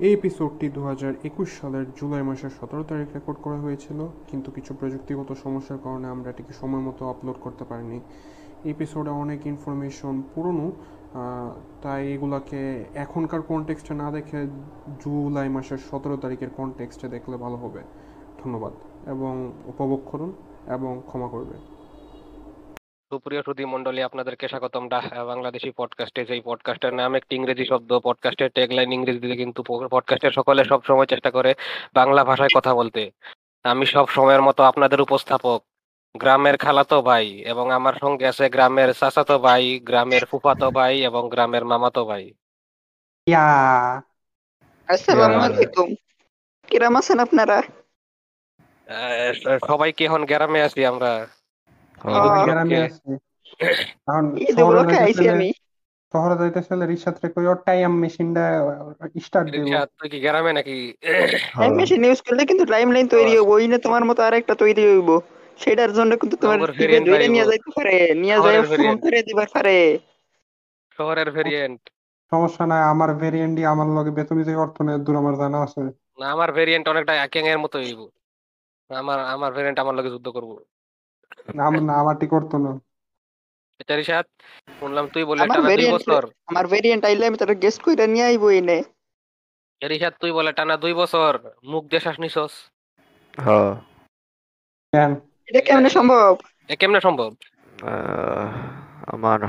এই এপিসোডটি দু হাজার একুশ সালের জুলাই মাসের সতেরো তারিখ রেকর্ড করা হয়েছিল, কিন্তু কিছু প্রযুক্তিগত সমস্যার কারণে আমরা এটিকে সময় মতো আপলোড করতে পারিনি। এপিসোডে অনেক ইনফরমেশন পুরনো তাই এগুলাকে এখনকার কনটেক্সটে না দেখে জুলাই মাসের সতেরো তারিখের কনটেক্সটে দেখলে ভালো হবে। ধন্যবাদ, এবং উপভোগ করুন এবং ক্ষমা করবে সুপ্রিয় সুধী মন্ডলী আপনাদেরকে স্বাগতম। ডাহ বাংলাদেশি পডকাস্টে যেই পডকাস্টের নাম একটি ইংরেজি শব্দ পডকাস্টের ট্যাগলাইন ইংরেজিতে কিন্তু পডকাস্টের সকলে সব সময় চেষ্টা করে বাংলা ভাষায় কথা বলতে। আমি সব সময়ের মতো আপনাদের উপস্থাপক। গ্রামের খালাতো ভাই এবং আমার সঙ্গে আছে গ্রামের চাচাতো ভাই গ্রামের ফুফাতো ভাই এবং গ্রামের মামাতো ভাই। ইয়া। আসসালামু আলাইকুম। কিরাম আছেন আপনারা? সবাই কি এখন গ্রামে আছি আমরা। গ্রামে Okay. এখন শহরে যাইতে আইছি চাইলে- আমি। শহরে যাইতে চাইলে রিক্সাতে কই টাইম মেশিনটা স্টার্ট দিব। রিশাদ, কি গ্রামে নাকি? টাইম মেশিন ইউজ করলে কিন্তু টাইম লাইন তৈরি হইব ওই না তোমার মতো আরেকটা তৈরি হইব। সেটার জন্য কিন্তু তোমার আমার টিপে ধরে নিয়ে যাইতে পারে নিয়ে আমার যায় ফোন করে দিবার পারে। শহরের ভেরিয়েন্ট সমস্যা নাই আমার ভেরিয়েন্টই আমার লগে বেতন যে অর্থ নেই দূর আমার জানা আছে। না আমার ভেরিয়েন্ট অনেকটা এর মতো হইব। আমার আমার ভেরিয়েন্ট আমার লগে যুদ্ধ করব। না আমারটি করতো না। রিশাদ শুনলাম তুই বলে টানা দুই বছর। আমার ভেরিয়েন্ট আইলে আমি তারা গেস্ট কইরা নিয়ে আইবো এনে। রিশাদ তুই বলে টানা দুই বছর মুখ দিয়ে শ্বাস নিছস। হ্যাঁ এটা কেমনে সম্ভব? এ কেমনে সম্ভব? আহ, আমার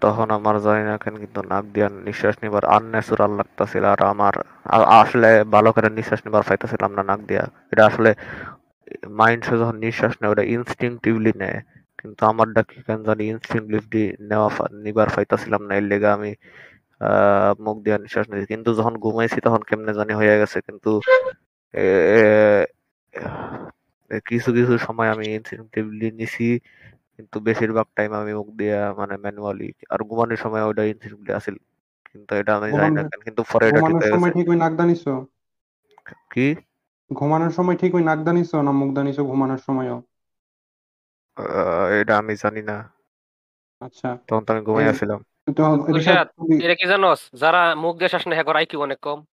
তখন আমার জানি না কেন কিন্তু নাক দিয়া নিঃশ্বাস নিবার আনন্যাচুরাল লাগতাছিল আর আমার আসলে ভালো করে নিঃশ্বাস নিবার পাইতেছিলাম না নাক দিয়া। এটা আসলে মাইন্ড যখন নিঃশ্বাস নেয় ওটা ইনস্টিংটিভলি নেয়। কিন্তু আমারটা কি কেন জানি ইনস্টিংটিভলি নেওয়া নিবার পাইতেছিলাম না এর লেগে আমি মুখ দিয়া নিঃশ্বাস নিয়েছি কিন্তু যখন ঘুমাইছি তখন কেমনে জানি হয়ে গেছে কিন্তু কিছু কিছু সময় আমি ইনস্টিংটিভলি নিছি কিন্তু বেশিরভাগ টাইম আমি মুখ দিয়া মানে ম্যানুয়ালি আর ঘুমানোর সময় ওটা ইনস্টিংটিভলি আছিল। কিন্তু এটা আমি জানি না কিন্তু পরে এটা ঠিক হয়ে গেছে। কি? ঘুমানোর সময় ঠিক ওই নাক দানিছো না মুখ দানিছো ঘুমানোর সময়ও? আহ, এটা আমি জানি না। আচ্ছা। তখন তো আমি ঘুমাই তো তুমি- এটা কি জানোস? যারা মুখ দিয়ে শ্বাস নেয় হ্যাঁ আইকিউ অনেক কম।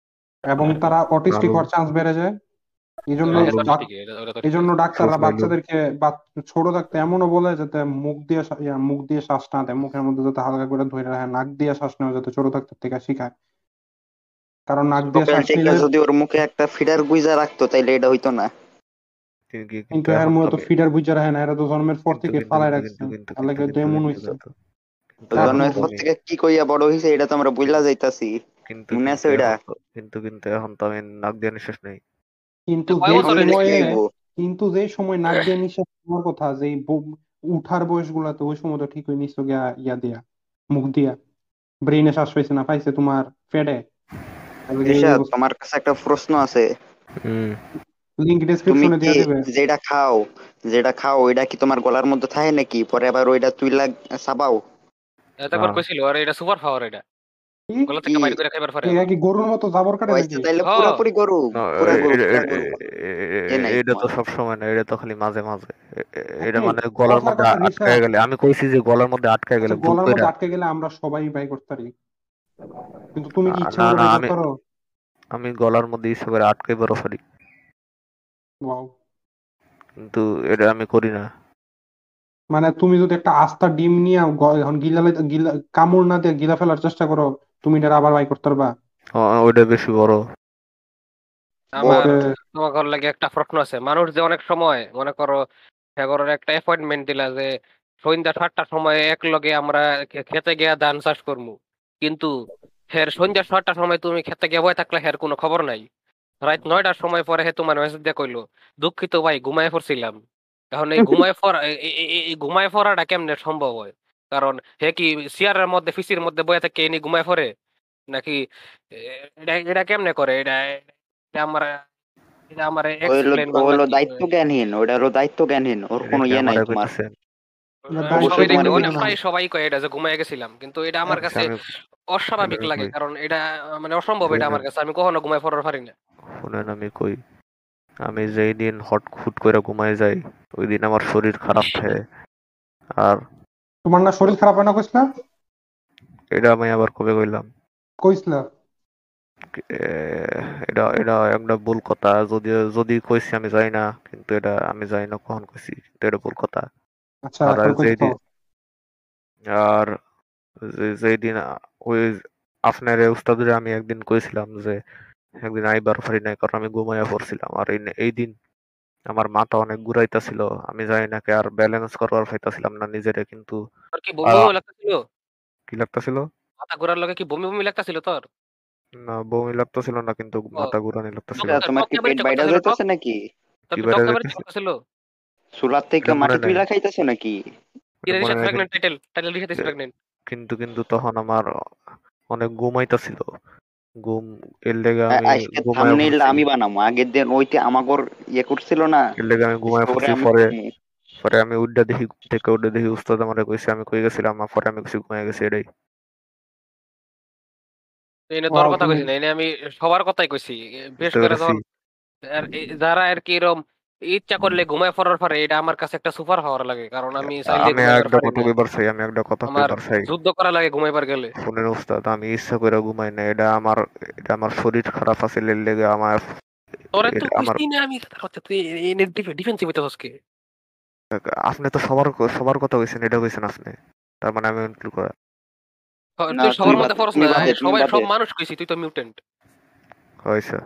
এবং তারা অটিস্টিক হওয়ার চান্স বেড়ে যায়। এই জন্য এটা তো ডাক- ঠিকই, এটা- ওটা তো এই জন্য ডাক্তাররা বাচ্চাদেরকে বাচ- ছোট থাকতে এমনও বলে যাতে মুখ দিয়ে ইয়া, মুখ দিয়ে শ্বাস না দেয়। মুখের মধ্যে যাতে হালকা করে ধরে রাখে নাক দিয়ে শ্বাস নেওয়া যাতে ছোট থাকতে থেকে শিখায়। কারণ নাক দিয়ে শ্বাস নিলে যদি ওর মুখে একটা ফিডার গুইজা রাখতো তাইলে এটা হইতো না। কিন্তু এর মধ্যে তো আমি- ফিডার বুঝে রাখে না এরা তো জন্মের পর থেকে কিন্তু- রাখছে কিন্তু- কিন্তু- আল্লাহ কিন্তু- তো এমন হইছে। জন্মের পর থেকে কি কইয়া বড় হইছে এটা তো আমরা বুঝলা যাইতাছি। কিন্তু মনে আছে ওইটা? এখন কিন্তু কিন্তু এখন তো আমি নাক দিয়ে নিঃশ্বাস নেই। কিন্তু তাহলে? কিন্তু যে সময় নাক দিয়ে নিঃশ্বাস নেওয়ার কথা যে উঠার বয়স গুলাতে ওই সময় তো ঠিক ওই নিঃশ্বাস ইয়া দিয়া মুখ দিয়া। ব্রেনে শ্বাস পাইছে না পাইছে তোমার পেটে ঋষাদ, তোমার কাছে একটা প্রশ্ন আছে। লিংক তুমি ডেসক্রিপশনে কি দিয়ে দিবে যেটা খাও যেটা খাও ওইটা কি তোমার গলার মধ্যে থাকে নাকি? পরে আবার ওইটা তুই লাগ একবার হ্যাঁ। কইছিল আর এটা সুপার পাওয়ার এটা। গলা থেকে? বাইর করে খাইবার পারে এটা কি গরুর মতো জাবর কাটে নাকি? তাইলে। পুরাপুরি গরু পুরা গরু এটা তো সব সময় না এটা তো খালি মাঝে মাঝে। এ- এটা মানে গলার মধ্যে রিশাদ। গেলে আমি কইছি যে গলার মধ্যে আটকায় গেলে আচ্ছা, গলার মধ্যে আটকে গেলে আমরা সবাই বাই করতে পারি কিন্তু তুমি কি ইচ্ছা করে আমি- আমি গলার মধ্যে ইচ্ছা করে আটকাই বড় পারি ওয়াও কিন্তু এটা আমি করি না। মানে তুমি যদি একটা আস্তা ডিম নিয়ে এখন গিলা গিলা কামড় না দিয়ে গিলা ফেলার চেষ্টা করো তুমি এটা আবার বাই করতে পারবা। ওইটা বেশি বড়। আমার তোমার ঘর লাগে একটা প্রশ্ন আছে। মানুষ যে অনেক সময় মনে করো এগারোর একটা অ্যাপয়েন্টমেন্ট দিলা যে সন্ধ্যা সাতটার সময় এক লগে আমরা খেতে গিয়া ধান চাষ করব কিন্তু হের সন্ধ্যা সাতটার সময় তুমি খেতে গিয়ে বয়ে থাকলে হের কোনো খবর নাই। রাত নয়টার সময় পরে হে তোমার মেসেজ দিয়ে কইলো দুঃখিত ভাই ঘুমায় পড়ছিলাম। এখন এই ঘুমায় পড়া এই- ঘুমায় পড়াটা কেমনে সম্ভব হয়? কারণ হে কি চেয়ারের মধ্যে ফিসির মধ্যে বয়ে থাকে এনে ঘুমায় পড়ে? নাকি এটা এটা কেমনে করে? এটা এটা আমার এটা আমার হলো হলো দায়িত্ব জ্ঞানহীন ওইটা হলো দায়িত্ব জ্ঞানহীন ওর কোনো ইয়ে নাই তোমার। সবাই কয় এটা যে ঘুমায় গেছিলাম কিন্তু এটা আমার আচ্ছা, কাছে অস্বাভাবিক লাগে কারণ এটা মানে অসম্ভব এটা আমার কাছে। আমি কখনো ঘুমায় পড়ার পারি না। শুনেন আমি কই? আমি যেই দিন হট ফুট করে ঘুমাই যাই ওই দিন আমার শরীর খারাপ থাকে। আর তোমার না শরীর খারাপ হয় না কইসলা? এটা আমি আবার কবে কইলাম? কইসলা? এ, এটা এটা একটা ভুল কথা। যদি যদি কইছি আমি যাই না কিন্তু এটা আমি যাই না কখন কইছি? কিন্তু এটা ভুল কথা। আচ্ছা আর যে- যেদিন ওই আপনার উস্তাদরে আমি একদিন কইছিলাম যে একদিন আইবার পারি নাই কারণ আমি ঘুমাইয়া পড়ছিলাম। আর এই দিন আমার মাথা অনেক ঘুরাইতেছিল। আমি জানি না কে আর ব্যালেন্স করবার পাইতাছিলাম না নিজেরে কিন্তু তোর কি বমি বমি লাগতেছিল? কি লাগতেছিল? মাথা ঘোরার লগে কি বমি বমি লাগতেছিল তোর? না বমি লাগতেছিল না কিন্তু মাথা ঘুরানি লাগতেছিল। তোমার কি পেট বাইরে যাইতেছে নাকি? কি বাইরে টক খাবার যাইতেছে? লাগতেছিল চুলার থেকে মাটি নাই। তুইলা খাইতেছো নাকি? কি মনে প্রেগন্যান্ট টাইটেল টাইটেল যে- প্রেগন্যান্ট কিন্তু কিন্তু তখন আমার অনেক ঘুমাইতেছিল ঘুম এর লেগে আমি থাম্বনেইল আমি বানাবো আগের দিন ওইতে আমাগর ইয়ে করছিল না। এর লেগে আমি ঘুমাইয়া পরে পড়ছি পরে পরে আমি উড্ডা দেখি থেকে উড্ডা দেখি উস্তাদ আমারে কইছে আমি কই গেছিলাম আর পরে আমি কিছু ঘুমাই গেছি এটাই এনে তোর কথা কইছি না এনে আমি সবার কথাই কইছি। বেশ করে এ- যারা আর কি এরকম ইচ্ছা করলে ঘুমায় পড়ার পরে এটা আমার কাছে একটা সুপার পাওয়ার লাগে কারণ আমি আমি একটা কথা। কইবার চাই আমি একটা কথা আমার কইবার চাই যুদ্ধ করা লাগে ঘুমাইবার গেলে। শুনেন উস্তাদ আমি ইচ্ছা করে ঘুমাই না এটা আমার এটা আমার শরীর খারাপ আছে এর লেগে আমার তোরে তো কইছি না আমি কথা তুই এনে ডিফেন্সিভ হইতে হসকে আপনি তো সবার সবার কথা কইছেন এটা কইছেন আপনি তার মানে আমি ইনক্লুড করা না, তুই সবার মধ্যে ফরস না সবাই সব মানুষ কইছি তুই তো মিউটেন্ট হয়েছে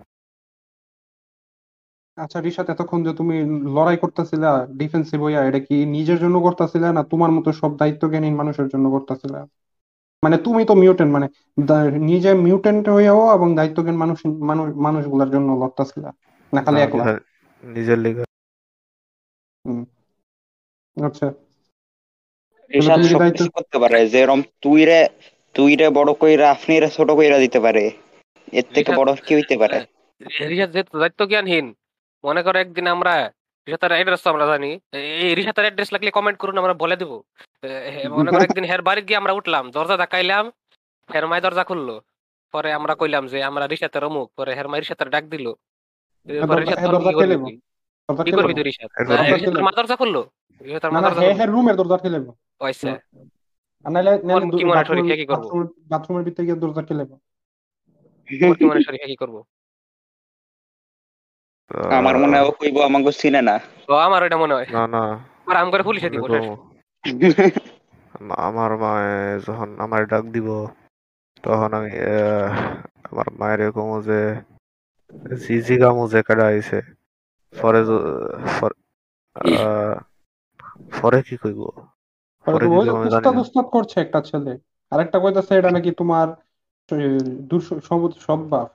আচ্ছা রিশাদ এতক্ষণ যে তুমি লড়াই করতেছিলা ডিফেন্সিভ হইয়া এটা কি নিজের জন্য করতেছিলা না তোমার মতো সব দায়িত্বজ্ঞানহীন মানুষের জন্য করতেছিলা? মানে তুমি তো মিউটেন্ট মানে নিজে মিউটেন্ট হইয়াও এবং দায়িত্বজ্ঞান মানুষ মানুষ মানুষগুলোর জন্য লড়তেছিলা? না খালি না, একলা? হ্যাঁ, নিজের লেগে। আচ্ছা। রিশাদ তুমি সব কিছু করতে পারে যেরকম তুই রে তুই রে বড় কইরা আপনি রে ছোট কইরা দিতে পারে। এর থেকে বড় কি হইতে পারে? রিসাত যেহেতু দায়িত্ব জ্ঞানহীন মনে করো একদিন আমরা রিসাতের অ্যাড্রেস তো আমরা জানি এই রিসাতের অ্যাড্রেস লাগলে কমেন্ট করুন আমরা বলে দেবো। মনে করো একদিন হের বাড়ি গিয়ে আমরা উঠলাম দরজা ধাক্কাইলাম হের মাই দরজা খুললো। পরে আমরা কইলাম যে আমরা রিসাতের অমুক পরে হের মাই রিসাতের ডাক দিল। পরে রিসাত বলল, দরজা কি করবি তুই? দরজা কি খেলে করবি বলো। তুই রিসাত? এর দরজা রিসাতের খেলে। মা দরজা খুললো? রিসাতের মা না না দরজা রুমের দরজা খেলে ওইসে আর নাইলে নাইলে কি মনে করি, কি করব? বাথরুমের ভিতরে গিয়ে দরজা খেলে কি মনে কি করব? আমার মনে হয় কইবো আমাকে চিনে না তো আমার এটা মনে হয়। না না। আর আম করে পুলিশে দিব আমার মায়ে যখন আমার ডাক দিব তখন আমি আহ, আমার মায়ের এরকম যে জিজি গামু যে কাটা আইছে পরে পর- কি কইব? পরে করছে একটা ছেলে? আরেকটা কইতাছে এটা নাকি তোমার সব বাপ।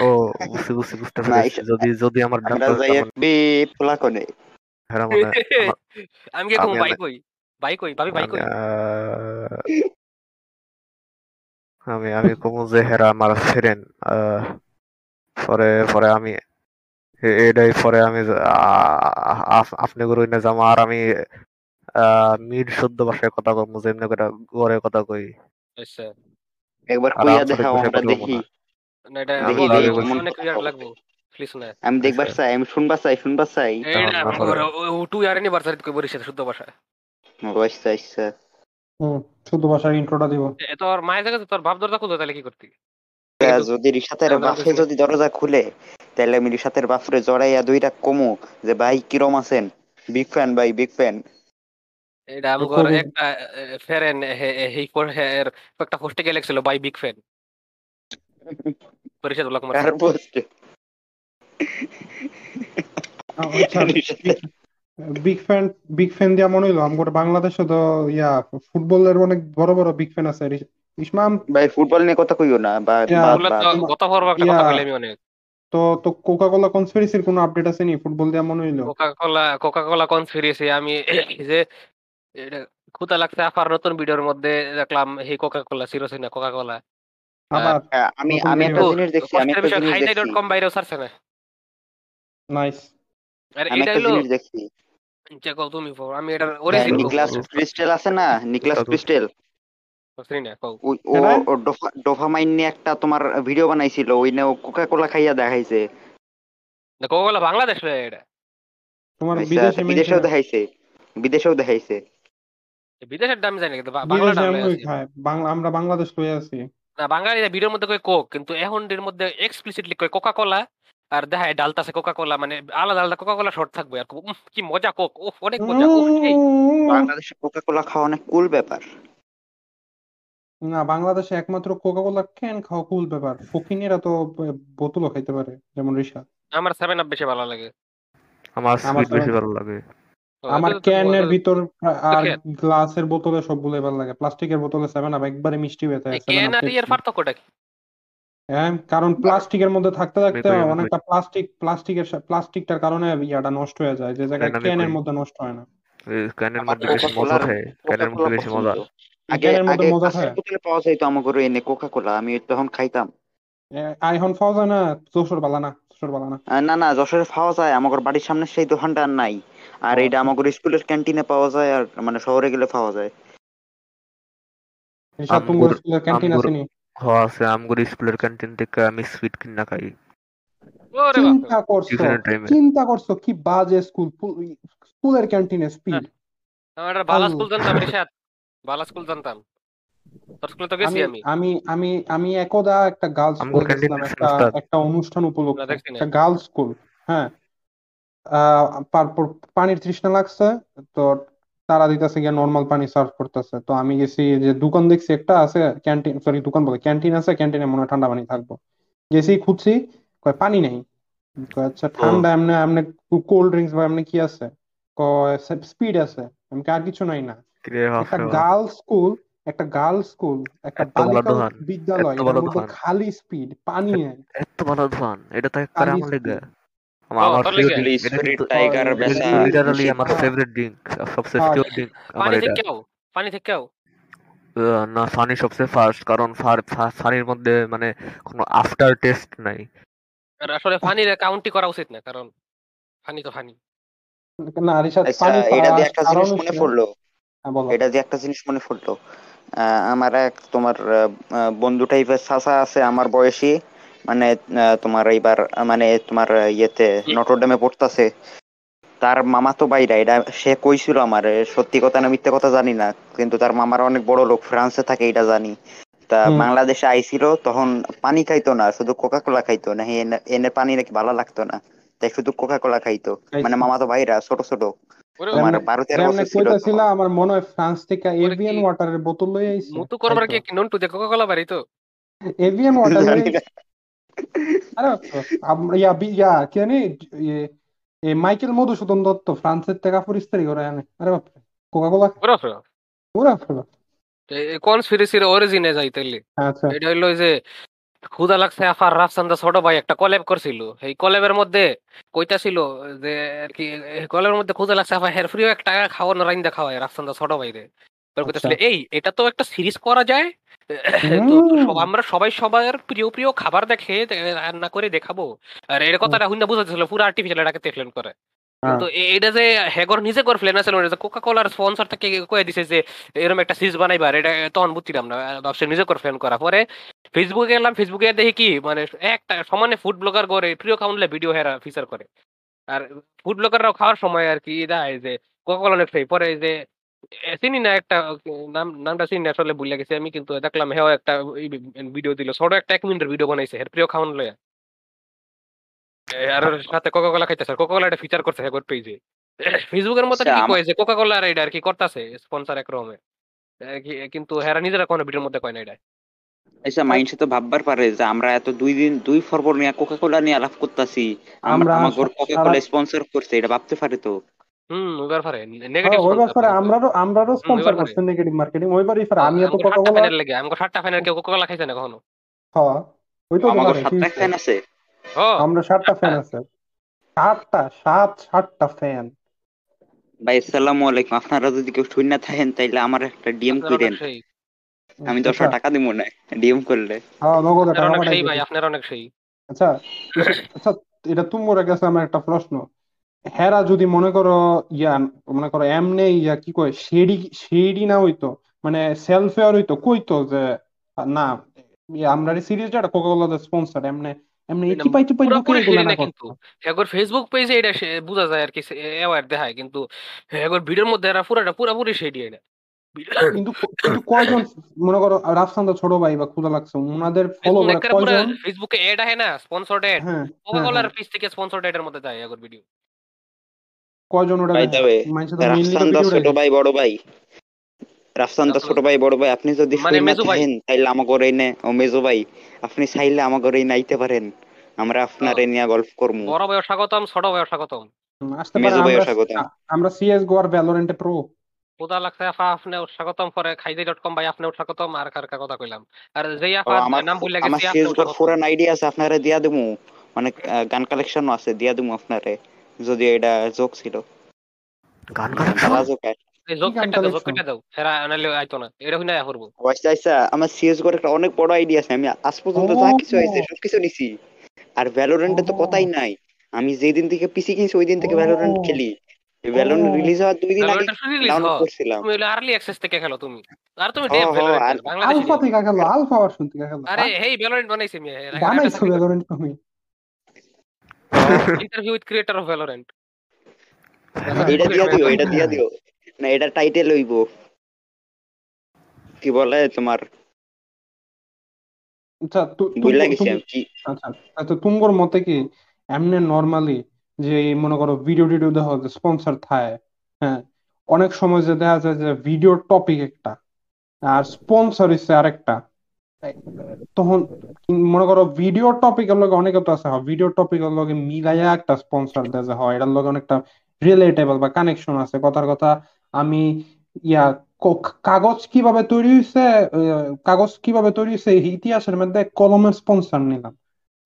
ও বুঝতে বুঝতে বুঝতে না, পেরেছি। যদি যদি আমার আমরা যাই বে পোলা কোনে হেরা মানে আমি কি বাইক হই বাইক হই ভাবি বাইক আহ, আমি আমি কমু যে হেরা আমার ফেরেন পরে পরে আমি এটাই পরে আমি আপনি গরু না যাব আর আমি আহ, মিড শুদ্ধ ভাষায় কথা কমু যে এমনি করে গড়ে কথা কই। আচ্ছা। একবার কইয়া দেখাও আমরা দেখি। না। এটা অনেক-। লাগবো আমি দেখবার চাই আমি চাই চাই। টু ইয়ার কই বরিশাল শুদ্ধ ভাষা আচ্ছা আচ্ছা। হুম শুদ্ধ ভাষার ইন্ট্রোটা দিব। তোর মায়ের তোর বাপ দরজা খুলতো তাহলে কি করতি? যদি রিসাতের বাপে যদি দরজা খুলে তাহলে আমি রিসাতের বাপরে জড়াইয়া দুইটা কমু যে ভাই কিরম আছেন? বিগ ফ্যান ভাই বিগ ফ্যান এটা আমগর একটা ফেরেন হেই ফর একটা পোস্টে গেলে ছিল বাই বিগ ফ্যান আচ্ছা বিগ ফ্যান বিগ ফ্যান দিয়া মনে হইল আমার বাংলাদেশে তো ইয়া ফুটবলের অনেক বড় বড় বিগ ফ্যান আছে। ইসমাম ভাই ফুটবল নিয়ে কথা কইও না বা পর্ব একটা কথা। বলি আমি অনেক। তো তো কোকা কোলা কনস্পিরেসির কোনো আপডেট আছে নি? ফুটবল দিয়া মনে হইল। Coca Cola Coca Cola conspiracy আমি যে এটা খুদা লাগছে আফার নতুন ভিডিওর মধ্যে দেখলাম এই কোকা কোলা সিরোসি না কোকা কোলা আবার হ্যাঁ, আমি আমি একটা জিনিস দেখছি আমি একটা জিনিস দেখছি। কম বাইরেও না? নাইস আর এটা হলো জিনিস দেখছি। কও তুমি আমি এটার হ্যাঁ, অরিজিন নিকলাস ক্রিস্টেল আছে না? নিকলাস। ক্রিস্টেল। ও হ্যাঁ? ডোফামাইন নিয়ে একটা তোমার ভিডিও বানাইছিল ওই নিয়ে কোকা কোলা খাইয়া দেখাইছে। কোকা কোলা বাংলাদেশ এটা। তোমার বিদেশে বিদেশেও দেখাইছে বিদেশেও দেখাইছে। বিদেশের দাম জানি কিন্তু বাংলা আমরা বাংলাদেশ লয়ে আছি। না বাঙালিরা ভিডিওর মধ্যে কয় কোক কিন্তু এখন এর মধ্যে এক্সপ্লিসিটলি কয় কোকা কোলা আর দেখায় ডালতাছে কোকা কোলা মানে আলাদা আলাদা কোকা কোলা শর্ট থাকবে আর কি মজা কোক উফ অনেক মজা সেই বাংলাদেশে কোকা কোলা খাওয়া অনেক কুল ব্যাপার। না বাংলাদেশে একমাত্র কোকা কোলা ক্যান খাওয়া কুল ব্যাপার। ফকিনেরা তো বোতলও খাইতে পারে যেমন রিশা আমার সেভেন আপ বেশি ভালো লাগে। আমার আমার সুইট বেশি ভালো লাগে। আমার ক্যানের ভিতর আর। গ্লাসের বোতলে সবগুলো ভালো লাগে। প্লাস্টিকের বোতলে সেভেন আপ একবারে মিষ্টি হয়ে যায় এই ক্যান আর ইয়ের পার্থক্যটা কি? হ্যাঁ কারণ প্লাস্টিকের মধ্যে থাকতে থাকতে অনেকটা প্লাস্টিক প্লাস্টিকের প্লাস্টিকটার কারণে ইয়াটা নষ্ট হয়ে যায়। যে জায়গায় ক্যানের মধ্যে নষ্ট হয় না। ক্যানের মধ্যে বেশি মজা থাকে। ক্যানের মধ্যে বেশি মজা। আগে ক্যানের মধ্যে আগে মজা থাকে বোতলে পাওয়া যাইতো আমাকে এনে কোকা কোলা আমি তখন খাইতাম। আইফোন পাওয়া যায় না? যশোর বালা না যশোর বালা না। না না যশোরে পাওয়া যায়। আমাদের বাড়ির সামনে সেই দোকানটা আর নাই। আর এটা আমাদের স্কুলের ক্যান্টিনে পাওয়া যায় আর মানে শহরে গেলে পাওয়া যায়। রিশাদ তুঙ্গুর আমগুর- স্কুলের ক্যান্টিন আছে নি? হ আছে। আমগুর স্কুলের ক্যান্টিন থেকে আমি সুইট কিনা খাই। চিন্তা করছ? চিন্তা করছ? কি বাজে স্কুল স্কুলের ক্যান্টিনে স্পিড আমার একটা বালা স্কুল জানতাম রিশাদ বালা স্কুল জানতাম। তোর স্কুলে তো গেছি আমি আমি। আমি আমি আমি একদা একটা গার্লস স্কুলে একটা একটা অনুষ্ঠান উপলক্ষে। একটা গার্লস স্কুল হ্যাঁ। পানির তৃষ্ণা লাগছে তো তারা দিতেছে গিয়ে নর্মাল পানি সার্ভ করতেছে। তো আমি গেছি যে দোকান দেখছি একটা আছে ক্যান্টিন সরি দোকান বলে ক্যান্টিন আছে ক্যান্টিনে মনে হয় ঠান্ডা পানি থাকব। গেছি খুঁজছি কয় পানি নেই। কয় আচ্ছা ঠান্ডা এমনি এমনি কোল্ড ড্রিঙ্কস বা এমনি কি আছে? কয় স্পিড আছে। আমি আর কিছু নাই না। একটা হাফে গার্লস স্কুল একটা গার্লস স্কুল একটা বালিকা বিদ্যালয়। খালি স্পিড পানি নেই। এত ভালো ধোয়ান এটা তো একবারে খালি আমার লেগে speed। আমার ও, আমার তোর লেগে? favorite- এটা স্পিরিট টাইগার এটা লিটারালি আমার ফেভারিট ড্রিঙ্ক সবচেয়ে। ড্রিঙ্ক আমার এটা। পানি থেকেও আহ, না ফানি সবচেয়ে ফার্স্ট কারণ ফার- মধ্যে মানে কোনো আফটার টেস্ট নাই। আর আসলে ফানির কাউন্টি করা উচিত না কারণ ফানি তো ফানি না রিশাদ আচ্ছা এটা দিয়ে একটা জিনিস মনে পড়ল। হ্যাঁ, এটা দিয়ে একটা জিনিস মনে পড়ল। আহ, আমার এক তোমার বন্ধু টাইপের চাচা আছে আমার বয়সী। মানে আহ, তোমার এইবার মানে তোমার ইয়েতে নটরডেমে পড়তাছে। তার মামা তো বাইরা এটা সে কইছিল আমার সত্যি কথা না মিথ্যে কথা জানি না কিন্তু তার মামার অনেক বড় লোক ফ্রান্সে থাকে এটা জানি। তা বাংলাদেশে আইছিল তখন পানি খাইতো না শুধু কোকা কোলা খাইতো না এনে এনে পানি নাকি ভালো লাগতো না তাই শুধু কোকা কোলা খাইতো। মানে মামা তো ভাইরা ছোট ছোট। কইতাছিলা। আমার মনে হয় ফ্রান্স থেকে এভিয়ান ওয়াটারের বোতল লই আইছে। মুতু করবার কি। নন্টু যে কোকা কোলা বাড়ি তো? এভিয়ান ওয়াটার ইয়া কি জানি মাইকেল মধুসূদন দত্ত ফ্রান্সের থেকে পরিস্তারি করে আনে আরে বাপরে কোকা কোলা ওরে বাপরে। পুরা ফেলো কনস্পিরেসির অরিজিনে যাইতেলি আচ্ছা। এটা হইল যে ক্ষুদা লাগছে আফার রাফসান্দা ছোট ভাই একটা কলেব করছিল। এই কলেবের মধ্যে কইতাছিল যে আর কি কলেবের মধ্যে ক্ষুদা লাগছে আফা হের ফ্রিও একটা খাওয়ানো রাইন্দা খাওয়ায় রাফসান্দা ছোট ভাই রে কইতাছিল আচ্ছা। এই এটা তো একটা সিরিজ করা যায় আমরা সবাই সবার প্রিয় প্রিয় খাবার দেখে রান্না করে দেখাবো। আর এর কথাটা হুইন্দা বুঝাচ্ছিল পুরো আর্টিফিশিয়াল এটাকে দেখলেন করে। হ্যাঁ। তো এটা যে হেগর নিজে করে ফেলেন আসলে কোকা কোলার স্পন্সর থেকে কয়ে দিছে যে এরকম একটা সিরিজ বানাইবার এটা তখন বুঝছিলাম না ভাবছে নিজে করে ফ্লেন করা। পরে ফেসবুকে গেলাম ফেসবুকে দেখি কি মানে একটা সমানে ফুড ব্লগার করে প্রিয় খাউনলে ভিডিও হেরা ফিচার করে। আর ফুড ব্লগাররাও খাওয়ার সময় আর কি দেয় যে কোকা কোলা পরে যে চিনি না একটা নাম নামটা চিনি না আসলে ভুলে গেছি আমি কিন্তু দেখলাম হেও একটা ভিডিও দিল। ছোট একটা এক মিনিটের ভিডিও বানাইছে এর প্রিয় খাওয়ান লয়া আর সাথে কোকা কোলা খাইতেছে কোকা কোলা এটা ফিচার করছে হেগর পেজে ফেসবুকের মতো আচ্ছা, কি কয় যে কোকা কোলা আর এটা আর কি করতেছে স্পন্সর একরকমের এ, কি- কিন্তু হেরা নিজেরা কোনো ভিডিওর মধ্যে কয় না এটা। আচ্ছা মাইন্ডসে তো ভাববার পারে যে আমরা এত দুই দিন দুই ফরবর নিয়ে কোকা কোলা নিয়ে আলাপ করতেছি। আমরা আমরা আমাকে কোকা কোলা স্পন্সর করছে এটা ভাবতে পারে তো? হুম ওইবার পারে নেগেটিভ ওই ব্যাপারে আমরারও আমরারও স্পন্সর করছে নেগেটিভ মার্কেটিং ওইবারই পারে আমি এত কোকা কোলা ফ্যানের লেগে আমাকে সাতটা ফ্যানের কেউ কোকা কোলা খাইছে না কখনো? হ্যাঁ ওই তো আমাকে সাতটা ফ্যান আছে। আমরা সাতটা ফ্যান আছে। সাতটা সাত সাতটা ফ্যান ভাই আসসালামু আলাইকুম। আপনারা যদি কেউ শূন্য থাকেন তাইলে আমার একটা ডিএম করেন। আমি দশ আচ্ছা, টাকা দিব না ডিএম করলে। হ্যাঁ নগদে টাকা অনেক ভাই। আপনার সেই। আচ্ছা আচ্ছা এটা তোমার কাছে আমার একটা প্রশ্ন। হেরা যদি মনে করো ইয়া মনে করো এমনি ইয়া কি কয় শেডি শেডি না হইতো মানে সেলফ ফেয়ার হইতো কইতো যে না আমরা সিরিজটা একটা কোকা কোলা স্পন্সর এমনি এমনি এটা চিপাই চিপাই ঢুকে পুরোপুরি এগুলো না কিন্তু। একবার ফেসবুক পেজে এটা বোঝা যায় আর কি অ্যাওয়ার দেখায় কিন্তু একবার ভিডিওর মধ্যে এরা পুরোটা পুরোপুরি সেই দিয়ে না কিন্তু কিন্তু কয়জন মনে করো রাফসান্দা ছোট ভাই বা ক্ষুদা লাগছে ওনাদের ফলো করে কয়জন? ফেসবুকে এড আহে না স্পন্সর্ড এড হ্যাঁ কোকা হ্যাঁ, কোলার হ্যাঁ। পিস থেকে স্পন্সর্ড এড এর মধ্যে যায় আগর ভিডিও কয়জন ওটা ভাই তো রাফসান দা ছোট ভাই বড় ভাই। রাফসান দা ছোট ভাই বড় ভাই আপনি যদি মানে মেজো ভাই। তাইলে আমাকে ওরে নে। ও মেজো ভাই আপনি চাইলে আমাকে ওরে নাইতে পারেন। আমরা আপনারে নিয়ে গল্প করব। বড় ভাইও স্বাগতম ছোট ভাইও স্বাগতম। আসতে পারে মেজো আমরা স্বাগতম। আমরা সিএস গো আর ভ্যালোরেন্টে প্রো কোদা লাগছে আফা আপনিও স্বাগতম করে খাইদে ডট কম ভাই আপনিও স্বাগতম আর কার কার কথা কইলাম। আর যেই আফা আমার নাম ভুলে গেছি আপনিও ঘর স্বাগতম। পুরান আইডিয়া আছে আপনারে দিয়া দেবো মানে গান কালেকশনও আছে দিয়া দেবো আপনারে। যদি এটা জোক ছিল। গান খেলা জোক আর এই যোগ কি কেটে দাও? কেটে দাও। আনালে আইতো না। এটা হইনা করব আচ্ছা আচ্ছা আমার সিএস ঘর একটা অনেক বড় আইডিয়া আছে। আমি আজ পর্যন্ত যা কিছু ও। হয়েছে সবকিছু নিছি। আর ভ্যালোরেন্টে তো কথাই নাই। আমি যেদিন থেকে পিসি কিনছি ওই দিন থেকে। ভ্যালোরেন্ট খেলি। ভ্যালোরেন্ট রিলিজ হওয়ার দুই দিন আগে ডাউনলোড। করছিলাম। তুমি আর্লি অ্যাক্সেস থেকে খেলো তুমি। আর তুমি ডেভ ভ্যালোরেন্ট আর- আলফা থেকে গেল আলফা ভার্সন থেকে গেল আরে হেই ভ্যালোরেন্ট বানাইছি আমি বানাইছো ভ্যালোরেন্ট তুমি interview with creator of Valorant এটা দিয়া দিও এটা দিয়া দিও। না এটা টাইটেল হইব। কি বলে তোমার? আচ্ছা আচ্ছা আচ্ছা তুমগোর মতে কি এমনি নর্মালি যে এই মনে করো ভিডিও টিডিও দেখা যায় স্পন্সর থায় হ্যাঁ? অনেক সময় যে দেখা যায় যে ভিডিওর টপিক একটা আর স্পন্সর হচ্ছে আরেকটা। তখন মনে করো ভিডিও লগে তো আছে ভিডিও টপিকের লগে মিলাইয়া একটা স্পন্সর দেয় হয়, এটার লগে অনেকটা রিলেটেবল বা কানেকশন আছে। কথার কথা আমি, ইয়া কাগজ কীভাবে তৈরি হয়েছে কাগজ কীভাবে তৈরি হয়েছে ইতিহাসের মধ্যে কলমের স্পন্সর নিলাম।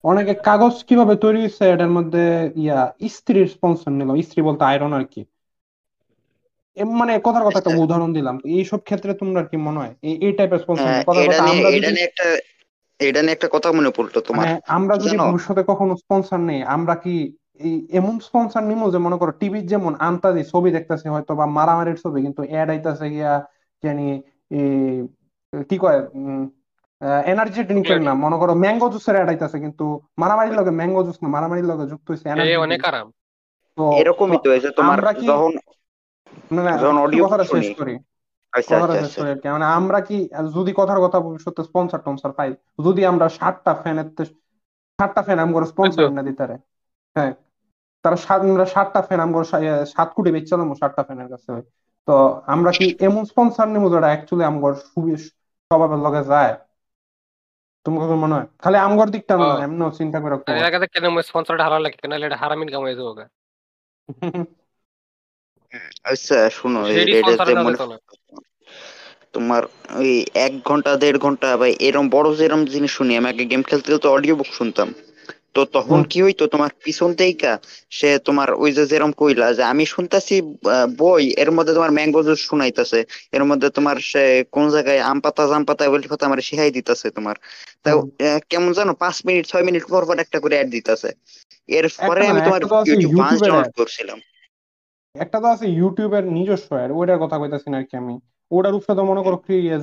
অনেকে কাগজ কীভাবে তৈরি হয়েছে এটার মধ্যে, ইয়া ইস্ত্রির স্পন্সর নিল ইস্ত্রি বলতে আয়রন আর কি। মানে কথার কথা একটা উদাহরণ দিলাম। এইসব ক্ষেত্রে তোমরা কি মনে হয়? এই এই টাইপের স্পন্সর হ্যাঁ, কথার কথা আমরা এটা যদি নিয়ে একটা এটা নিয়ে একটা কথা মনে পড়ল তোমার। মানে আমরা যদি জানো? ভবিষ্যতে কখনো স্পন্সর নেই আমরা কি এমন স্পন্সর নিমো যে মনে করো টিভির যেমন আন্তাজি ছবি দেখতেছে হয়তো বা মারামারির ছবি কিন্তু অ্যাড আইতাছে গিয়া জানি কি কয় এনার্জি ড্রিঙ্কের নাম। মনে করো ম্যাঙ্গো জুসের অ্যাড আইতাছে কিন্তু মারামারির লগে ম্যাঙ্গো জুস না মারামারির লগে যুক্ত হয়েছে এ এনার্জি অনেক আরাম। তো এরকমই তো হয়েছে তোমার আমরা কি যখন না না কথাটা শেষ করি। আচ্ছা কথাটা আচ্ছা শেষ আচ্ছা। করি আর মানে আমরা কি যদি কথার কথা ভবিষ্যতে স্পন্সর টন্সর পাই যদি আমরা ষাটটা ফ্যানের ষাটটা ফ্যান আমগো স্পন্সর। না দিতারে হ্যাঁ তারা সাত আমরা ষাটটা ফ্যান আমগো সা- সাত কোটি বেচে দেবো ষাটটা ফ্যানের কাছে তো আমরা কি এমন স্পন্সর নেব যেটা অ্যাকচুয়ালি আমগর সুবি স্বভাবের লগে যায়? তোমার কি মনে হয়? খালি আমগর দিকটা না। এমনিও চিন্তা করে রাখতে হবে। এর কাছে কেন স্পন্সরটা হারা লাগে? কেন এটা হারামিন কাম হয়ে যাবে আচ্ছা শুনো। তোমার ওই এক ঘণ্টা দেড় ঘণ্টা বা এরম বড় যেরম জিনিস শুনি আমি আগে গেম খেলতে তো অডিও বুক শুনতাম। তো তখন কি হইতো তোমার পিছন থেইকা সে তোমার ওই যে কইলা যে আমি শুনতাছি বই এর মধ্যে তোমার ম্যাঙ্গো জুস শুনাইতাছে এর মধ্যে তোমার সে কোন জায়গায় আম পাতা জাম পাতা বলে কথা আমার শিখাই দিতাছে তোমার। তাও কেমন জানো পাঁচ মিনিট ছয় মিনিট পর পর একটা করে অ্যাড দিতাছে। এর পরে আমি তোমার ইউটিউব ডাউনলোড করছিলাম। একটা তো আছে ইউটিউবের নিজস্ব অ্যাড ওইটার কথা কইতাছি না আর কি আমি। ওটার উপরে তো মনে করো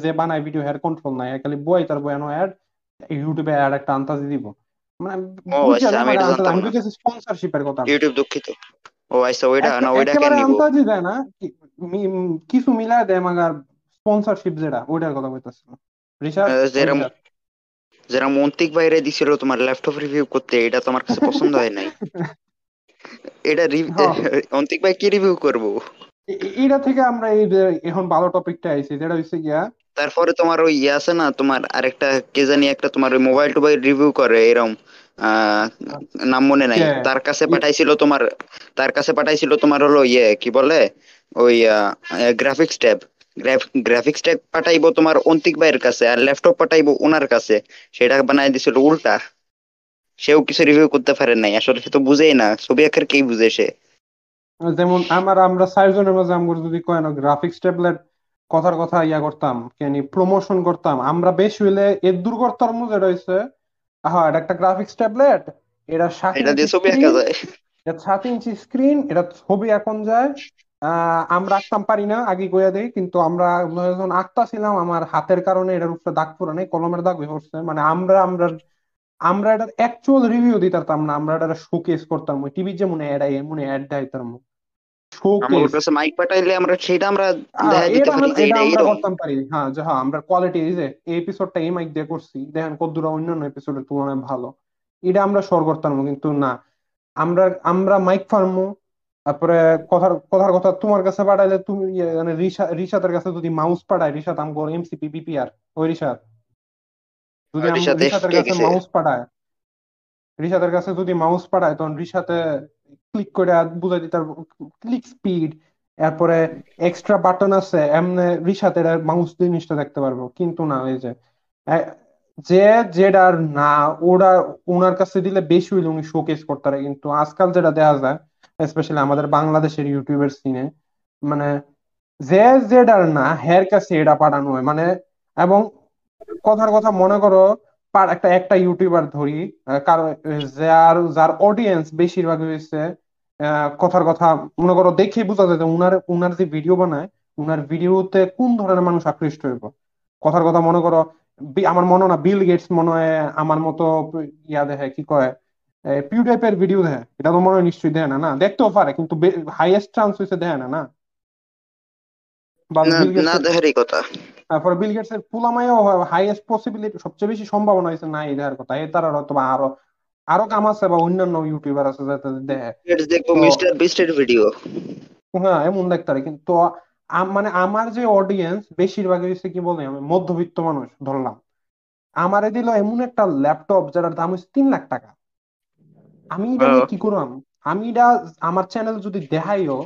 যে বানায় ভিডিও হেয়ার কন্ট্রোল নাই খালি বই তার বয়ানো অ্যাড ইউটিউবে অ্যাড একটা আন্তাজি দিব। মানে আচ্ছা, আমি না। কইতেছি স্পন্সরশিপের কথা। ইউটিউব দুঃখিত। ও আচ্ছা ওইটা না ওইটা কেন নিব আন্তাজি দেয় না। কিছু মিলায় দেয় মাগার স্পন্সরশিপ যেটা ওইটার কথা কইতাছি। রিসার্চ আহ, যেরম যারা মন্ত্রিক বাইরে দিছিল তোমার ল্যাপটপ রিভিউ করতে এটা তোমার কাছে পছন্দ হয় নাই। এটা হ্যাঁ। অন্তিক ভাই কি রিভিউ করব? এইটা থেকে আমরা এই এখন ভালো টপিকটা আইছি যেটা হচ্ছে গিয়া তারপরে তোমার ওই ইয়ে আছে না তোমার আরেকটা কে জানি একটা তোমার ওই মোবাইল টোবাইল রিভিউ করে এরকম নাম মনে নাই। তার কাছে পাঠাইছিল তোমার তার কাছে পাঠাইছিল তোমার হলো ইয়ে কি বলে? ওই গ্রাফিক্স ট্যাব গ্রাফিক্স ট্যাব পাঠাইবো তোমার অন্তিক ভাইয়ের কাছে আর ল্যাপটপ পাঠাইবো ওনার কাছে। সেটা বানাই দিছিল উল্টা। সেও কিছু রিভিউ করতে পারে নাই। আসলে সে তো বুঝেই না ছবি আঁকার কে বুঝে সে? যেমন আমার আমরা চারজনের মাঝে আমরা যদি কয় না গ্রাফিক্স ট্যাবলেট কথার কথা ইয়া করতাম কেনি প্রমোশন করতাম আমরা বেশ হইলে এর দূর করতাম যেটা হইছে হ্যাঁ এটা একটা গ্রাফিক্স ট্যাবলেট এটা সাত এটা দিয়ে ছবি আঁকা যায়। এটা সাত ইঞ্চি স্ক্রিন এটা ছবি এখন যায়। আহ, আমরা আঁকতাম পারি না আগে কইয়া দেই কিন্তু আমরা যখন আঁকতাছিলাম আমার হাতের কারণে এটার উপরে দাগ পড়ে নাই কলমের দাগ হয়ে পড়ছে। মানে আমরা আমরা আমরা এটার অ্যাকচুয়াল রিভিউ দিতাম না আমরা এটা শোকেস করতাম। ওই টিভির যেমন অ্যাড আই এমন অ্যাড আমার শোকেস কাছে মাইক পাঠাইলে আমরা সেটা আমরা দিতে পারি। যে এটা আমরা করতাম পারি। হ্যাঁ যে হ্যাঁ আমরা কোয়ালিটি এই যে এই এপিসোডটা এই মাইক দিয়ে করছি দেখেন কতদূর অন্যান্য এপিসোডের তুলনায় ভালো। এটা আমরা সর করতাম কিন্তু না। আমরা আমরা মাইক ফার্মু তারপরে কথার কথার কথা তোমার কাছে পাঠাইলে তুমি ইয়ে, মানে রিশা রিশাতের কাছে যদি মাউস পাঠায় রিশাত আমগো এমসিপি বিপিআর ওই রিশাত। যদি রিশাতে কাছে মাউস পাঠায় রিশাতের কাছে যদি মাউস পাঠায় তখন রিশাতে ক্লিক করে বুঝাই দিতে ক্লিক স্পিড এরপরে এক্সট্রা বাটন আছে এমনি রিশাতের মাউস জিনিসটা দেখতে পারব। কিন্তু না এই যে যে যেটার না ওরা ওনার কাছে দিলে বেশি হইলে উনি শোকেস করতে পারে। কিন্তু আজকাল যেটা দেখা যায় স্পেশালি আমাদের বাংলাদেশের ইউটিউবের সিনে মানে যে যেটার না হের কাছে এটা পাঠানো হয়। মানে এবং কথার কথা মনে করো পার একটা একটা ইউটিউবার ধরি কারণ যার যার অডিয়েন্স বেশিরভাগ হয়েছে কথার কথা মনে করো দেখে বোঝা যায় যে উনার উনার যে ভিডিও বানায় উনার ভিডিওতে কোন ধরনের মানুষ আকৃষ্ট হইব? কথার কথা মনে করো আমার মনে না বিল গেটস মনে হয় আমার মতো ইয়া দেখে কি কয় পিউ টাইপের ভিডিও দেখে এটা তো মনে হয় নিশ্চয়ই দেয় না না? দেখতেও পারে কিন্তু হাইয়েস্ট চান্স হয়েছে দেয় না না? না দেখারই কথা। তারপর বিল গেটস এর পুলামাইও হাইয়েস্ট পসিবিলিটি সবচেয়ে বেশি সম্ভাবনা হয়েছে না এই কথা। এ তার হয়তো আরও আরও কাম আছে বা অন্যান্য ইউটিউবার আছে যাতে দেখে দেখব মিস্টার বিস্টের ভিডিও হ্যাঁ এমন দেখতে পারে কিন্তু মানে আমার যে অডিয়েন্স বেশিরভাগ হচ্ছে কি বলে আমি মধ্যবিত্ত মানুষ ধরলাম। আমারে দিল এমন একটা ল্যাপটপ যার দাম হচ্ছে তিন লাখ টাকা। আমি এটা কি করলাম? আমি এটা আমার চ্যানেল যদি দেখাইও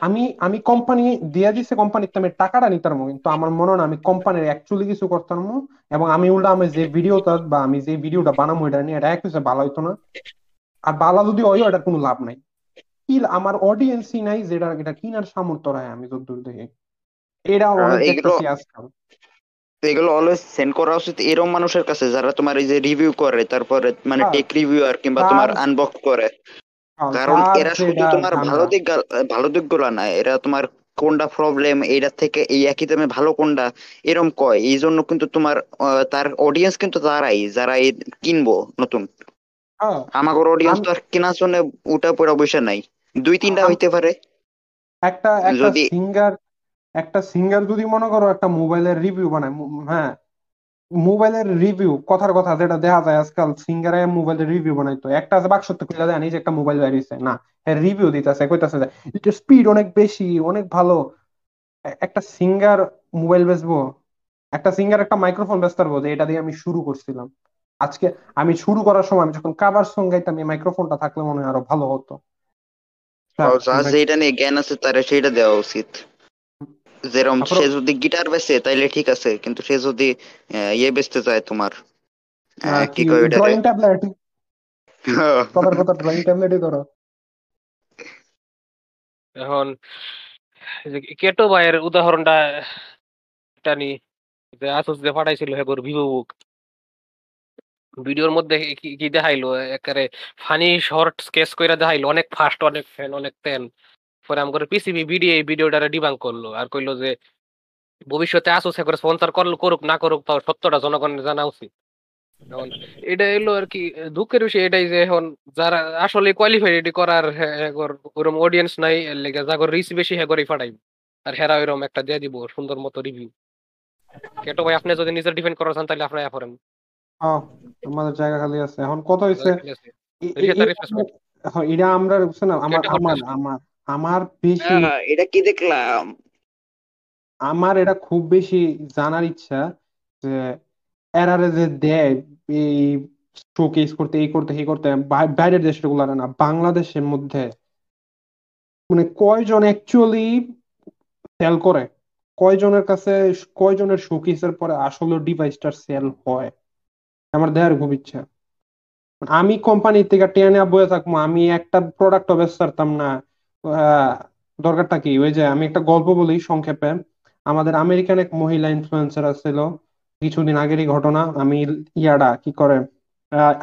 আমি আমি কোম্পানি দিয়ে দিছে কোম্পানিতে আমি টাকাটা নিতে পারব কিন্তু আমার মনে হয় না আমি কোম্পানির অ্যাকচুয়ালি কিছু করতে পারব এবং আমি উল্টা আমি যে ভিডিওটা বা আমি যে ভিডিওটা বানাবো এটা নিয়ে এটা এক হিসেবে ভালো হইতো না। আর ভালো যদি হয় এটার কোনো লাভ নাই। কি আমার অডিয়েন্সই নাই যেটা এটা কিনার সামর্থ্য রায় আমি যতদূর দেখি এটা অনেক দেখতেছি আজকাল। এগুলো অলওয়েজ সেন্ড করা উচিত এরকম মানুষের কাছে যারা তোমার এই যে রিভিউ করে তারপরে মানে হ্যাঁ। টেক রিভিউয়ার কিংবা তোমার আনবক্স করে। হ্যাঁ, কারণ এরা শুধু তোমার ভালো দিক ভালো দিকগুলা না এরা তোমার কোনটা প্রবলেম এইটার থেকে এই একই দামে ভালো কোনটা এরম কয়। এই জন্য কিন্তু তোমার আহ, তার অডিয়েন্স কিন্তু তারাই যারা এই কিনবো নতুন। আমাগর অডিয়েন্স তো আর কেনার জন্য উটা পড়া বসে নাই। দুই তিনটা হইতে পারে। একটা একটা সিঙ্গার একটা সিঙ্গার যদি মনে করো একটা মোবাইলের রিভিউ বানায় হ্যাঁ মোবাইলের রিভিউ কথার কথা যেটা দেখা যায় আজকাল সিঙ্গারে মোবাইলের রিভিউ বানাইতো। একটা আছে বাক্সতে খুলে দেয় যে একটা মোবাইল বেরিয়েছে না রিভিউ দিতেছে কইতাছে যে এটা স্পিড অনেক বেশি অনেক ভালো। একটা সিঙ্গার মোবাইল বেচবো একটা সিঙ্গার একটা মাইক্রোফোন বেচতে পারব যে এটা দিয়ে আমি শুরু করছিলাম। আজকে আমি শুরু করার সময় আমি যখন কাভার সং গাইতাম এই মাইক্রোফোনটা থাকলে মনে হয় আরও ভালো হতো। যেটা নিয়ে জ্ঞান আছে তার সেটা দেওয়া উচিত। যেরকম সে যদি গিটার বেচে তাইলে ঠিক আছে কিন্তু সে যদি ইয়ে বেচতে চায় তোমার কি কি কয় ওইটারে? ড্রয়িং ট্যাবলেট কথার কথা ড্রয়িং ট্যাবলেটই ধরো এখন কেটো ভাইয়ের উদাহরণটা টানি যে আসুস যে পাঠাইছিল হেগোর ভিভো বুক ভিডিওর মধ্যে কি দেখাইলো? একেবারে ফানি শর্ট স্কেচ কইরা দেখাইলো। অনেক ফাস্ট অনেক ফ্যান অনেক তেন পরে আমার পিসিবি ভিডিও এই ভিডিওটারে ডিবাং করল আর কইলো যে ভবিষ্যতে আসুস করে স্পন্সর করল করুক না করুক তাও সত্যটা জনগণের জানা উচিত। এখন এটা এলো আর কি দুঃখের বিষয় এটাই যে এখন যারা আসলে কোয়ালিফাইড করার হ্যাঁ, ওরকম অডিয়েন্স নাই এর লেগে যাগর রিচ বেশি হেগরই ফাটাইব। আর হেরা ওইরকম একটা দিয়ে দিব সুন্দর মতো রিভিউ কেটো ভাই আপনি যদি নিজের ডিফেন্ড করার চান তাহলে আপনারা ইয়া করেন। হ্যাঁ আমাদের জায়গা খালি আছে। এখন কত কর। হ্যাঁ, এটা আমরা বুঝছেন আমার আমার আমার আমার বেশি আহ, এটা কি দেখলাম? আমার এটা খুব বেশি জানার ইচ্ছা যে এরারে যে দেয় এই শোকেস করতে এই করতে এই করতে বাইরের দেশেরগুলো না বাংলাদেশের মধ্যে মানে কয়জন অ্যাকচুয়ালি সেল করে? কয়জনের কাছে কয়জনের শোকেসের পরে আসলে ডিভাইসটার সেল হয়? আমার দেখার খুব ইচ্ছা। আমি কোম্পানি থেকে টেনে বয়ে থাকব আমি একটা প্রোডাক্ট বেচতে পারতাম না। আহ, দরকারটা কি? ওই যে আমি একটা গল্প বলি সংক্ষেপে। আমাদের আমেরিকান এক মহিলা ইনফ্লুয়েন্সার ছিল কিছুদিন আগেরই ঘটনা। আমি ইয়াডা কি করে?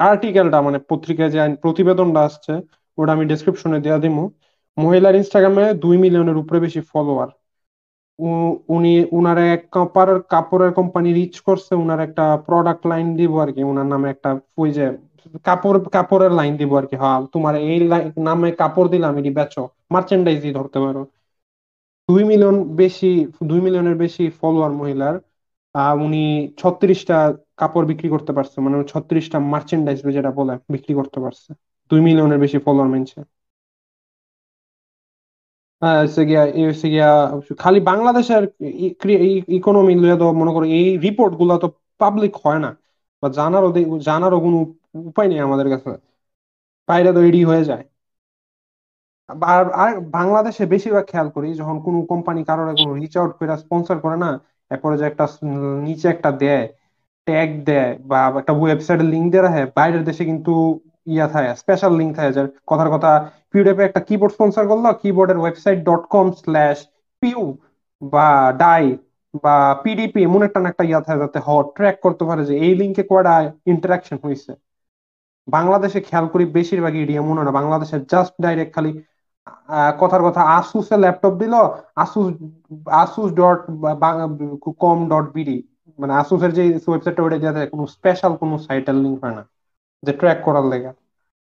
আর্টিকেলটা মানে পত্রিকায় যে প্রতিবেদনটা আসছে ওটা আমি ডেসক্রিপশনে দেওয়া দিমু। মহিলার ইনস্টাগ্রামে দুই মিলিয়নের উপরে বেশি ফলোয়ার উনি উনার এক কাপড়ের কাপড়ের কোম্পানি রিচ করছে উনার একটা প্রোডাক্ট লাইন দিব আর কি। উনার নামে একটা ওই যে কাপড়, কাপড়ের লাইন দিব আর কি হ্যাঁ তোমার এই নামে কাপড় দিলাম এটি বেচো। মার্চেন্ডাইজই ধরতে পারো। দুই মিলিয়ন বেশি, দুই মিলিয়নের বেশি ফলোয়ার মহিলার উনি ছত্রিশটা কাপড় বিক্রি করতে পারছে। মানে ছত্রিশটা মার্চেন্ডাইজ যেটা বলে, বিক্রি করতে পারছে। দুই মিলিয়নের বেশি ফলোয়ার মানছে। খালি বাংলাদেশের ইকোনমি মনে করো এই রিপোর্টগুলা তো পাবলিক হয় না। বা জানারও জানারও কোনো উপায় নেই আমাদের কাছে। বাইরে তো এডি হয়ে যায়। আর বাংলাদেশে বেশিরভাগ খেয়াল করি, যখন কোনো কোম্পানি কারোর কোনো রিচ আউট করে স্পন্সর করে না, এরপরে যে একটা নিচে একটা দেয় ট্যাগ দেয়, বা একটা ওয়েবসাইটের লিঙ্ক দিয়ে রাখে বাইরের দেশে কিন্তু ইয়া থাকে স্পেশাল লিঙ্ক থাকে যে কথার কথা পিউডিএফ একটা কিবোর্ড স্পন্সর করল কিবোর্ডের ওয়েবসাইট ডট কম স্ল্যাশ পিউ বা ডাই বা পিডিপি এমন একটা একটা ইয়া থাকে যাতে হ ট্র্যাক করতে পারে যে এই লিঙ্কে কয়টা ইন্টারাকশন হয়েছে। বাংলাদেশে খেয়াল করি বেশিরভাগ ইডিয়া মনে না, বাংলাদেশে জাস্ট ডাইরেক্ট খালি কথার কথা আসুসের ল্যাপটপ দিল Asus Asus dot com dot BD মানে আসুসের যে ওয়েবসাইটটা ওটা দেওয়া কোনো স্পেশাল কোনো সাইটের লিঙ্ক হয় না, যে ট্র্যাক করার লেগে।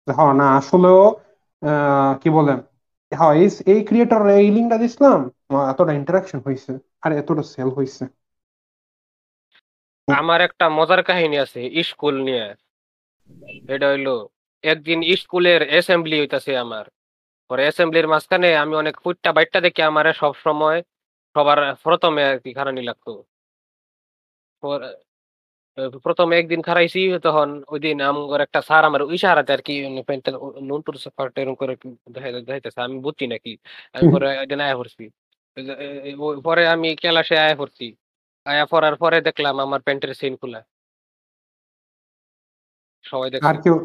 যে হ্যাঁ না, আসলেও কি বলে হ্যাঁ এই ক্রিয়েটর এই লিঙ্কটা দিছিলাম এতটা ইন্টারাকশন হয়েছে। আর এতটা সেল হয়েছে আমার একটা মজার কাহিনী আছে স্কুল নিয়ে। এটা হইল একদিন স্কুলের অ্যাসেম্বলি হইতাছে আমার। পরে অ্যাসেম্বলির মাঝখানে আমি অনেক ফুটটা বাইটটা দেখি আমার সব সময় সবার প্রথমে আর কি খারানি লাগতো। পর- প্রথমে একদিন খারাইছি তখন ওই দিন আমার একটা স্যার আমার ইশারাতে আর কি প্যান্টের সাপারটা এরকম করে দেখাই- দেখাইতেছে। আমি বুঝছি নাকি। আমি পরে একদিন আয়া পড়ছি। এই যে, এ- এ- ও- পরে আমি ক্লাসে আয়া পড়ছি। আয়া পড়ার পরে দেখলাম আমার প্যান্টের সিন খোলা। সবাই আর দেখছে কেউ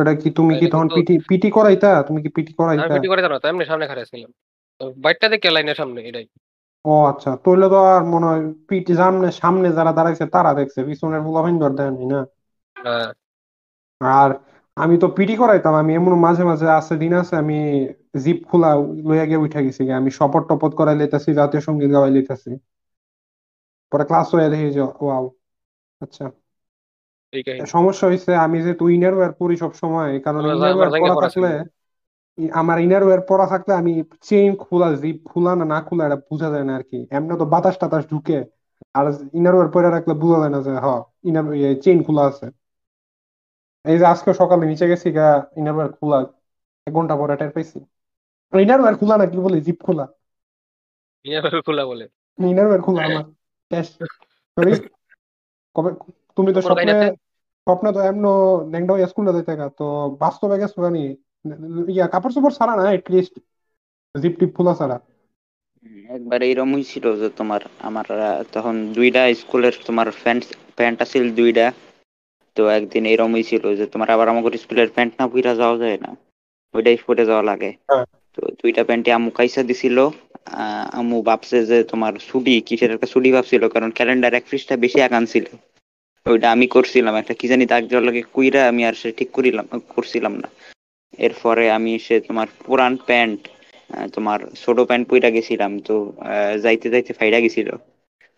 এটা কি তুমি কি তখন পিটি পিটি করাইতা? তুমি কি পিটি আমি করাইতা পিটি করে জানো তো এমনি সামনে ছিলাম। বাইটটা দেখে লাইনের সামনে এটাই। ও আচ্ছা। তাহলে তো আর মনে হয় পিটি সামনে সামনে যারা দাঁড়াইছে তারা দেখছে পিছনের পোলাপাইন ধর দেয়নি না? আহ, আর আমি তো পিটি করাইতাম আমি এমন মাঝে মাঝে আছে দিন আছে আমি জিপ খোলা লইয়া গিয়ে উঠে গেছি আমি শপথ টপথ করাই লইতাছি জাতীয় সংগীত গাওয়াই লইতাছি। পরে ক্লাস হয়ে দেখি যে ওয়াও আচ্ছা। সমস্যা হয়েছে আমি যেহেতু ইনারওয়্যার পরি সব সময় কারণে ইনারওয়্যার পরা পড়া থাকলে আমার ইনারওয়্যার পরা থাকলে আমি চেইন খোলা জিপ খোলা না না খোলা এটা বোঝা যায় না আর কি এমনি তো বাতাস টাতাস ঢুকে আর ইনারওয়্যার পরে রাখলে বোঝা যায় না যে হ ইনার চেইন খোলা আছে। এই যে আজকে সকালে নিচে গেছি গা ইনারওয়্যার খোলা এক ঘণ্টা পরে টের পাইছি। ইনারওয়্যার খোলা না কি বলে জিপ খোলা। ইয়ার খোলা বলে। ইনারওয়্যার খোলা আমার শেষ সরি কবে তুমি তো স্বপ্নে স্বপ্নে তো এমন ল্যাংডা হইয়া স্কুলে যাইতে গা তো বাস্তবে গেছো জানি ইয়া কাপড় চোপড় ছাড়া না এটলিস্ট জিপ টিপ খোলা ছাড়া? একবার এইরকম হয়েছিল যে তোমার আমার তখন দুইটা স্কুলের তোমার প্যান্ট প্যান্ট আছিল দুইটা তো একদিন এইরকম হয়েছিল যে তোমার আবার আমাদের স্কুলের প্যান্ট না পুইরা যাওয়া যায় না? ওইটাই পরে যাওয়া লাগে। হ্যাঁ। তো দুইটা প্যান্টে আম্মু কাইসা দিছিল। আম্মু ভাবছে যে তোমার ছুটি কিসের একটা ছুটি ভাবছিল কারণ ক্যালেন্ডার এক পৃষ্ঠা বেশি আগান ছিল। ওইটা আমি করছিলাম একটা কি জানি দাগ দেওয়ার লাগে কুইরা আমি আর সে ঠিক করিলাম করছিলাম না। এরপরে আমি সে তোমার পুরান প্যান্ট তোমার ছোট প্যান্ট পইরা গেছিলাম তো আহ, যাইতে যাইতে ফাইরা গেছিল।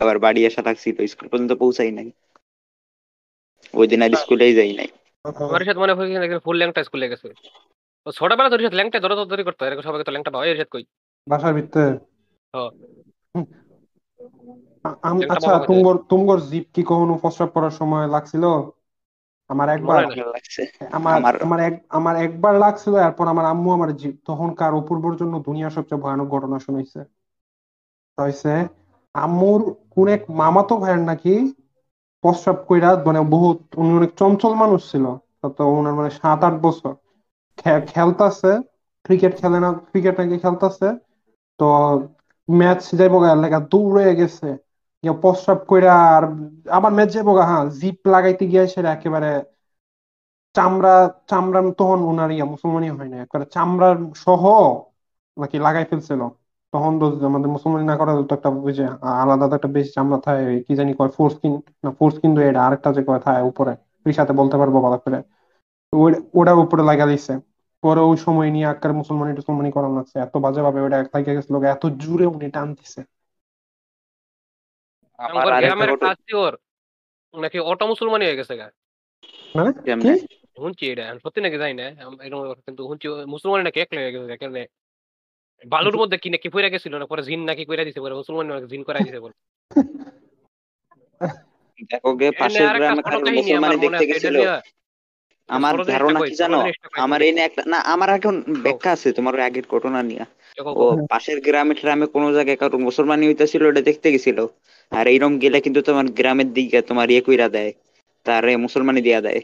আবার বাড়ি আসা লাগছিল স্কুল পর্যন্ত পৌঁছাই নাই। ওই দিন আর স্কুলেই যাই নাই। আমার সাথে মনে হয় একদিন ফুল ল্যাংটা স্কুলে গেছে। তো ছোটবেলা তোর সাথে ল্যাংটা ধরে ধরে করতো এরকম সবাইকে তো ল্যাংটা পাওয়া এর সাথে কই? বাসার ভিতরে? হ্যাঁ। আচ্ছা তুমগর তুমগর জিপ কি কখনো প্রস্রাব করার সময় লাগছিল? আমার একবার। আমার আমার- এক আমার একবার লাগছিল এরপর আমার আম্মু আমার জিপ তখনকার অপূর্বর জন্য দুনিয়ার সবচেয়ে ভয়ানক ঘটনা শুনাইছে। হয়েছে আম্মুর কোন এক মামাতো ভাইয়ের নাকি প্রস্রাব কইরা মানে বহুত, উনি অনেক চঞ্চল মানুষ ছিল। তো ওনার মানে সাত, আট বছর। খেলতাছে ক্রিকেট খেলে না ক্রিকেট নাকি খেলতাছে। তো ম্যাচ যাইব গা, লেগা দৌড়ে গেছে। প্রস্রাব কইরা আর আবার ম্যাচ যাইব গা হ্যাঁ জিপ লাগাইতে গিয়ে সেটা একেবারে চামড়া চামড়া তখন ওনার ইয়া মুসলমানই হয় না একবারে চামড়ার সহ নাকি লাগাই ফেলছিল। তখন তো আমাদের মুসলমানি না করা তো একটা ওই যে আলাদা তো একটা বেশি চামড়া থাকে ওই কি জানি কয় ফোর্স কিন না ফোর্স কিন্তু এটা আরেকটা যে কয় থাকে উপরে ওই সাথে বলতে পারব ভালো করে। তো ওই- ওটার উপরে লাগা দিছে। পরে ওই সময় নিয়ে আক্কার মুসলমানি টুসলমানি করানো লাগছে এত বাজে ভাবে ওটা থাইকে গেছিল এত জোরে উনি টান আত্মীয়র নাকি অটো মুসলমানি হয়ে গেছে গা। মানে? শুনছি এটা সত্যি নাকি জানি না এরকম কিন্তু শুনছি মুসলমানি নাকি একলা হয়ে গেছে কেন বালুর মধ্যে কি নাকি পইরা গেছিল না? পরে জিন নাকি কইরা দিছে পরে মুসলমান নাকি জিন করাই দিছে বলে। দেখো গে পাশের গ্রামে কাহিনী মুসলমানি মনে দেখতে গেছিল। আমার ধারণা কি জানো? আমার এই একটা না আমার এখন ব্যাখ্যা আছে তোমার আগের ঘটনা নিয়ে। ও পাশের গ্রামে ট্রামে কোনো জায়গায় কারোর মুসলমানি হইতেছিল ওটা দেখতে গেছিল। আর এইরকম গেলে কিন্তু তোমার গ্রামের দিকে তোমার ইয়ে কইরা দেয় তারে মুসলমানি দিয়া দেয়।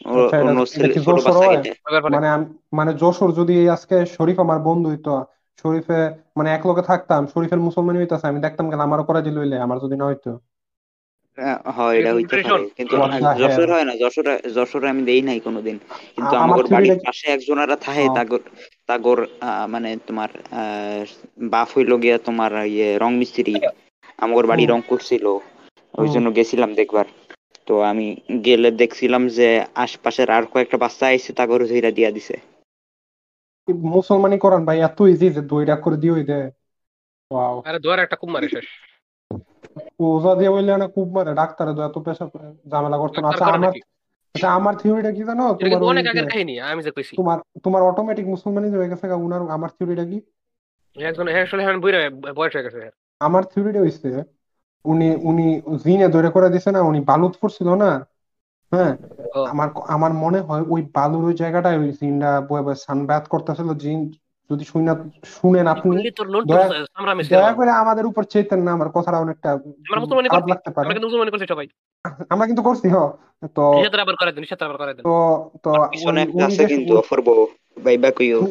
আচ্ছা এটা এটা মানে মানে যশোর যদি আজকে শরীফ আমার বন্ধু হইতো শরীফে মানে এক লগে থাকতাম শরীফের মুসলমানি হইতাছে আমি দেখতাম গেলে আমারও করে দিল হইলে আমার যদি না হইতো। হ্যাঁ, এটা হইতে পারে কিন্তু যশোর হয় না যশোরে যশোরে আমি দেই নাই কোনোদিন। কিন্তু আমার বাড়ির পাশে একজনারা থাকে তাগর মানে তোমার আহ, বাপ হইল গিয়া তোমার ইয়ে রং মিস্ত্রি। আমাগর বাড়ি রং করছিল ওই জন্য গেছিলাম দেখবার। তো আমি গেলে দেখছিলাম যে আশপাশের আর কয়েকটা বাচ্চা আইছে তাগর ধইরা দিয়া দিছে। মুসলমানি করান ভাই এত ইজি যে দইটা করে দিয়ে দে ওয়াও আরে দুয়ার একটা কুম মারে শেষ। ওজা দিয়ে বললে না খুব মারে ডাক্তারে তো এত পেশা ঝামেলা করতো না। আচ্ছা আমার নাকি? আচ্ছা আমার থিওরিটা কি জানো? তোমার অনেক আগের কাহিনী আমি যে কইছি। তোমার তোমার অটোমেটিক মুসলমানি হয়ে গেছে উনার আমার থিওরিটা কি? একজন হ্যাঁ আসলে হ্যাঁ বুইরা বয়স হয়ে গেছে আমার থিওরিটা হইছে উনি উনি জিনে ধরে করে দিছে না উনি বালুত পড়ছিল না হ্যাঁ আমার আমার মনে হয় ওই বালুর ওই জায়গাটায় ওই বয়ে বয়ে করতেছিল জিন যদি শুনে শুনেন আপনি। দয়া- করে আমাদের উপর চেতেন না আমার কথাটা অনেকটা খারাপ লাগতে পারে। আমরা কিন্তু করছি সবাই। আমরা কিন্তু করছি হ। তো তো তো উনি- যে কিন্তু অপূর্ব বাইবা কইও।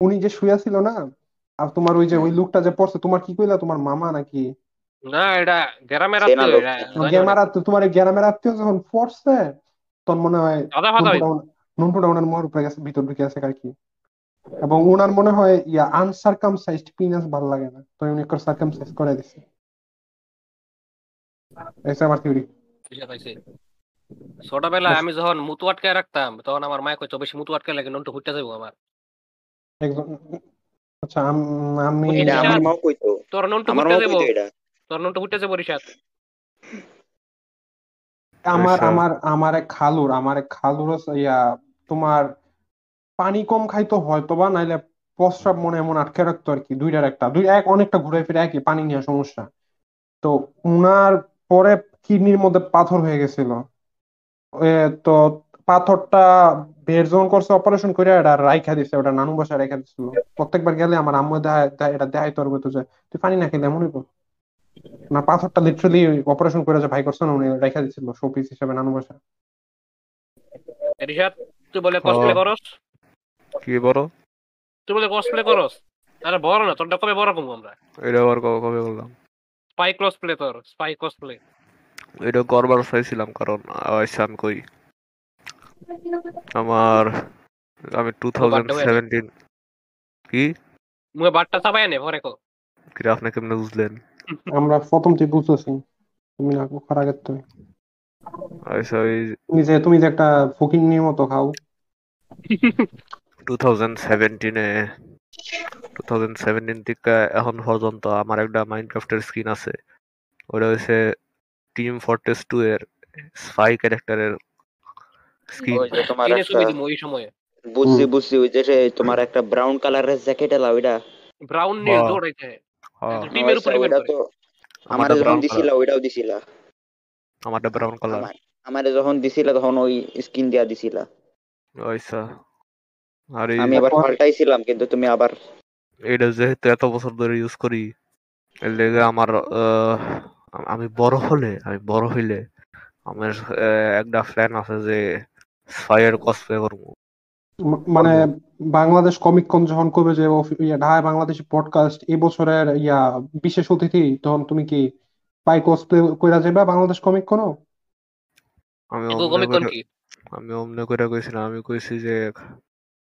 উনি যে শুয়ে ছিল না আর তোমার ওই যে ওই লোকটা যে পড়ছে তোমার কি কইলা? তোমার মামা নাকি? না এটা গ্রামের আত্মীয় গ্যামার আত্মীয় তোমার গ্রামের আত্মীয় যখন পড়ছে তখন মনে হয় উপরে গেছে ভিতর ঢুকে আছে আর কি এবং ওনার মনে হয় ইয়া আনসার্কামসাইজড পিনাস ভালো লাগে না। তো উনি একটা সার্কামসাইজ করে দিছে। এসে আমার থিওরি ছোটবেলায় আমি যখন মুতু আটকায় রাখতাম তখন আমার মায় কইতো বেশি মুতু আটকায় লাগে নন্টু ফুটতে যাব আমার? একজন আচ্ছা আমি। আমার মাও কইতো। তোর নন্টু ফুটতে যাব তোর ফুটতে যাব রিসাদ আমার। আমার আমার এক খালুর আমার এক খালুর ইয়া তোমার পানি কম খাইতো হয়তো বা নাইলে প্রস্রাব মনে এমন আটকে রাখতো আর কি দুইটার একটা দুই এক অনেকটা ঘুরে ফিরে একই পানি নিয়ে সমস্যা। তো উনার পরে কিডনির মধ্যে পাথর হয়ে গেছিল। তো পাথরটা বের যখন করছে অপারেশন করে এটা রাইখা দিছে ওটা নানু বাসায় রাইখা দিছিল। প্রত্যেকবার গেলে আমার আম্মু দেখায় দেখায়- এটা দেখাই তোর যে তুই পানি না খেলে এমন হইব? না পাথরটা লিটারালি অপারেশন করে যে ভাই করছে না উনি রাইখা দিছিল শোপিস হিসেবে নানু বাসায় রিসাদ তুই বলে কসপ্লে করস? কি বড় তুই বলে কসপ্লে করস? আরে বড় না তোরটা কবে বড় কমু আমরা? এটা আবার কবে কবে বললাম? স্পাই কসপ্লে তোর স্পাই কসপ্লে এটা করবার চাইছিলাম কারণ আইসা আমি কই? আমার আমি টু থাউজেন্ড সেভেন্টিন কি? মুয়ে বাটটা চাবাই নে ভরে কো কি রে, আপনি কেমনে বুঝলেন? আমরা প্রথম থেকে বুঝতেছি। তুমি না খার আগের তো তুমি যে তুমি যে একটা ফকিন্নির মতো খাও। টু থাউজেন্ড সেভেন্টিনে টু থেকে এখন পর্যন্ত আমার একটা মাইনক্রাফটের স্কিন আছে। ওটা হচ্ছে টিম ফর্টেস টু এর স্পাই ক্যারেক্টারের স্কিন ওই যে তোমার একটা এই সময়ে। বুঝছি বুঝছি ওই যে তোমার একটা ব্রাউন কালারের জ্যাকেট এলা ওইটা ব্রাউন নীল। দৌড়াইতে টিমের উপর ডিপেন্ড করে। তো আমার যখন দিছিলা ওইটাও দিছিলা। আমারটা ব্রাউন কালার আমার যখন দিছিলা তখন ওই স্কিন দিয়া দিছিলা। আর আমি আবার পাল্টাইছিলাম কিন্তু তুমি আবার এটা যেহেতু এত বছর ধরে ইউজ করি এর লেগে আমার আহ, আমি বড় হলে আমি বড় হইলে আমার একটা প্ল্যান আছে যে স্পাইয়ের কসপ্লে করব। মানে বাংলাদেশ কমিক কন যখন করবে যে ইয়া ঢাকায় বাংলাদেশি পডকাস্ট এই বছরের ইয়া বিশেষ অতিথি তখন তুমি কি পাই কসপ্লে কইরা যাবা বাংলাদেশ কমিক কোনো আমি অমনে আমি অমনে করে কইছিলাম আমি কইছি যে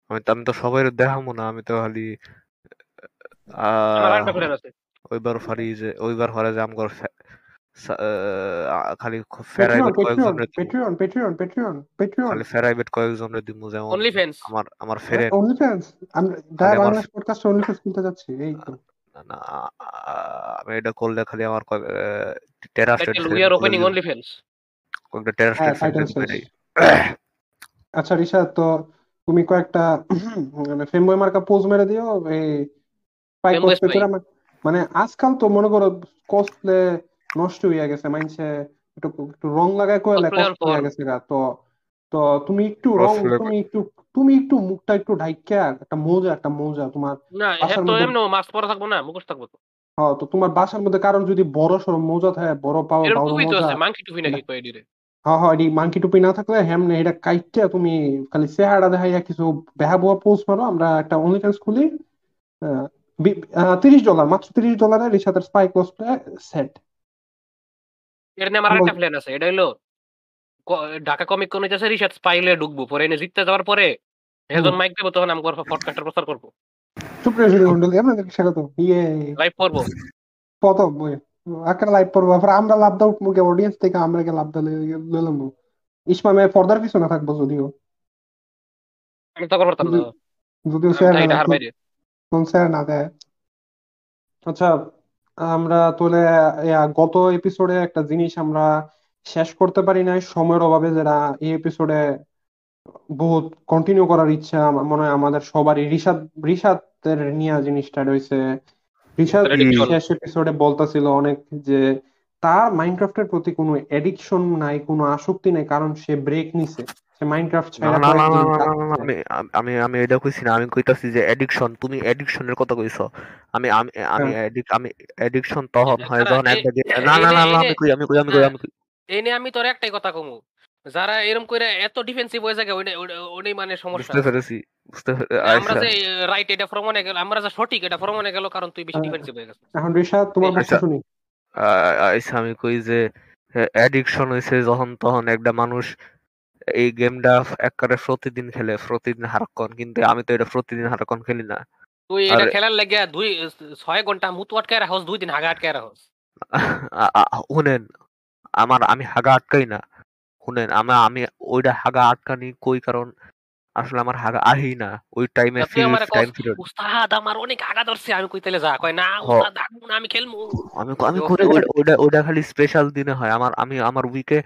আমি তো আমি তো সবাই দেখাবো না আমি তো খালি ওইবার ফারি যে ওইবার ফারে যে আমগর খালি ফেরাইবেট পেট্রিয়ন পেট্রিয়ন কয়েকজনের দিমু। পেট্রিয়ন পেট্রিয়ন পেট্রিয়ন পেট্রিয়ন খালি ফেরাইবেট কয়েকজনের দিমু যেমন অনলি ফ্যান্স আমার আমার ফ্রেন্ড অনলি ফ্যান্স দায় আমার বাংলাদেশ পডকাস্ট অনলি ফ্যান্স খুলতে যাচ্ছি এই না আমি এটা করলে খালি আমার trusted we are opening OnlyFans কয়েকটা হ্যাঁ টেরাস্টেড আচ্ছা রিশা তো তুমি কয়েকটা মানে ফেমবয় মার্কা পোজ মেরে দিও এই পাই ফেমবয় কসপ্লে স্পাই করে আমার- মানে আজকাল তো মনে করো কসপ্লে নষ্ট হয়ে গেছে মাইনছে একটু একটু রং লাগায় কইলে কসপ্লে হয়ে গেছে গা। তো তো তুমি একটু রং তুমি একটু তুমি একটু মুখটা একটু ঢাইকা একটা মোজা একটা মোজা তোমার না হ্যাঁ বাসার তো মধ্যে এমনি মাস্ক পরা থাকব না মুখোশ থাকব তো। হ্যাঁ তো তোমার বাসার মধ্যে কারণ যদি বড় সড়ো মোজা থাকে বড় পাও বড় টুপি তো মোজা আছে মাংকি টুপি নাকি কয় দিরে হ্যাঁ হ্যাঁ এডি মাংকি টুপি না থাকলে হেমনে এটা কাইটটা তুমি খালি চেহারা দেখাইয়া কিছু বেহা বুয়া পোস্ট মারো আমরা একটা অনলিফ্যান্স খুলি তিরিশ ডলার মাত্র তিরিশ ডলারে রিসাতের স্পাই কস্টে সেট এর একটা প্ল্যান আছে এটা হলো ঢাকা কমিক কোন আছে রিসার্চ পাইলে ঢুকবো পরে এনে জিততে যাওয়ার পরে যখন মাইক দেবো তখন আমি পডকাস্টের প্রচার করব সুপ্রিয় সুদী মন্ডলী আপনাদের স্বাগত ইয়ে লাইভ করব প্রথম একটা লাইভ করব তারপর আমরা লাভ দাও মুখে অডিয়েন্স থেকে আমরা কে লাভ দিলে লইলাম পর্দার পিছনে থাকব যদিও আমি না যদিও না দেয় আচ্ছা আমরা ইয়া, গত এপিসোডে একটা জিনিস আমরা শেষ করতে পারি নাই। সময়ের অভাবে যারা এই এপিসোডে বহুত কন্টিনিউ করার ইচ্ছা মনে হয় আমাদের সবারই। রিশাদ রিশাদের নিয়ে জিনিসটা রয়েছে। রিশাদ শেষ এপিসোডে বলতেছিল অনেক যে তার মাইনক্রাফটের প্রতি কোনো এডিকশন নাই কোনো আসক্তি নাই কারণ সে ব্রেক নিছে। মাইনক্রাফট না ছাড়া না না না না। আমি আমি আমি এটা কইছি না আমি কইতাছি যে এডিকশন তুমি এডিকশনের কথা কইছো। আমি আমি আমি addic- আমি এডিকশন তখন হয় যখন একটা না না না না আমি কই আমি কই আমি কই আমি কই। এই নিয়ে আমি তোর একটাই কথা কমু। যারা এরকম করে এত ডিফেন্সিভ হয়ে যায় ওইটা ওটাই মানে সমস্যা। বুঝতে পেরেছি বুঝতে আমরা আচ্ছা। যে রাইট এটা প্রমাণে গেল আমরা যে সঠিক এটা গেল কারণ তুই বেশি ডিফেন্সিভ হয়ে গেছিস এখন রিশাদ তোমার বক্তব্য আচ্ছা। শুনি। আচ্ছা আমি কই যে অ্যাডিকশন হইছে যখন তখন একটা মানুষ এই গেমটা একবারে প্রতিদিন খেলে প্রতিদিন হারাক্ষণ। কিন্তু আমি তো এটা প্রতিদিন হারাক্ষণ খেলি না। তুই এটা খেলার লাগিয়া দুই ছয় ঘণ্টা মুতু আটকায় রাখস দুই দিন হাগা আটকায় রাখস। শুনেন আমার আমি হাগা আটকাই না। শুনেন আমি আমি ওইটা হাগা আটকানি কই কারণ আসলে আমার হাগা আহি না। ওই টাইমে টাইম পিরিয়ড উস্তাদ আমার অনেক আগা ধরছে। আমি কইতেলে যা কয় না উস্তাদ না আমি খেলব। আমি আমি করে ওইটা ওইটা খালি স্পেশাল দিনে হয়। আমার আমি আমার উইকে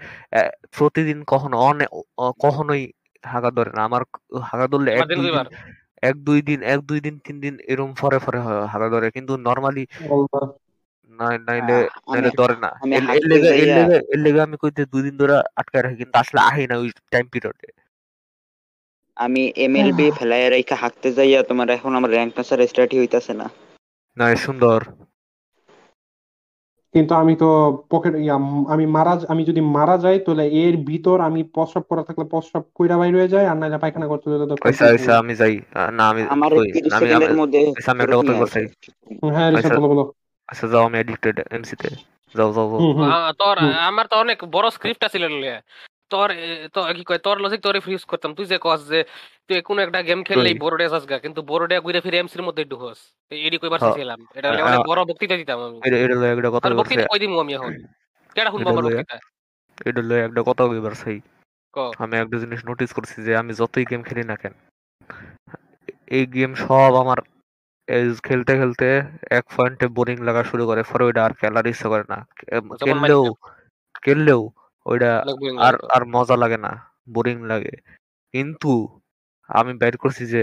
প্রতিদিন কখনো অনে কখনোই হাগা ধরে না। আমার হাগা ধরলে এক দুই দিন দুইবার। এক দুই দিন এক দুই দিন তিন দিন এরম পরে পরে হয় হাগা ধরে। কিন্তু নর্মালি। নাইলে নাইলে ধরে না। এর- এর লেগে এর লেগে এর লেগে আমি কইতে দুই দিন ধরে আটকায় রাখি। কিন্তু আসলে আহি না ওই টাইম পিরিয়ডে আমি এমএলবি ফেলাই রাইখা হাঁকতে যাইয়া তোমার এখন আমার র্যাঙ্ক ম্যাচার স্টার্টই হইতাছে না। না সুন্দর। কিন্তু আমি তো পকেট আমি মারা আমি যদি মারা যাই তাহলে এর ভিতর আমি প্রস্রাব করা থাকলে প্রস্রাব কইরা বাইরে হয়ে যায় আর নাইলে পায়খানা করতে যেতে তো আচ্ছা আচ্ছা আমি যাই। না আমি আমার কই, তিরিশ আমি আমি সেকেন্ডের মধ্যে আচ্ছা, আমি একটা কথা বলছি। হ্যাঁ রিশাদ আচ্ছা। বলো বলো। আচ্ছা যাও আমি এডিক্টেড এমসিতে যাও যাও যাও। হুম। আমার তো অনেক বড় স্ক্রিপ্ট আছিল লইয়া। তোর কি কয় তোর লজিক তোর ইউজ করতাম। তুই যে কস যে তুই কোনো একটা গেম খেললেই? বোর্ডে যাস গা কিন্তু ঘুরে ফিরে এমসির মধ্যে ঢুকস এডি কইবার হ্যাঁ। চাইছিলাম এটা হলে অনেক বড় বক্তৃতা দিতাম আমি। এটা লয়ে একটা কথা বক্তৃতা কই দিমু আমি এখন? কেডা শুনব এটা আমার বক্তৃতা? এটা লয়ে একটা কথা কইবার চাই ক? আমি একটা জিনিস নোটিস করছি যে আমি যতই গেম খেলি না কেন এই গেম সব আমার খেলতে খেলতে এক পয়েন্টে বোরিং লাগা শুরু করে। ওইটা আর খেলার ইচ্ছা করে না। খেললেও খেললেও ওইটা আর আর মজা লাগে না বোরিং লাগে। কিন্তু আমি বের করছি যে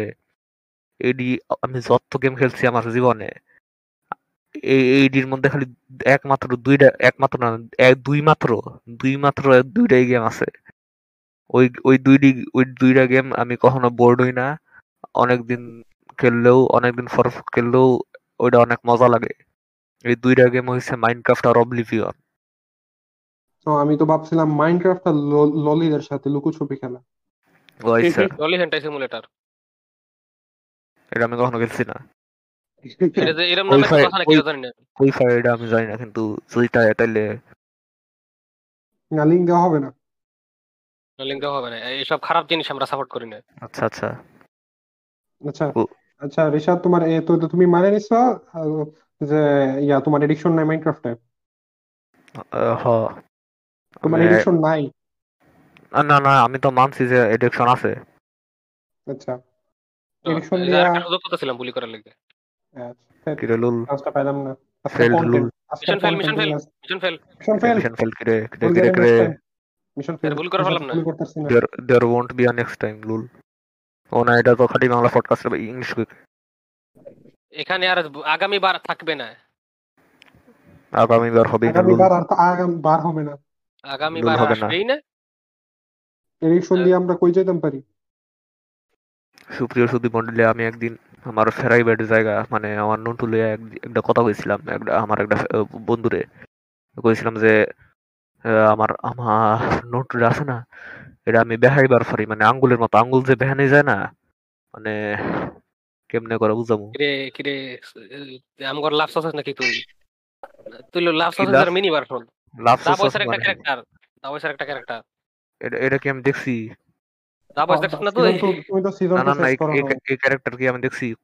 এডি আমি যত গেম খেলছি আমার জীবনে এই এইডির মধ্যে খালি একমাত্র দুইটা একমাত্র না এক দুই মাত্র দুই মাত্র দুইটাই গেম আছে। ওই ওই দুইটি ওই দুইটা গেম আমি কখনো বোর্ড হই না। অনেকদিন খেললেও অনেকদিন পর খেললেও ওইটা অনেক মজা লাগে। এই দুইটা গেম হয়েছে মাইনক্রাফট আর অবলিভিয়ন তো আমি তো ভাবছিলাম মাইনক্রাফট আর ললিদের সাথে লুকোছুপি খেলা। জলি হেন্টাই সিমুলেটর এটা আমি কখনো খেলছি না। এটা যে এরকম নামে কথা নাকি জানি না। ওই ফায়ার এটা আমি জানি না কিন্তু যদি তাইলে না লিঙ্ক দেওয়া হবে না। দেওয়া হবে না। এইসব খারাপ জিনিস আমরা সাপোর্ট করি না। আচ্ছা আচ্ছা। আচ্ছা। আচ্ছা রিশাদ তোমার এ তো তো তুমি মানে নিছো যে ইয়া তোমার এডিকশন নাই মাইনক্রাফটে আহ, হ। তোমার এডিকশন নাই? না না আমি তো মানছি যে এডিকশন আছে। আচ্ছা। এডিকশন এই যে দিয়া আরেকটা সুযোগ করতেছিলাম বুলি করার লেগে। কিরে লুল? পাইলাম না. Mission fail mission fail mission fail কিরে কিরে কিরে কিরে মিশন ফেল ভুল করে ফেললাম না। ও না এটা তো খালি বাংলা পডকাস্ট ইংলিশ এখানে আর আগামী বার থাকবে না। আগামী হবে আর বার হবে না। আগামী বার আসবেই না? দিয়ে আমরা কই যেতাম পারি? সুপ্রিয় সুদী মন্ডলী আমি একদিন আমার ফেরাইবেট জায়গা মানে আমার নন্টুলে একটা কথা কইছিলাম একটা আমার একটা বন্ধুরে। কইছিলাম যে আমার আমার নন্টুলে আছে না এটা আমি বেহাইবার পারি মানে আঙ্গুলের মতো আঙ্গুল যে বেহানি যায় না মানে কেমনে করে বুঝামু? কিরে কিরে আমগর লাভ সাসেস নাকি তুই? তুই লাভ? সাসেসের মিনি ভার্সন ক্যারেক্টার একটা ক্যারেক্টার এটা কি আমি দেখছি? ক্যারেক্টার কি আমি দেখছি?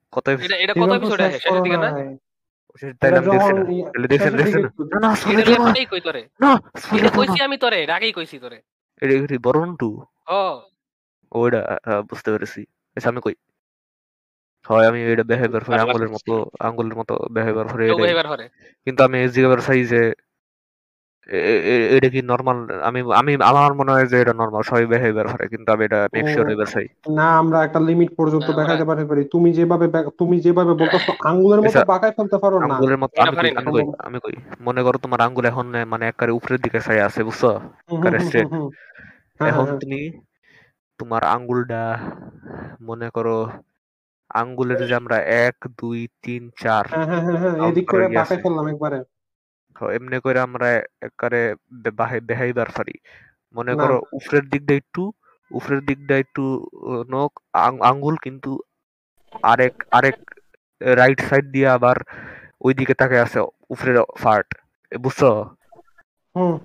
বুঝতে পেরেছি। আচ্ছা, আমি কই? হয় আমি এটা করে আঙ্গুলের মতো আঙ্গুলের মতো বিহেভিয়ার কিন্তু আমি জিজ্ঞাসা চাই যে এটা কি নর্মাল আমি আমি আমার মনে হয় যে এটা নর্মাল সবাই বিহেভিয়ার করে কিন্তু আমি এটা মেক শিওর। এবার চাই। না আমরা একটা লিমিট পর্যন্ত আমরা- দেখাতে পারি পারি। তুমি যেভাবে তুমি যেভাবে বলতেছো আঙ্গুলের মতো আচ্ছা, বাঁকায় ফেলতে পারো না। আঙ্গুলের মতো আমি কই আমি কই মনে করো তোমার আঙ্গুল এখন মানে একবারে উপরের দিকে চাই আছে বুঝছ। হুম, হুম। হ্যাঁ, এখন হ্যাঁ, তুমি তোমার আঙ্গুলটা মনে করো আঙ্গুলের যে আমরা এক দুই তিন চার হ্যাঁ, হ্যাঁ, হ্যাঁ, হ্যাঁ, এদিক করে বাঁকায় ফেললাম একবারে। এমনি করে আমরা একবারে বেহাইবার পারি। মনে। করো উপরের দিকটা একটু উপরের দিকটা একটু নখ আঙ্গুল কিন্তু আরেক আরেক রাইট সাইড দিয়ে আবার ওই দিকে তাকে আছে উপরের ফার্ট বুঝছ? হুম।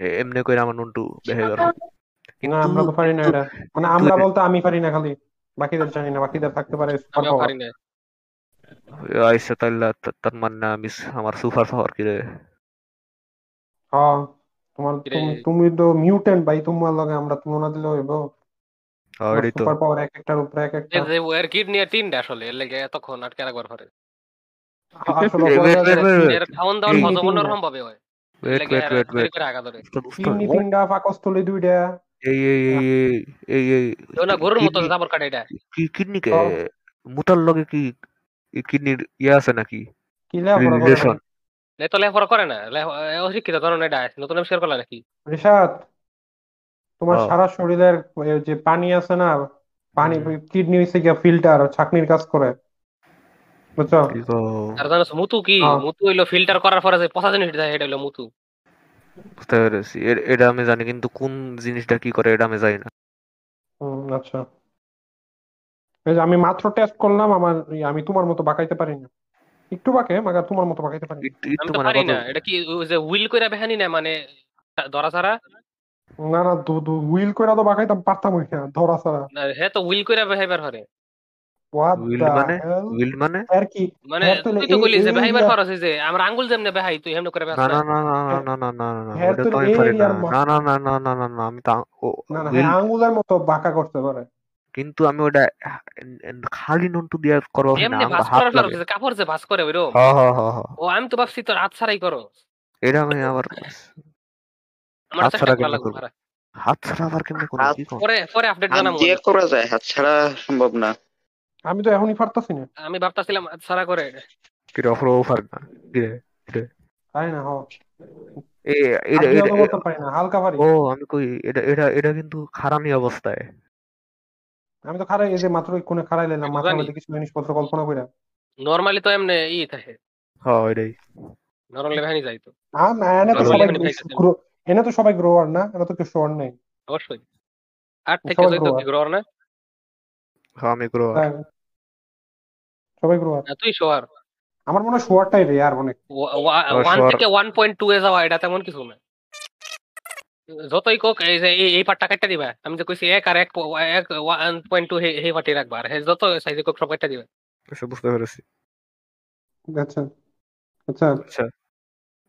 এমনি করে আমার নন্টু বেহাইবার না আমরা তো পারি না এটা। মানে আমরা বলতে আমি পারি না খালি। বাকিদের জানি না বাকিদের থাকতে পারে সুপার পারি না। আইসা তাইলে তা- তার মানে আমি আমার সুপার পাওয়ার কি রে হ্যাঁ তোমার। তুমি- তুমি তো মিউটেন্ট ভাই তোমার লগে আমরা তুলনা দিলে হইব। হ্যাঁ, তো। সুপার পাওয়ার এক একটার উপরে এক একটা। যে তিনটা আসলে এর লেগে এতক্ষণ আটকে রাখবার পারে আসলে. এর খাওন হজম হয়। ওয়েট ওয়েট ওয়েট ওয়েট তিনটা পাকস্থলী দুইটা। এই এই এই এই এই এই না গরুর মতো কিডনি- জাবর কাটে এটা। কি কিডনি কে। মুতার লগে কি কিডনির ইয়ে আছে নাকি? কি লেখাপড়া করে রিলেশন। লে তো লেখাপড়া করে না? অশিক্ষিত ধরনের এটা নতুন আবিষ্কার করলা নাকি? রিশাদ তোমার। সারা শরীরের যে পানি আছে না পানি কিডনি হইছে গিয়া ফিল্টার ছাকনির কাজ করে। বুঝছ? কি কও? আর জানোস মুতু কি। মুতু হইল ফিল্টার করার পরে যে পচা জিনিস দেয় এটা হইল মুতু। বুঝতে পেরেছি। এটা আমি জানি কিন্তু কোন জিনিসটা কি করে এটা আমি জানি না। আচ্ছা। আমি মাত্র টেস্ট করলাম আমার আমি তোমার মতো বাঁকাইতে পারি না একটু বাঁকে মাগার তোমার মতো বাঁকাইতে পারি না। একটু আমি তো মানে পারি না এটা কি ওই যে উইল কইরা বেহানি না মানে ধরা ছাড়া না না দু দু হুইল করে তো বাঁকাইতাম পারতাম না ধরা ছাড়া না, হে তো উইল কইরা বেহাইবার হরে হোয়াট উইল দা মানে হেল উইল মানে আর কি মানে হ্যাঁ, তুই তো কইলি যে বেহাইবার ফরজ হইছে যে আমরা আঙ্গুল যেমনে বেহাই তুই হেমনে করে বেহাস না না না না না না না না না না হ্যাঁ, ওটা তো তো আমি এই পারি না না না না না না না না আমি তো উইল হ্যাঁ, আঙ্গুলের মতো বাঁকা করতে পারে কিন্তু আমি ওটা খালি নন্টু দিয়ে করব না কাপড় যে ভাস করে ওইরকম হ হ হ হ ও আমি তো ভাবছি তোর হাত ছাড়াই করো। এটা আমি আবার আমার হাত ছাড়া করা কেমনে করব? হাত ছাড়া আবার কেমনে করব? কি কম? পরে পরে আপডেট জানাব। দিয়ে করা যায় হাত ছাড়া সম্ভব না। আমি তো এখনই পারতাছি না। আমি ভাবতাছিলাম হাত ছাড়া করে। কি রে অফরো অফার না? কি রে তাই না হ। এ এটা এটা পারি হালকা পারি ও আমি কই এটা এটা এটা কিন্তু খারানি অবস্থায়। আমি তো খারাই এই যে মাত্র কোনে খারাই লাইলাম মাথার মধ্যে কিছু জিনিসপত্র কল্পনা করে নরমালি তো এমনি ই থাকে। হ্যাঁ এটাই নরমালি বেহানি যাই তো। আর না এনে তো সবাই এনে তো সবাই গ্রোয়ার না এনে তো কেউ শোয়ার নেই। অবশ্যই। আট থেকে সবাই যাই তো কি গ্রোয়ার না? হ্যাঁ আমি তাই। সবাই গ্রোয়ার না, তুই শোয়ার আমার মনে হয় শোয়ারটাই রে আর অনেক। ওয়ান শোয়ার- থেকে ওয়ান পয়েন্ট টু এ যাওয়া এটা তেমন কিছু না। যতই কোক এই যে এই- পার্টটা কাটতে দিবা। আমি যে কইছি এক আর এক এক ওয়ান পয়েন্ট টু সেই রাখবা আর যত সাইজে কোক সব কাটতে দিবা। আচ্ছা বুঝতে পেরেছি। আচ্ছা। আচ্ছা।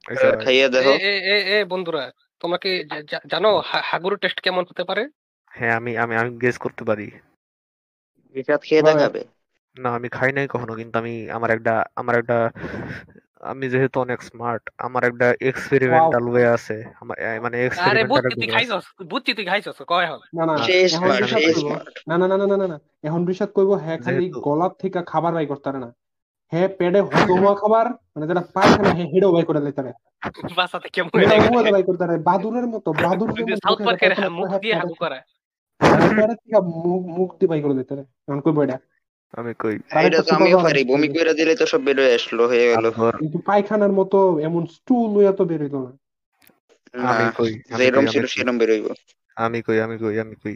আচ্ছা। খাইয়ে দেখো। এ এ এ বন্ধুরা তোমরা কি জানো হা- হাগুর টেস্ট কেমন হতে পারে? হ্যাঁ আমি আমি আমি গেস করতে পারি। রিশাদ খেয়ে দেখাবে। না আমি খাই নাই কখনো কিন্তু আমি আমার একটা আমার একটা আমি যেহেতু অনেক স্মার্ট আমার একটা এক্সপেরিমেন্টাল ওয়ে আছে। মানে এক্সপেরিমেন্টাল বুঝছি তুই খাইছস? বুঝছি তুই খাইছস? কয় এখন? না না না। না না না না এখন রিশাদ কইবো হ্যাঁ খালি গলার থেকে খাবার বাই করতে পারে না। হ্যাঁ পেটে হজম হওয়া খাবার মানে যেটা পায়খানা হ্যাঁ হেডও বাই করে বাসাতে কেমন বাই করতে পারে। বাদুরের মতো বাদুর সাউথ পার্কের মুখ দিয়ে হ্যাঁ, হাগু করা। থেকে মুখ মুখ দিয়ে বাই করে এখন কইবো এটা। আমি কই? তার এটা তো আমিও পারি। বমি করে দিলে তো সব বেরোয় আসলো হয়ে গেল। কিন্তু পায়খানার মতো এমন স্টুল হইয়া তো বের হইতো না। আমি কই কই, ছিল আমি কই। সেরম বেরোইব আমি কই আমি কই আমি কই?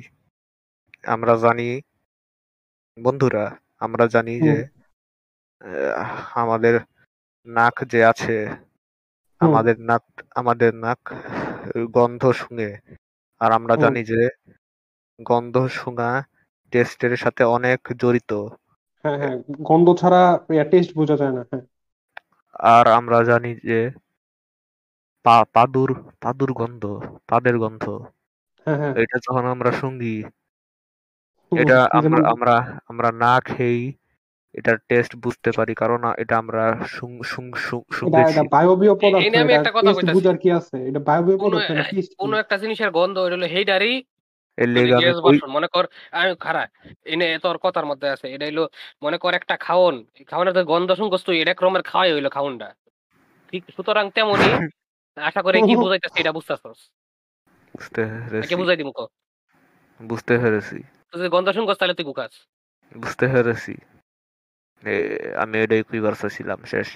আমরা জানি বন্ধুরা আমরা জানি যে আহ, আমাদের নাক যে আছে আমাদের নাক আমাদের নাক গন্ধ শুঙে আর আমরা জানি যে গন্ধ শুঙা টেস্টের সাথে অনেক জড়িত। হ্যাঁ হ্যাঁ গন্ধ ছাড়া টেস্ট বোঝা যায় না হ্যাঁ। আর আমরা জানি যে পা পাদুর পাদুর গন্ধ পাদের গন্ধ। হ্যাঁ হ্যাঁ। এটা যখন আমরা শুঙ্গি এটা আমরা আমরা আমরা না খেয়েই এটার টেস্ট বুঝতে পারি কারণ এটা আমরা শুং শুং শুং এটা এটা বায়বীয় পদার্থ এটা একটা কথা কইতাছি। বুঝার কি আছে? এটা বায়বীয় কোনো পদার্থ না টেস্ট কোনো একটা জিনিসের গন্ধ হলো হেইডারি বাসন মনে কর আমি খারা এনে তোর কথার মধ্যে আছে এটা হইল মনে কর একটা খাওন খাওনের গন্ধ শুনকস তুই এটা ক্রমের খাওয়াই হইল খাওনটা। ঠিক সুতরাং তেমনি আশা করে কি বুঝাইতেছে এটা বুঝতেছস? বুঝতে পেরেছি। বুঝাই দিমু ক? বুঝতে পেরেছি। তুই গন্ধ শুনকস তাহলে তুই গুকাস বুঝতে পেরেছি। এ, আমি এটাই কইবার চাইছিলাম শেষ।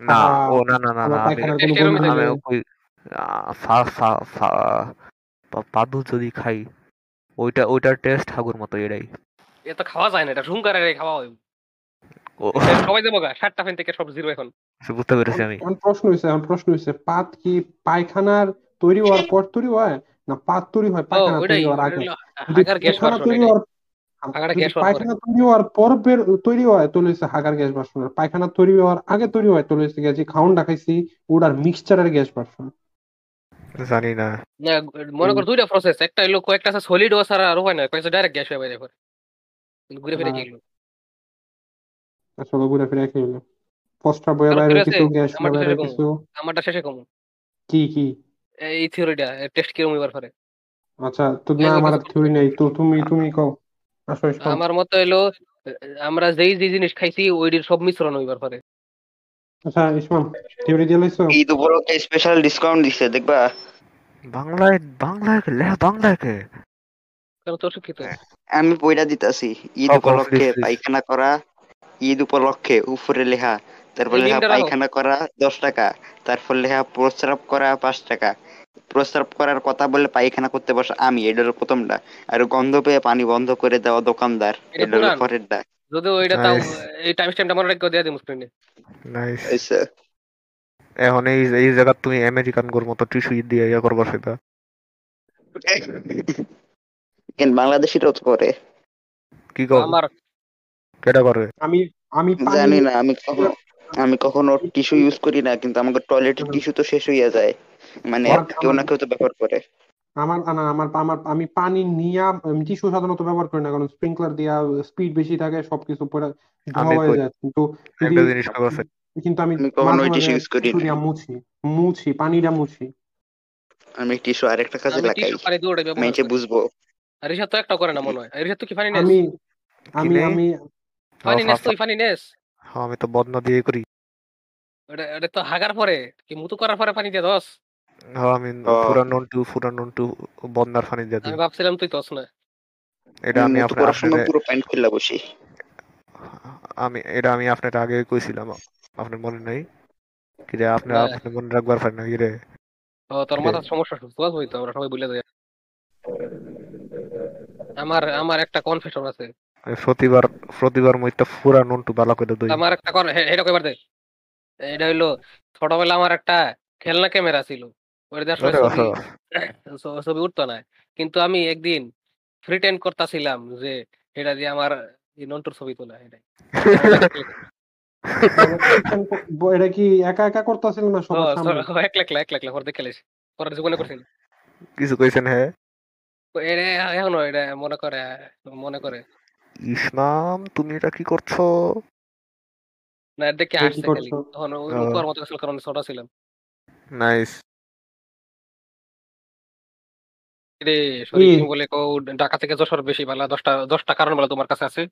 না ও না না না না আমি পাদু যদি খাই ওইটা ওইটার টেস্ট হাগুর মতো এটাই এ তো খাওয়া যায় না এটা ঝুমকারে খাওয়া হয়। সবাই দেবো গা সাতটা ফেন থেকে সব জিরো এখন। বুঝতে পেরেছি আমি। এখন প্রশ্ন হয়েছে এখন প্রশ্ন হয়েছে পাত কি পায়খানার তৈরি হওয়ার পর তৈরি হয় না পাত তৈরি হয় পায়খানা তৈরি হওয়ার আগে? পায়খানা তৈরি। হওয়ার পায়খানা তৈরি হওয়ার পর বের- তৈরি হয় তাহলে হচ্ছে হাগার গ্যাস আর পায়খানা তৈরি হওয়ার আগে তৈরি হয় তাহলে হচ্ছে গিয়ে যে খাওন দেখাইছি ওটার মিক্সচারের গ্যাস ভার্সন জানি না না মনে কর দুইটা প্রসেস একটা হইল কয়েকটা আছে সলিড ওয়াসার আর হয় না কয়েকটা ডাইরেক্ট গ্যাস হয়ে বাইরে করে কিন্তু ঘুরে ফিরে হ্যাঁ। গেল আসলে ঘুরে ফিরে পোস্টার বয়ে কারণ বাইরে ফিরে কিছু গ্যাস আমার বাইরে। কিছু। আমারটা শেষে কম। কি কি? এই থিওরিটা টেস্ট কিরম এবার করে আচ্ছা তো না আমার থিওরি নেই। তো তুমি তুমি কও। আমার মতে হইল আমরা যেই যেই জিনিস খাইছি ওইটির সব মিশ্রণ হইবার পারে। আচ্ছা ইসমাম থিওরি দিয়ে লাইছো ঈদ উপলক্ষে স্পেশাল ডিসকাউন্ট দিছে দেখবা? বাংলায় বাংলায় লে বাংলায় কে? কারণ তোর শিক্ষিত আমি দিতাছি। ঈদ উপলক্ষে. পায়খানা করা ঈদ উপলক্ষে উপরে লেখা তারপর লেখা পায়খানা করা দশ টাকা। তারপর লেখা প্রস্রাব করা পাঁচ টাকা। প্রস্রাব করার কথা বলে পায়খানা করতে বসা আমি এটা প্রথমটা। আর গন্ধ পেয়ে পানি বন্ধ করে দেওয়া দোকানদার এটা। পরেরটা। যদি ওইটা তাও এই টাইম স্ট্যাম্পটা মনে রাখতে দিয়ে দিই স্ক্রিনে নাইস আচ্ছা এখন এই এই জায়গা তুমি আমেরিকান গোর মতো টিস্যু দিয়ে ইয়া করবার সেটা। কেন বাংলাদেশিরাও তো করে। কি কর আমার কেটা করে? আমি আমি পানি জানি না আমি কখনো আমি কখনো টিস্যু ইউজ করি না কিন্তু আমাকে টয়লেটের টিস্যু তো শেষ হইয়া যায়। মানে কেউ না কেউ তো ব্যবহার করে। আমার না আমার আমার আমি পানি নিয়া টিস্যু সাধারণত ব্যবহার করি না কারণ স্প্রিংকলার দিয়া স্পিড বেশি থাকে সবকিছু পুরো ধোয়া হয়ে যায়। কিন্তু যদি একটা জিনিস খবর আছে। কিন্তু আমি আমি কখনো মাঝে ওই মাঝে tissue use করি টিস্যু না। দিয়া মুছি মুছি পানিটা মুছি। আমি টিস্যু আরেকটা কাজে আমি লাগাই। টিস্যু পানি দিয়ে ওটা ব্যবহার মেয়েছে করি। বুঝব। আর তো একটা করে না মনে হয়। আর রিসাদ তো কি পানি নেস? আমি আমি? আমি পানি নেস তুই পানি নেস? হ্যাঁ, আমি তো বদনা দিয়ে করি। ওটা ওটা তো হাগার পরে কি মুতু করার পরে পানি দিয়ে দস? হ্যাঁ, আমি ও। টু পুরা টু বন্যার পানি দিয়ে আমি ভাবছিলাম তুই দস না। এটা আমি আপনার আপনার পুরো প্যান্ট খুলে বসি। আমি এটা আমি আপনার আগে কইছিলাম আপনার মনে নাই? কি রে আপনি হ্যাঁ। আপনি মনে রাখবার পারেন না কি রে? ও তোর মাথার সমস্যা সুস্থ হইতো আমরা সবাই ভুলে যাই। আমার আমার একটা কনফেশন আছে। প্রতিবার প্রতিবার মইটা পুরা নন বালা করে দই। আমার একটা কর এটা কইবার দে। এটা হইল ছোটবেলা আমার একটা খেলনা ক্যামেরা ছিল। আসলে ছবি উঠতো না। কিন্তু আমি একদিন প্রিটেন্ড করতেছিলাম যে এটা দিয়ে আমার নন্টুর ছবি তোলা এটাই। এটা কি একা একা করতেছিল না ও সবার সামনে? এক লাখ এক লাখ লাখ দেখে পরে জীবনে করছি না। কিছু কইছেন হ্যাঁ? এটা এখনও এটা মনে করে মনে করে। ইসমাম তুমি এটা কি করছ? না দেখে আসছে খালি। তখন মতো ছিল কারণ ছোট ছিলাম। নাইস। রে শরীফ বলে কও ঢাকা থেকে যশোর বেশি ভালো দশটা দশটা কারণ বলে তোমার কাছে আছে?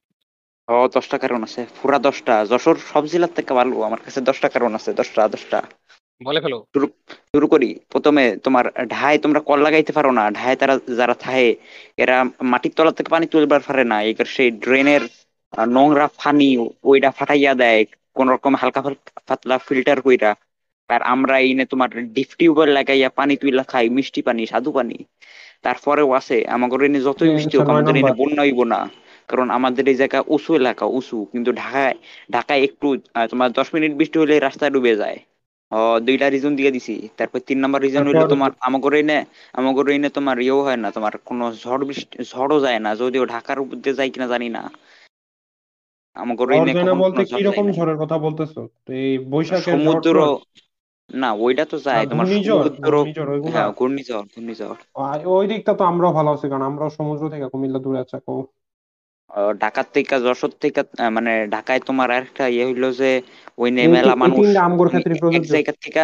ও দশটা কারণ আছে পুরা দশটা। যশোর সব জেলার থেকে ভালো আমার কাছে দশটা কারণ আছে দশটা দশটা। বলে ফেলো। শুরু করি। প্রথমে তোমার ঢাই তোমরা কল লাগাইতে পারো না। ঢাই তারা যারা থাহে এরা মাটির তলা থেকে পানি তুলবার পারে না। এবার সেই ড্রেনের নোংরা পানি ওইটা ফাটাইয়া দেয় কোন রকম হালকা পাতলা ফিল্টার কইরা। আর আমরা এইনে তোমার ডিপ টিউবওয়েল লাগাইয়া পানি তুইলা খাই মিষ্টি পানি সাধু পানি। তারপরেও আছে। আমাদের এনে যতই বৃষ্টি হোক আমাদের এনে। বন্যা হইব না। কারণ আমাদের এই জায়গা উঁচু এলাকা উঁচু। কিন্তু ঢাকায় ঢাকায় একটু তোমার দশ মিনিট বৃষ্টি হলে রাস্তায় ডুবে যায়। ও দুইটা রিজন দিয়ে দিছি। তারপর তিন নাম্বার রিজন হইল তোমার আমাগর এনে আমাগর এনে তোমার ইয়েও হয় না। তোমার কোনো ঝড় বৃষ্টি ঝড়ও যায় না। যদিও ঢাকার উপর দিয়ে যায় কিনা জানি না। আমাগর এনে বলতে কি রকম। ঝড়ের কথা বলতেছো? এই বৈশাখের সমুদ্র? না ওইটা তো যায় তোমার ঘূর্ণিঝড় সমুদ্র ঘূর্ণিঝড় হ্যাঁ ঘূর্ণিঝড় ঘূর্ণিঝড়। ওই দিকটা তো আমরাও ভালো আছি কারণ আমরাও সমুদ্র থেকে কুমিল্লা দূরে আছে ঢাকার থেকে যশোর থেকে মানে ঢাকায় তোমার আরেকটা ইয়ে হইল যে ওই মেলা মানুষ এক জায়গা থেকে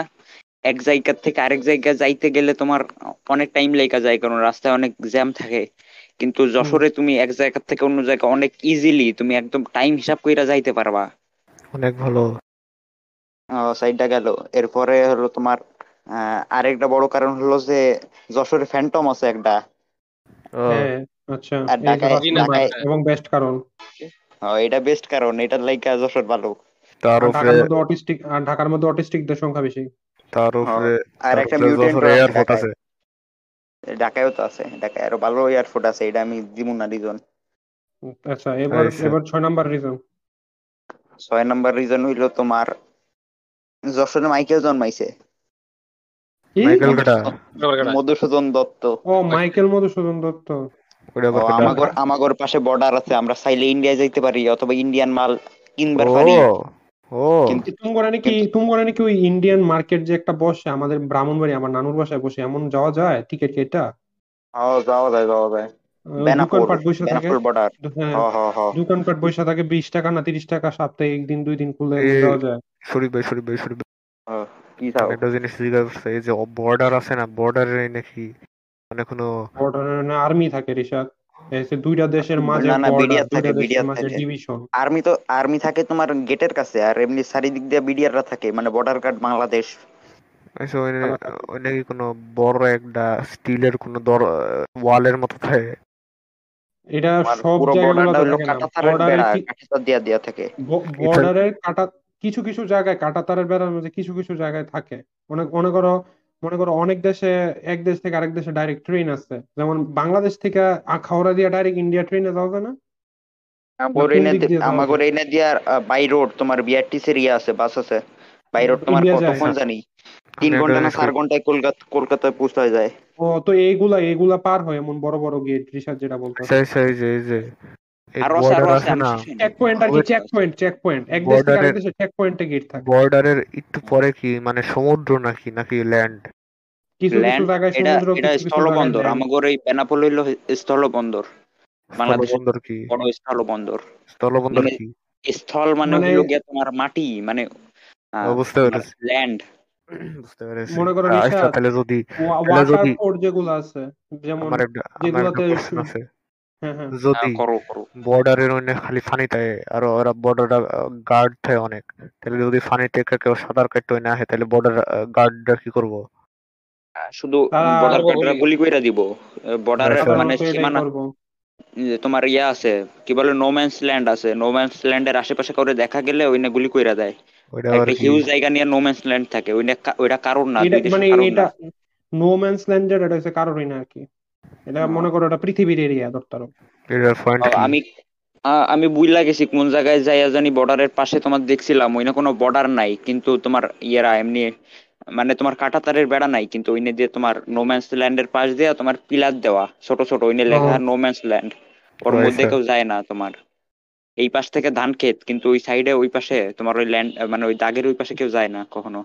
এক জায়গা থেকে আরেক জায়গায় যাইতে গেলে তোমার অনেক টাইম লেগে যায় কারণ রাস্তায় অনেক জ্যাম থাকে। কিন্তু যশোরে তুমি এক জায়গা থেকে অন্য জায়গা অনেক ইজিলি তুমি একদম টাইম হিসাব কইরা যাইতে পারবা। অনেক ভালো। সাইডটা গেল। এরপরে হলো তোমার আহ, আরেকটা বড় কারণ হলো যে যশোরে ফ্যান্টম আছে একটা। হ্যাঁ আচ্ছা। আর ঢাকায় এবং বেস্ট কারণ। এটা বেস্ট কারণ এটার লাইকা যশোর ভালো। তার উপরে ঢাকার মধ্যে অটিস্টিক আর ঢাকার মধ্যে অটিস্টিকদের সংখ্যা বেশি। তার উপরে আর একটা মিউটেন্ট এয়ারপোর্ট আছে ঢাকায়ও তো আছে ঢাকায় আরও ভালো এয়ারপোর্ট আছে এটা আমি দিব না রিজন আচ্ছা এবার আচ্ছা। এবার ছয় নাম্বার রিজন ছয় নাম্বার রিজন হইল তোমার যশোরে মাইকেল জন্মাইছে। মাইকেল কাটা? মধুসূদন দত্ত। ও মাইকেল মধুসূদন দত্ত? আমাগর আমাগর পাশে বর্ডার আছে আমরা চাইলে ইন্ডিয়া যাইতে পারি অথবা ইন্ডিয়ান মাল কিনবার পারি। ও। কিন্তু তুমি করে নাকি তুমি নাকি ওই ইন্ডিয়ান মার্কেট যে একটা বসে আমাদের ব্রাহ্মণবাড়ি আমার নানুর বাসায় বসে এমন যাওয়া যায়? টিকিট কেটা যাওয়া যায় যাওয়া যায়। বর্ডার। হ্যাঁ হ হ হ। দোকানপাট বসে থাকে বিশ টাকা না তিরিশ টাকা সপ্তাহে একদিন দুই দিন খুলে যাওয়া যায়। শরীফ ভাই শরীফ ভাই শরীফ ভাই। কি চাও? একটা জিনিস জিজ্ঞাসা করছে এই যে বর্ডার আছে না বর্ডারে নাকি মানে কোনো বর্ডারে না আর্মি থাকে রিশাদ। দুইটা দেশের মাঝে না, না, বিডিআর থাকে, বিডিআর থাকে। ডিভিশন আর্মি তো আর্মি থাকে তোমার গেটের কাছে আর এমনি চারিদিক দিয়ে বিডিআররা থাকে মানে বর্ডার গার্ড বাংলাদেশ। আচ্ছা ওই ওই নাকি কোনো বড় একটা স্টিলের কোনো দর ওয়ালের মতো থাকে? এটা সব পুরো বর্ডারটা জায়গাগুলোতে হলো থাকে না কাঁটা তারের বর্ডারের বেড়া কি কাঁটা দিয়া দিয়া থাকে। বর্ডারের কাটা কিছু কিছু জায়গায় কাটা তারের বেড়ার মধ্যে কিছু কিছু জায়গায় থাকে। অনেক মনে করো মনে করো অনেক দেশে এক দেশ থেকে আরেক দেশে ডাইরেক্ট ট্রেন আছে। যেমন বাংলাদেশ থেকে হাওড়া দিয়ে ডাইরেক্ট ইন্ডিয়া ট্রেনে যাওয়া যায় না? আমাগর কোন এনে দিক দিয়ে যাওয়া আমাগর এনে দিয়া বাই রোড তোমার বিআরটিসি এর ইয়ে আছে বাস আছে। তোমার কতক্ষণ জানি? তিন ঘণ্টা না চার ঘন্টায় কলকাতা কলকাতায় পৌঁছায় যায়। ও তো এইগুলা এইগুলা পার হয় এমন বড় বড় গেট রিসার্চ যেটা বলতো। আচ্ছা এই যে এই যে এই আরও আরও আছে আছে না? চেক পয়েন্ট আর কি ওই- চেক পয়েন্ট চেক পয়েন্ট এক দেশ থেকে আরেক দেশে চেক পয়েন্টে গেট থাকে। বর্ডারের একটু পরে কি? মানে সমুদ্র নাকি নাকি ল্যান্ড কিছু কিছু জায়গায় সমুদ্র এটা স্থলবন্দর। এই বেনাপোল হইল স্থলবন্দর বাংলাদেশের স্থলবন্দর কি? বড় স্থলবন্দর স্থলবন্দর মানে- কি? স্থল মানে মানে- গিয়া তোমার মাটি। মানে বুঝতে পেরেছি। ল্যান্ড বুঝতে পেরেছি। মনে করো আচ্ছা তাহলে যদি ওয়া- ওয়াটার পোর্ট যেগুলো আছে যেমন যেগুলোতে আছে। হ্যাঁ হ্যাঁ। যদি বর্ডারের অন্য খালি ফানি থাকে আর ওরা বর্ডারটা গার্ড থাকে অনেক। তাহলে যদি ফানি থেকে কেউ সাঁতার কাটতে না হয় তাহলে বর্ডার গার্ডরা কি করব? শুধু বর্ডার গার্ডরা গুলি- কইরা দিব। বর্ডারের আচ্ছা। মানে সীমানা তোমার ইয়া আছে কি বলে নোম্যান্স ল্যান্ড আছে। নোম্যান্স ল্যান্ডের আশেপাশে করে দেখা গেলে ওইনে গুলি কইরা দেয়। একটা হিউজ জায়গা নিয়ে নোম্যান্স ল্যান্ড থাকে। ওইটা ওইটা কারণ না এটা দুই দেশের মানে এটা নো। ম্যানস ল্যান্ড যেটা হচ্ছে কারোরই না আর কি। এটা মনে করো এটা পৃথিবীর এরিয়া ধরতারো এটার পয়েন্ট আ- আমি বুইলা গেছি কোন জায়গায় যাইয়া জানি বর্ডারের পাশে তোমার দেখছিলাম ওইনে কোনো বর্ডার নাই কিন্তু তোমার ইয়েরা এমনি মানে তোমার কাঁটাতারের বেড়া নাই কিন্তু ওইনে দিয়ে তোমার নোম্যান্স ল্যান্ডের পাশ দিয়ে তোমার পিলার দেওয়া ছোট ছোট ওইনে লেখা নোম্যান্স ল্যান্ড ওর মধ্যে। কেউ যায় না তোমার। এই পাশ থেকে ধান ক্ষেত কিন্তু ওই সাইডে ওই পাশে তোমার ওই ল্যান্ড মানে ওই দাগের ওই পাশে কেউ যায় না কখনো।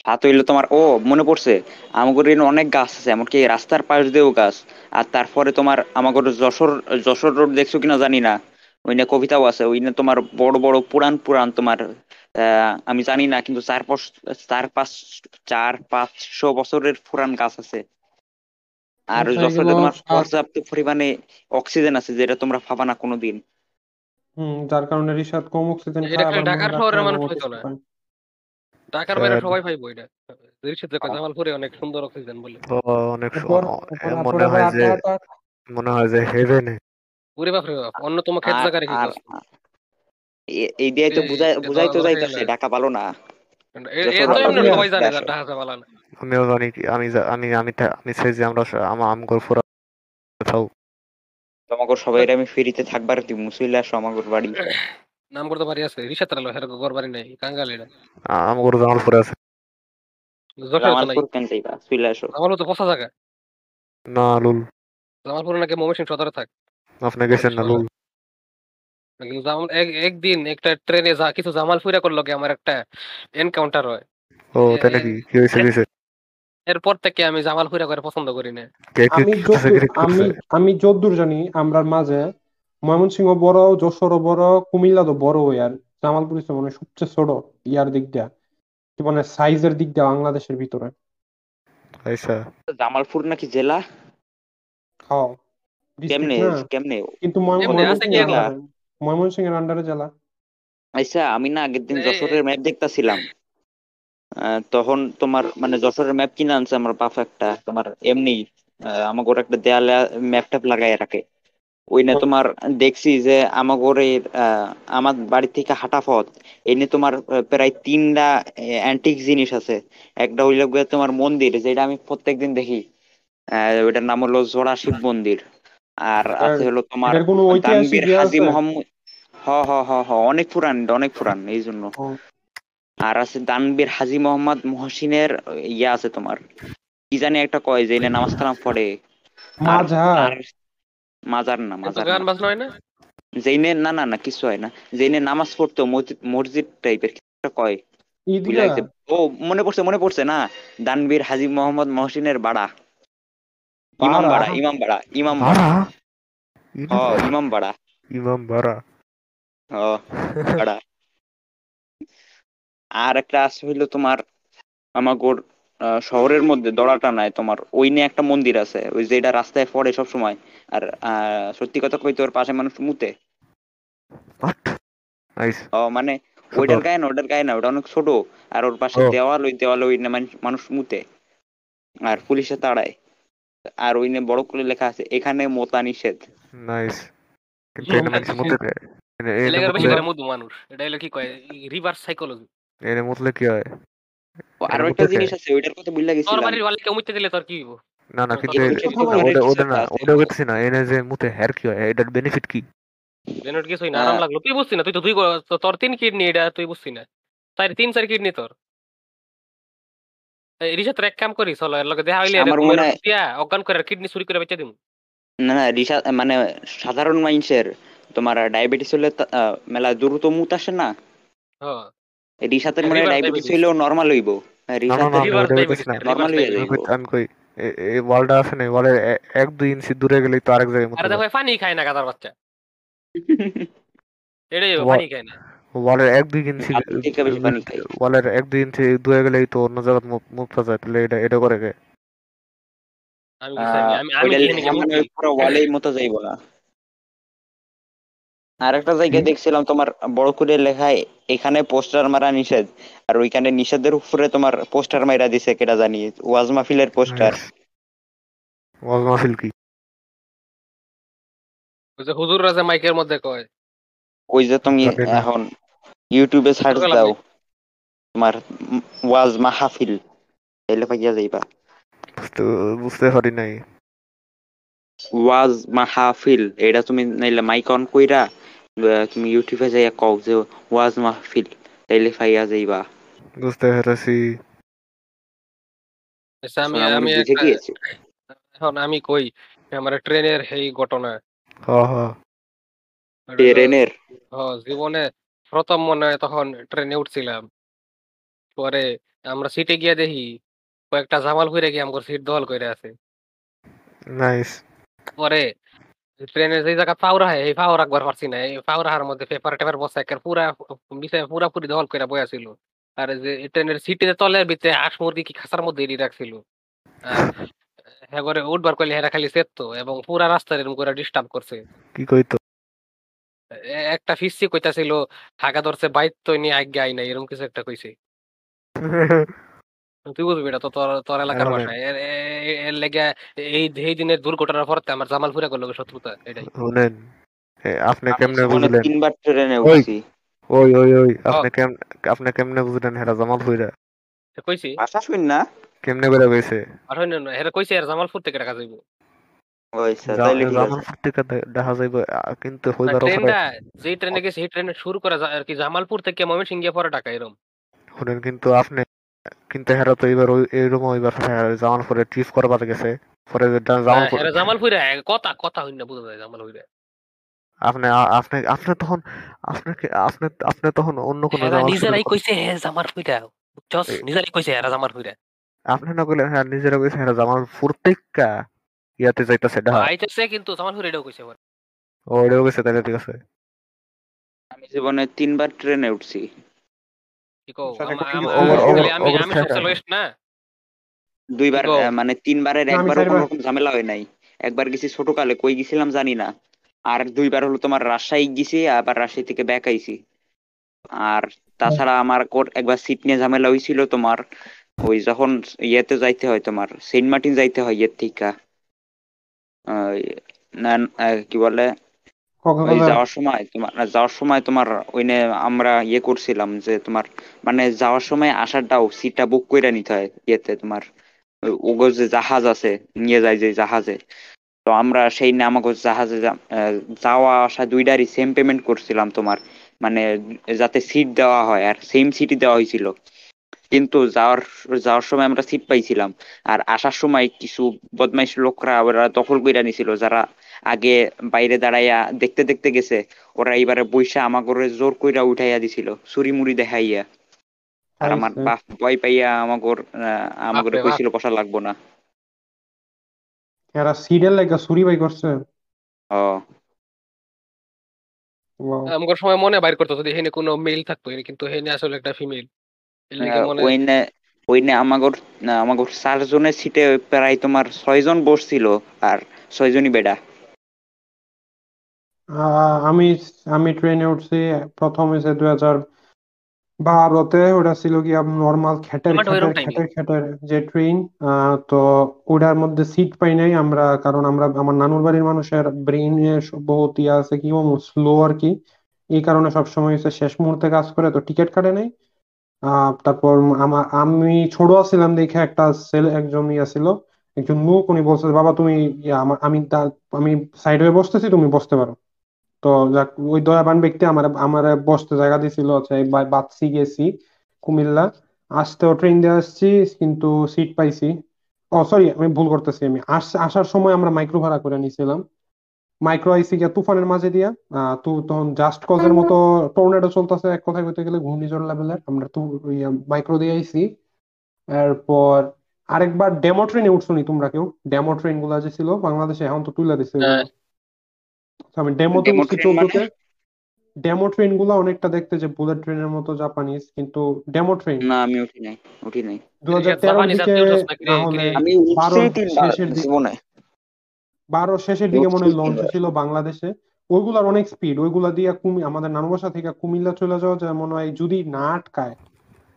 সাত হইল তোমার ও মনে পড়ছে এখানে অনেক গাছ আছে এমনকি রাস্তার পাশ দিয়েও গাছ। আর তারপরে তোমার আমাদের যশোর যশোর রোড দেখছ কিনা জানি না। ওই না কবিতাও আছে ওই না তোমার বড় বড় পুরান পুরান তোমার আহ আমি জানি না কিন্তু চার পাঁচ চার পাঁচ চার পাঁচশো বছরের পুরান গাছ আছে। আর আচ্ছা, যশোরে তোমার পর্যাপ্ত পরিমাণে অক্সিজেন আছে যেটা তোমরা পাবা না কোনোদিন। হুম যার কারণে রিশাদ কম অক্সিজেন এটা খায় খালি আবার ঢাকার শহরের মানুষ হইতো না। ঢাকার বাইরে হ্যাঁ। সবাই পাইবো এটা। রিক্সাতে কয় জামালপুরে অনেক সুন্দর অক্সিজেন বলে। অনেক সু- এরপর এরপর এ মনে হয় যে মনে হয় যে হেভেনে ওরে বাপ অন্যতম ক্ষেত আর জায়গা রেখে আর গেছে এ- এই দিয়ে তো এই- বুঝাই এটা বুঝাই তো যাইতেছে হয়ে ঢাকা ভালো না। এ- এ তো ভালো এমনি সবাই জানে আসো। যে ঢাকা ভালো না আমিও জানি কি আমি জা- আমি আমি থা- আমি চাই যে আমরা স- আমা আমগর ফুরা কোথাও তোমাকে সবাই আমি ফ্রিতে থাকবার দিব আসো আমাকে বাড়ি। নাম করতে পারি আছে রিক্সা তারালো হের ঘর বাড়ি নাই কাঙ্গাল এটা। আমগর জামালপুরে আছে। জামালপুর কেন যাইবা? চলে আসো। জামালপুর তো পচা জায়গা। না লুল। জামালপুরে নাকি ময়মনসিংহ সদরে থাক। আপনি গেছেন না লুল? কিন্তু জামাল- এক- একদিন একটা ট্রেনে যা কিছু জামাল ফুইরা করল কি আমার একটা এনকাউন্টার হয়। ও নাকি? কি কি হয়েছে? এরপর থেকে আমি জামাল ফুইরা করে পছন্দ করি না। আমি আমি আমি যদ্দূর জানি আমরার মাঝে ময়মনসিংহ বড় যশোর বড় কুমিল্লা তো বড় আর জামালপুর হচ্ছে মানে সবচেয়ে ছোট ইয়ার দিক দিয়া কি মানে সাইজের দিক দিয়া বাংলাদেশের ভিতরে। আচ্ছা জামালপুর নাকি জেলা? খাও কেমনে কেমনে? কিন্তু ময়মনসিংহের আন্ডারে জেলা। আচ্ছা আমি না আগের দিন যশোরের ম্যাপ দেখতাছিলাম। তখন তোমার মানে যশোরের ম্যাপ কিনে আনছে আমার বাপ একটা তোমার এমনি আমাকে ওর একটা দেয়ালে ম্যাপ ট্যাপ লাগাই রাখে। ওই না তোমার দেখছি যে আহ, আমার বাড়ি থেকে হাঁটা পথ এনে তোমার প্রায় তিনটা অ্যান্টিক জিনিস আছে। একটা হইল গিয়ে তোমার মন্দির যেটা আমি প্রত্যেকদিন দেখি। আহ, ওইটার নাম হলো জোড়া শিব মন্দির। আর আছে হলো তোমার তানবীর ইয়ে মোহাম্মদ হ হ হ হ অনেক পুরান অনেক পুরান এই জন্য। আর আছে দানবীর হাজি মোহাম্মদ মহসিনের ইয়া আছে তোমার। কি জানি একটা কয় যে নামাজ কালাম পড়ে। মাজার। না মাজার গান না। বাজনা হয় না? যেইনে না না না কিছু হয় না। যেইনে নামাজ পড়তো মসজিদ মসজিদ টাইপের একটা কয়। ও মনে পড়ছে মনে পড়ছে না? দানবীর হাজী মোহাম্মদ মহসিনের বাড়া? ইমাম বাড়া? ইমাম বাড়া ইমাম বাড়া। বাড়া? হ ইমাম বাড়া। ইমাম বাড়া। হ বাড়া। আর একটা আছে হইল তোমার আমাগোর শহরের মধ্যে দড়াটা নাই তোমার ওই নিয়ে একটা মন্দির আছে ওই যেটা রাস্তায় পড়ে সব সময় আর আহ, সত্যি কথা কইতে ওর পাশে মানুষ মুতে। ও মানে ওইটার গায়ে না ওটার গায়ে না ওটা অনেক ছোট। আর ওর পাশে দেওয়াল ওই দেওয়ালে ওই নিয়ে মানুষ- মুতে। আর পুলিশে তাড়ায়। আর ওই নিয়ে বড় করে লেখা আছে এখানে মোতা নিষেধ। নাইস কিন্তু এনে মানুষ মুতে দেয়। এনে এনে এলাকার বেশি করে মধু মানুষ। এটা হলো কি কয়? Reverse psychology. এনে মুতলে কি হয়? আর একটা জিনিস আছে ওইটার কথা বুঝলা তোর বাড়ির ওয়ালে কেউ মুইতে দিলে তোর কি হইব? না না কিন্তু তোর ওটা ওটা না। ওটা বলতেছি না এনে যে মুতে হেয়ার কি হয় এটার বেনিফিট কি? বেনট কিছুই না আরাম লাগল। তুই বুঝছি না তুই তো দুই তোর তিন কিডনি এটা তুই বুঝছি না। চার তিন চার কিডনি তোর। রিসা তোর এক কাম করি চলো এর লগে দেখা হইলে আমার মনে হয়- অজ্ঞান করে কিডনি চুরি করে বেচে দিমু। না না রিসা মানে সাধারণ মানুষের তোমার ডায়াবেটিস হলে মেলা দ্রুত মুত আসে না? হ্যাঁ রিসাতের মানে ডায়াবেটিস. হইলেও নর্মাল হইব। না না না রিসাতের আমি Reverse ওটা বলতেছি diabetes, না reverse নর্মাল diabetes। যাইব। আমি কই এই ওয়ালটা আছে না ওয়ালে এক দুই ইঞ্চি দূরে গেলেই তো আরেক জায়গায় আরে দেখো পানি খায় না গাদার বাচ্চা। এটাই পানি খায় না। ওয়ালের এক দুই ইঞ্চি। ওয়ালের এক দুই ইঞ্চি দূরে গেলেই তো অন্য জায়গায় মুক্তা যায় তাহলে এটা এটা করে কে? আমি আমি আমি ওইটা কি লেখা জানি, আমি ওই পুরো ওয়ালেই মতো যাইব না। আর একটা জায়গায় দেখছিলাম তোমার বড় করে লেখায় এখানে পোস্টার মারা নিষেধ আর ওইখানে নিষেধের উপরে তোমার পোস্টার মাইরা দিছে কেটা জানি ওয়াজ মাহফিলের পোস্টার। ওয়াজ মাহফিল কি? ওই যে হুজুররা যে মাইকের মধ্যে কয়। ওই যে তুমি এখন ইউটিউবে সার্চ দাও। তোমার ওয়াজ মাহফিল তাইলে পাইয়া যাইবা। বুঝতে বুঝতে পারি নাই। ওয়াজ মাহফিল এটা তুমি নাইলে মাইক অন কইরা তুমি ইউটিউবে যাইয়া কও যে ওয়াজ মাহফিল তাইলে পাইয়া যাইবা। বুঝতে পেরেছি। আচ্ছা, আমি আমি এখন আমি কই আমার ট্রেনের এই ঘটনা। ট্রেনের? জীবনে প্রথম মনে হয় তখন ট্রেনে উঠছিলাম। পরে আমরা সিটে গিয়ে দেখি কয়েকটা জামাল ঘুরে গিয়ে আমার সিট দখল করে আছে। নাইস পরে ট্রেনে যে জায়গা পাও রাখে এই পাও রাখবার পারছি না। এই পাও রাখার মধ্যে পেপার টেপার বসা একের পুরা বিষয় পুরাপুরি দখল করে বয়া ছিল আর যে ট্রেনের সিটের তলের ভিতরে হাঁস মুরগি কি খাঁচার মধ্যে এড়িয়ে রাখছিল। হ্যাঁ করে উঠবার করলে হেরা খালি সেততো এবং পুরা রাস্তার এরকম করে ডিস্টার্ব করছে। কি কইতো? একটা ফিসি কইতাছিল হাগা ধরছে বাইর তো নিয়ে আজ্ঞা আই নাই এরকম কিছু একটা কইছে। তুই বুঝবি এটা তো তোর তোর এলাকার ভাষায় এর এর লেগে এই এই দিনের দুর্ঘটনার পরতে আমার জামাল ফুরা করল শত্রুতা এটাই। শুনেন আপনি আমি কেমনে জীবনে বুঝলেন? তিনবার ট্রেনে। উঠছি। ওই ওই ওই আপনি কেম আপনি কেমনে বুঝলেন হেরা জামাল হইরা কইছি? ভাষা শুন না। কেমনে করে কইছে? আর হইন না হেরে কইছে আর জামালপুর থেকে টাকা যাইব। জামালপুর থেকে দেখা যাইব কিন্তু যে ট্রেনে গেছে সেই ট্রেনে শুরু করা যায় আর কি জামালপুর থেকে ময়মনসিংহ পরে টাকা এরকম শুনেন কিন্তু আপনি কিন্তু হেরা তো এবার এইরকম ওইবার জামালপুরে ট্রিপ করবার গেছে। পরে যে ডা- জামালপুর এরা জামালপুরে কথা কথা হইন না বুঝা যায় জামালপুরে। আপনি আপনি আপনি তখন আপনাকে আপনি আপনি তখন অন্য কোনো নিজেরাই কইছে হে জামালপুরা বুঝছস? এ- নিজেরাই কইছে এরা জামালপুরা। আপনি না কইলেন হ্যাঁ নিজেরা কইছে হেরা জামালপুর থেকে ইয়াতে যাইতাছে ঢাকা। আইতেছে কিন্তু জামালপুর এটাও কইছে। ওরেও গেছে তাহলে ঠিক আছে। আমি জীবনে তিনবার ট্রেনে উঠছি। দুইবার মানে তিনবারের না, আমি একবারও কোনো চারবার। রকম ঝামেলা হয় নাই। একবার গেছি ছোটকালে কই গেছিলাম জানি না। আর দুইবার হলো তোমার রাজশাহী গেছি আবার রাজশাহী থেকে ব্যাক আইছি। আর তাছাড়া আমার কোর- একবার সিট নিয়ে ঝামেলা হয়েছিল তোমার ওই যখন ইয়েতে যাইতে হয় তোমার সেন্ট মার্টিন যাইতে হয় ইয়ের থেকে। কি বলে? ওই যাওয়ার সময় তোমার না, যাওয়ার সময় তোমার ওইনে আমরা ইয়ে করছিলাম যে তোমার মানে যাওয়ার সময় আসারটাও সিটটা বুক করে নিতে হয় ইয়েতে তোমার ওগো যে জাহাজ আছে নিয়ে যায় যে জাহাজে। তো আমরা সেই না আমাকে জাহাজে যাওয়া আসা দুইটারই সেম পেমেন্ট করছিলাম তোমার মানে যাতে সিট দেওয়া হয় আর সেম সিটই দেওয়া হয়েছিল কিন্তু যাওয়ার যাওয়ার সময় আমরা সিট পাইছিলাম। আর আসার সময় কিছু বদমাইশ লোকরা ওরা দখল কইরা নিছিল যারা আগে বাইরে দাঁড়াইয়া দেখতে দেখতে গেছে। ওরা এবারে বইসা আমাগরে জোর কইরা উঠাইয়া দিছিল চুরি মুড়ি দেখাইয়া। আর আমার আচ্ছা। বাপ ভয় পাইয়া আমাগর আমাগরে কইছিল বসা লাগবো না। এরা সিরিয়াল লাগা সুরি বাই করছে। ও. আমার সময় মনে বাইর করতো যদি এখানে কোনো মেল থাকতো কিন্তু এখানে আসলে একটা ফিমেল। এর লেগে মনে ওইনে ওইনে আমাগর আমাগর চারজনের সিটে প্রায় তোমার ছয়জন বসছিল আর ছয়জনই বেডা। আমি আমি ট্রেনে উঠছি প্রথম হয়েছে দুই হাজার বারোতে ওটা ছিল কি নর্মাল খেটের খেটের খেটের খেটের যে ট্রেন তো ওটার মধ্যে সিট পাই নাই আমরা কারণ আমরা আমার নানুর বাড়ির মানুষের ব্রেইনে বহুত ইয়ে আছে কি স্লো আর কি। এই কারণে সবসময় হচ্ছে শেষ মুহূর্তে কাজ করে তো টিকিট কাটে নাই। আহ তারপর আমার আমি ছোট ছিলাম দেখে একটা ছেলে একজন ইয়া ছিল একজন লোক উনি বলছে বাবা তুমি আমি আমি সাইড হয়ে বসতেছি তুমি বসতে পারো। তো যাক ওই দয়াবান ব্যক্তি আমার আমার বসতে জায়গা দিছিল বাদছি গেছি কুমিল্লা। আসতেও ট্রেন দিয়ে আসছি কিন্তু সিট পাইছি। ও সরি আমি ভুল করতেছি আমি। আস আসার সময় আমরা মাইক্রো ভাড়া করে নিয়েছিলাম মাইক্রো আইসি গিয়া তুফানের মাঝে দিয়া আহ তু তখন জাস্ট কজের মতো টর্নেডো চলতেছে এক কথায় কইতে গেলে ঘূর্ণিঝড় লেভেলের আমরা তো মাইক্রো দিয়ে আইছি। এরপর আরেকবার ডেমো ট্রেনে উঠছনি তোমরা কেউ? ডেমো ট্রেনগুলা যে ছিল বাংলাদেশে এখন তো তুলে দিছে। হ্যাঁ। আমি ডেমোতে Demo উঠছি train মানে? চোদ্দতে। ডেমো ট্রেনগুলা অনেকটা দেখতে যে বুলেট ট্রেনের মতো জাপানিজ কিন্তু ডেমো ট্রেন না আমি উঠি নাই উঠি নাই। দু হাজার জাপানিজ দিকে? আমি বারো শেষের দিকে। বারো শেষের দিকে মনে হয় লঞ্চ ছিল বাংলাদেশে। ওইগুলার অনেক স্পিড ওইগুলা দিয়ে কুমি আমাদের নানুবাসা থেকে কুমিল্লা চলে যাওয়া যায় মনে হয় যদি না আটকায়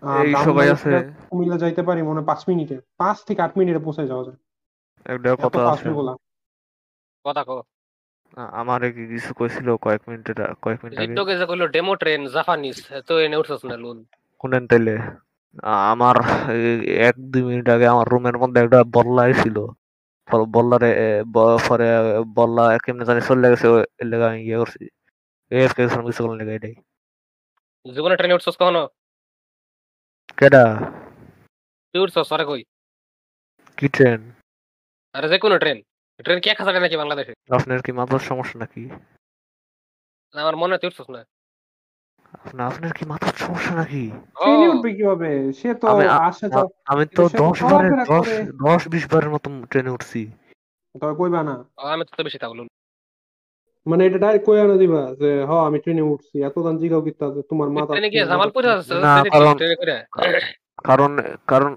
আহ, সবাই আছে। কুমিল্লা যাইতে পারি মনে হয় পাঁচ মিনিটে পাঁচ থেকে আট মিনিটে পৌঁছে যাওয়া যায়। কথা আছে। কথা কো আমারে কি কিছু কইছিল কয়েক মিনিটের কয়েক মিনিট আগে? জিতকে যে কইলো ডেমো ট্রেন জাপানিজ তো এনে উঠছস না লুন। শুনেন তাইলে আমার এক দুই মিনিট আগে আমার রুমের মধ্যে একটা বল্লা ছিল বল্লারে পরে বল্লা কেমনে জানি চলে গেছে লেগে আমি ইয়ে করছি। এফকে গেছিলাম কিছু করলে লেগে এটাই। জীবনে ট্রেনে উঠছস কখনো? কেডা? তুই উঠছস আরে কই? কি ট্রেন আরে যে কোনো ট্রেন ট্রেন কে খাসাড়ে নাকি বাংলাদেশে? আপনার কি মাথার সমস্যা নাকি? আমার মনে হয় তুই না। আপনি আপনার কি মাথার সমস্যা নাকি? ট্রেনে উঠবে কীভাবে? সে তো আসে তো আমি তো সে তো দশ বারের চলাফেরা দশ করে। দশ বিশ বারের মতো ট্রেনে উঠছি। তবে কইবা না। আমি তো বেশি তাহলে মানে এটা ডাইরেক্ট কইয়া না দিবা যে হ আমি ট্রেনে উঠছি। এত দান জিগাও কিতা যে তোমার মাথা ট্রেনে গিয়ে জামালপুরে আছে? না, কারণ- ট্রেনে করে? কারণ কারণ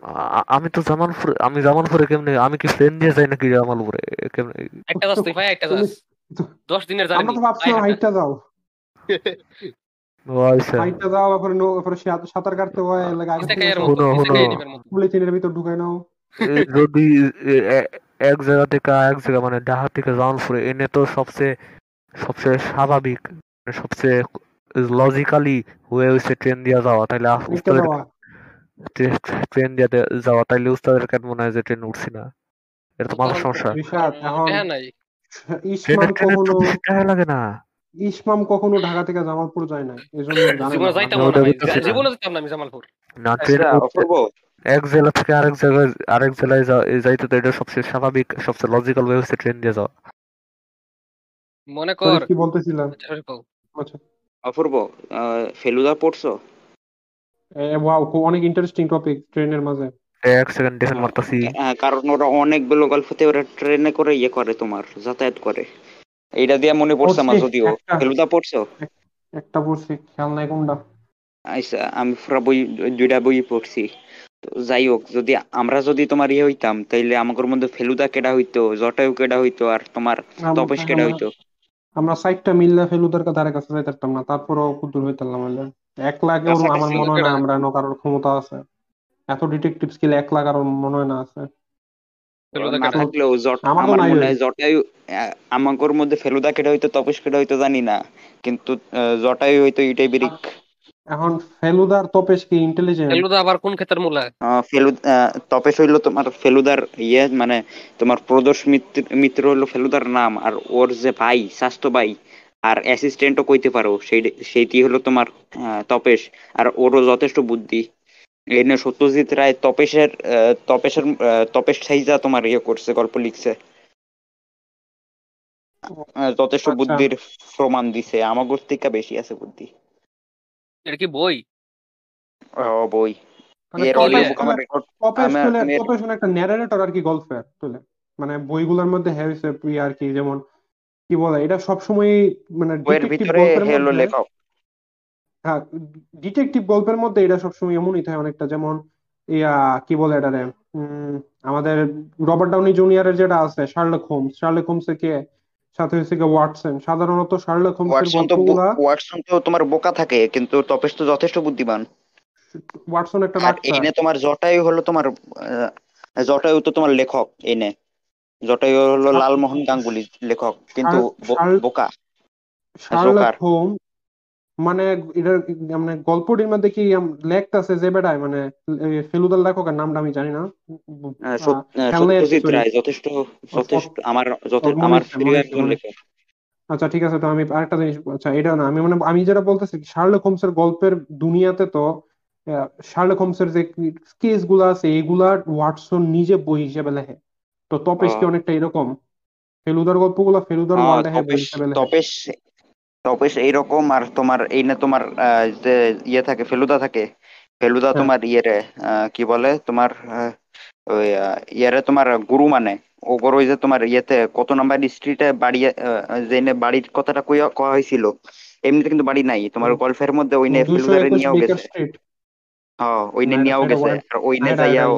আমি তো জামালপুর আমি জামালপুরে কেমনে আমি কি ট্রেন দিয়ে যাই নাকি জামালপুরে? কেমনে? একটা তুই ভাই একটা তুমি- দশ দিনের আমরা জার্নি তো ভাবছিলাম হাইটটা যাও আচ্ছা। হাইটটা যাও তারপরে নৌ তারপরে সাঁতার কাটতে হয় লাগে হুনো, হুনো। ভিতর ঢুকাই নাও। যদি এক জায়গা থেকে এক জায়গা মানে ঢাকা থেকে জামালপুরে এনে তো সবচেয়ে সবচেয়ে স্বাভাবিক মানে সবচেয়ে লজিক্যালি হয়ে হয়েছে ট্রেন দিয়ে যাওয়া তাইলে আ- হাইটটা উস্তাদের যাওয়া ট্রেন দিয়ে যাওয়া তাইলে উস্তাদের কেন মনে হয় যে ট্রেন উঠছি না। এটা তো মাথার সমস্যা। হ্যাঁ ইসমাম ট্রেনে ট্রেনে কখনো লাগে না। ইসমাম কখনো ঢাকা থেকে জামালপুর যায় না। জীবনে না। যেতাম আমি জামালপুর। ট্রেনে আচ্ছা, অপূর্ব। এক জেলা থেকে আরেক জায়গায় আরেক জেলায় যাইতে তো এটা সবচেয়ে স্বাভাবিক সবচেয়ে লজিক্যাল ওয়ে হচ্ছে ট্রেন দিয়ে যাওয়া। মনে কর কি বলতেছিলাম? আচ্ছা। আচ্ছা। অপূর্ব আহ, ফেলুদা পড়ছো? ওয়াও খুব অনেক ইন্টারেস্টিং টপিক ট্রেনের মাঝে। এক সেকেন্ড দেখেন মারতাছি। হ্যাঁ, কারণ ওরা অনেকগুলো গল্পতে ওরা ট্রেনে করে ইয়ে করে তোমার যাতায়াত করে। এইটা দিয়ে মনে পড়ছে আমার যদিও। ফেলুদা পড়ছো? একটা পড়ছি খেয়াল নাই কোনটা। আচ্ছা আমি পুরা বই দুইটা বই পড়ছি। যাই হোক যদি আমরা যদি তোমার ইয়ে হইতাম তাইলে আমাদের মধ্যে ফেলুদা কেডা হইতো জটায়ু কেডা হইতো আর তোমার তপেশ কেডা হইতো? আমরা সাইটটা মিললে ফেলুদার কাছে যাইতে পারতাম না তারপরেও কুদ্দুর হইতাম হইলে এক লাখ আমার মনে হয় না? আমরা কারোর ক্ষমতা আছে। এত ডিটেকটিভ স্কিল এক লাখ আর মনে হয় না আছে। মনে। হয় আমাদের মধ্যে ফেলুদা কেডা হইতো তপেশ কেডা হইতো জানি না কিন্তু জটায়ু হইতো ইটাই বিরিক এখন ফেলুদার তপেশ কি ইন্টেলিজেন্ট ফেলুদা আবার কোন ক্ষেতের মূলা? ফেলুদ তপেশ হইল তোমার ফেলুদার ইয়ে মানে তোমার প্রদোষ মিত্র মিত্র হইল ফেলুদার নাম আর ওর যে ভাই স্বাস্থ্য ভাই আর অ্যাসিস্ট্যান্টও কইতে পারো সেই সেইটি হলো তোমার তপেশ। আর ওরও যথেষ্ট বুদ্ধি। এনে সত্যজিৎ রায় তপেশের তপেশের তপেশ সাইজা তোমার ইয়ে করছে গল্প লিখছে। যথেষ্ট আচ্ছা। বুদ্ধির প্রমাণ দিছে। আমাগর থেকে বেশি আছে বুদ্ধি। এটা কি বই? ও বই। মানে এর অডিও বুক আমার রেকর্ড তপেশ একটা ন্যারেটর আর কি গল্পের। মানে বইগুলোর মধ্যে হয়েছে আর কি যেমন কি বলে এটা সবসময় মানে বইয়ের ভিতরে হলো লেখক হ্যাঁ ডিটেকটিভ গল্পের মধ্যে এটা সবসময় এমনই থাকে অনেকটা যেমন ইয়া কি বলে এটারে উম, আমাদের রবার্ট ডাউনি জুনিয়রের যেটা আছে শার্লক হোমস শার্লক হোমস এর কে? সাথে হচ্ছে গিয়ে ওয়াটসন। সাধারণত শার্লক হোমস এর গল্পগুলা ওয়াটসন তো তোমার বোকা থাকে কিন্তু তপেশ তো যথেষ্ট বুদ্ধিমান। ওয়াটসন একটা ডাক্তার এনে তোমার জটায়ু হলো তোমার জটায়ু তো তোমার লেখক এনে। জটায়ু হলো লালমোহন গাঙ্গুলি লেখক কিন্তু বোকা। Sherlock Joker. হোম মানে এটার মানে গল্পটির মধ্যে কি লেখতেছে যে বেটায়? মানে ফেলুদার লেখকের নামটা আমি জানি না। সত্যজিৎ রায় যথেষ্ট যথেষ্ট আমার যথেষ্ট আমার প্রিয় একজন লেখক। আচ্ছা ঠিক আছে তো আমি আরেকটা জিনিস আচ্ছা এটা না আমি মানে আমি যেটা বলতেছি শার্লক হোমসের গল্পের দুনিয়াতে তো শার্লক হোমসের যে কেসগুলো আছে এগুলা ওয়াটসন নিজে বই হিসেবে লেখে। তো তপেশ কি অনেকটা এরকম ফেলুদার গল্পগুলো ফেলুদার ওয়ার্ল্ডে বই তপেশ হিসেবে তপেশ তপেশ এইরকম আর তোমার এই না তোমার যে ইয়ে থাকে ফেলুদা থাকে ফেলুদা হ্যাঁ। তোমার ইয়েরে কি বলে তোমার ওই ইয়েরে তোমার গুরু মানে ওগর ওই যে তোমার ইয়েতে কত নাম্বার স্ট্রিটে বাড়ি যে বাড়ির কথাটা কইয়া কয়া হয়েছিল এমনিতে কিন্তু বাড়ি নাই তোমার। গল্পের মধ্যে ওই নে দুইশো ফেলুদারে নিয়েও গেছে হ্যাঁ ওই নে নিয়েও গেছে আর ওই নে এটা এটা যাইয়াও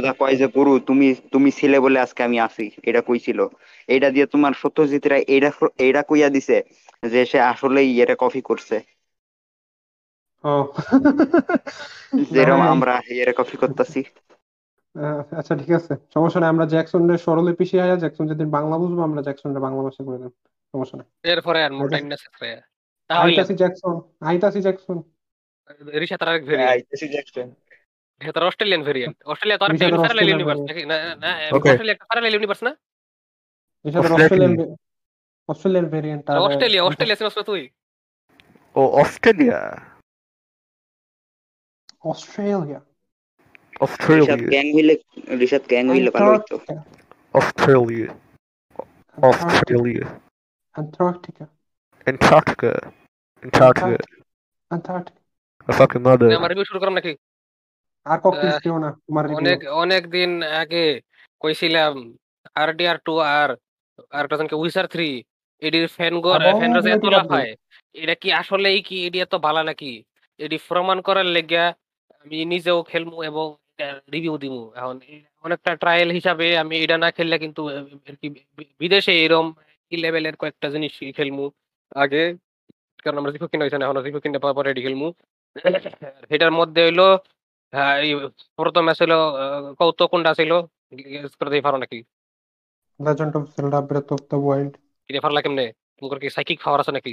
এটা কয় যে গুরু তুমি তুমি ছিলে বলে আজকে আমি আছি এটা কইছিল। এইটা দিয়ে তোমার সত্যজিৎ রায় এইটা এইটা কইয়া দিছে যে সে আসলেই কপি করছে। যেরকম আমরা কপি করতেছি। আহ, আচ্ছা ঠিক আছে। সমস্যা নাই আমরা জ্যাকসনের সরলে পিছিয়ে আয়া জ্যাকসন যেদিন বাংলা বুঝব আমরা জ্যাকসনের বাংলা ভাষা করে দেব। সমস্যা নাই। এরপরে আর শেষ করে তাহলে আইতাছি জ্যাকসন আইতাছি জ্যাকসন। রিশা তার আরেক ভেরিয়েন্ট এটা তার অস্ট্রেলিয়ান ভেরিয়েন্ট অস্ট্রেলিয়া তো আরেকটা রিশা তার প্যারালাল অস্ট্রেলিয়ান ইউনিভার্স নাকি না না Okay. অস্ট্রেলিয়া একটা প্যারালাল ইউনিভার্স না এসব Australian. Australian Australian variant Australia Australia চিনস না তুই ও Australia Australia Rishad Australia gang হইলে ঋষাদ গ্যাং হইলে mother. আমার রিভিউ শুরু করলাম নাকি? আর দিও না তোমার অনেক অনেক দিন আগে কইছিলাম আরডিআর টু আর আর একটা জনকে উইসার থ্রি এটির ফ্যানগর এবং ফ্যানরা যে এত multi-double। এটা কি আসলেই কি এটি এত ভালো নাকি? এটি প্রমাণ করার লেগা আমি নিজেও খেলমু এবং রিভিউ দিমু। এখন অনেকটা ট্রায়াল হিসাবে আমি এটা না খেললে কিন্তু কি বিদেশে এরম কি লেভেলের কয়েকটা জিনিস খেলমু আগে। কারণ আমরা রিভিউ কিনা হয়েছে না এখন রিভিউ কিনে পাওয়ার পরে খেলমু। এটার মধ্যে হইল হ্যাঁ প্রথম ম্যাচ হলো কৌত কোনটা ছিল। গেস করে দিই পারো নাকি Legend of Zelda Breath of the Wild এটা পারলা কেমনে? তোমার কি সাইকিক পাওয়ার আছে নাকি?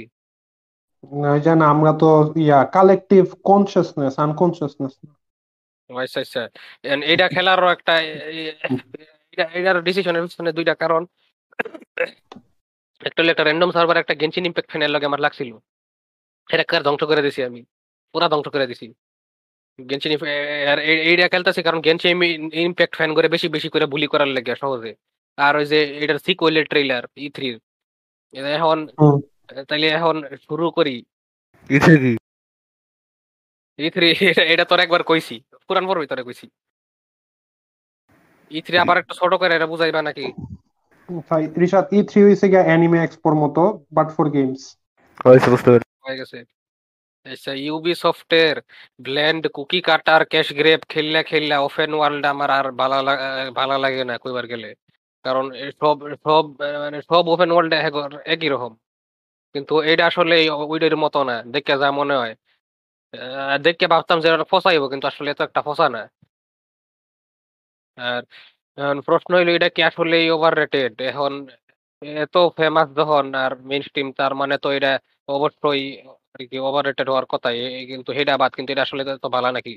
যে আমরা তো ইয়া কালেকটিভ কনসিয়াসনেস আনকনসিয়াসনেস আচ্ছা আচ্ছা। এটা খেলারও একটা এটার ডিসিশনের পিছনে দুইটা কারণ। একটা একটা র্যান্ডম সার্ভার একটা গেনশিন ইম্প্যাক্ট ফ্যানের লগে আমার লাগছিল। ধ্বংস করে দিছি আমি? পুরা ধ্বংস করে দিছি। গেনশিন আর এইটা খেলতেছি কারণ গেনশিন ইম্প্যাক্ট ফ্যান করে বেশি বেশি করে বুলি করার লাগে সহজে। আর ওই যে এটার সিকুয়েলের ট্রেইলার ই থ্রির এখন তাইলে এখন শুরু করি। ই থ্রি এটা তোর একবার কইছি। পুরান পর্বই তোরে কইছি। ই থ্রি আবার একটু ছোট করে এটা বুঝাইবা নাকি? ভাই রিশাদ ই থ্রি হয়েছে গিয়া অ্যানিমে এক্সপোর মতো বাট ফর গেমস হয়েছে বুঝতে পেরেছি। হয়ে গেছে। আচ্ছা ইউবি সফটের bland cookie cutter cash grab খেললা খেললা ওপেন ওয়ার্ল্ড আমার আর ভালো ভালো লাগে না কইবার গেলে কারণ সব সব মানে সব ওপেন ওয়ার্ল্ড একই রকম কিন্তু এটা আসলে ওইটার মতো না দেখে যা মনে হয় দেখে ভাবতাম যে ফসাইব কিন্তু আসলে এত একটা ফসা না আর প্রশ্ন হইল এটা কি আসলে ওভার রেটেড এখন এত ফেমাস যখন আর মেইন স্ট্রিম তার মানে তো এটা অবশ্যই কি ওভার রেটেড হওয়ার কথাই। এ- কিন্তু এটা বাদ কিন্তু এটা আসলে তো ভালো নাকি?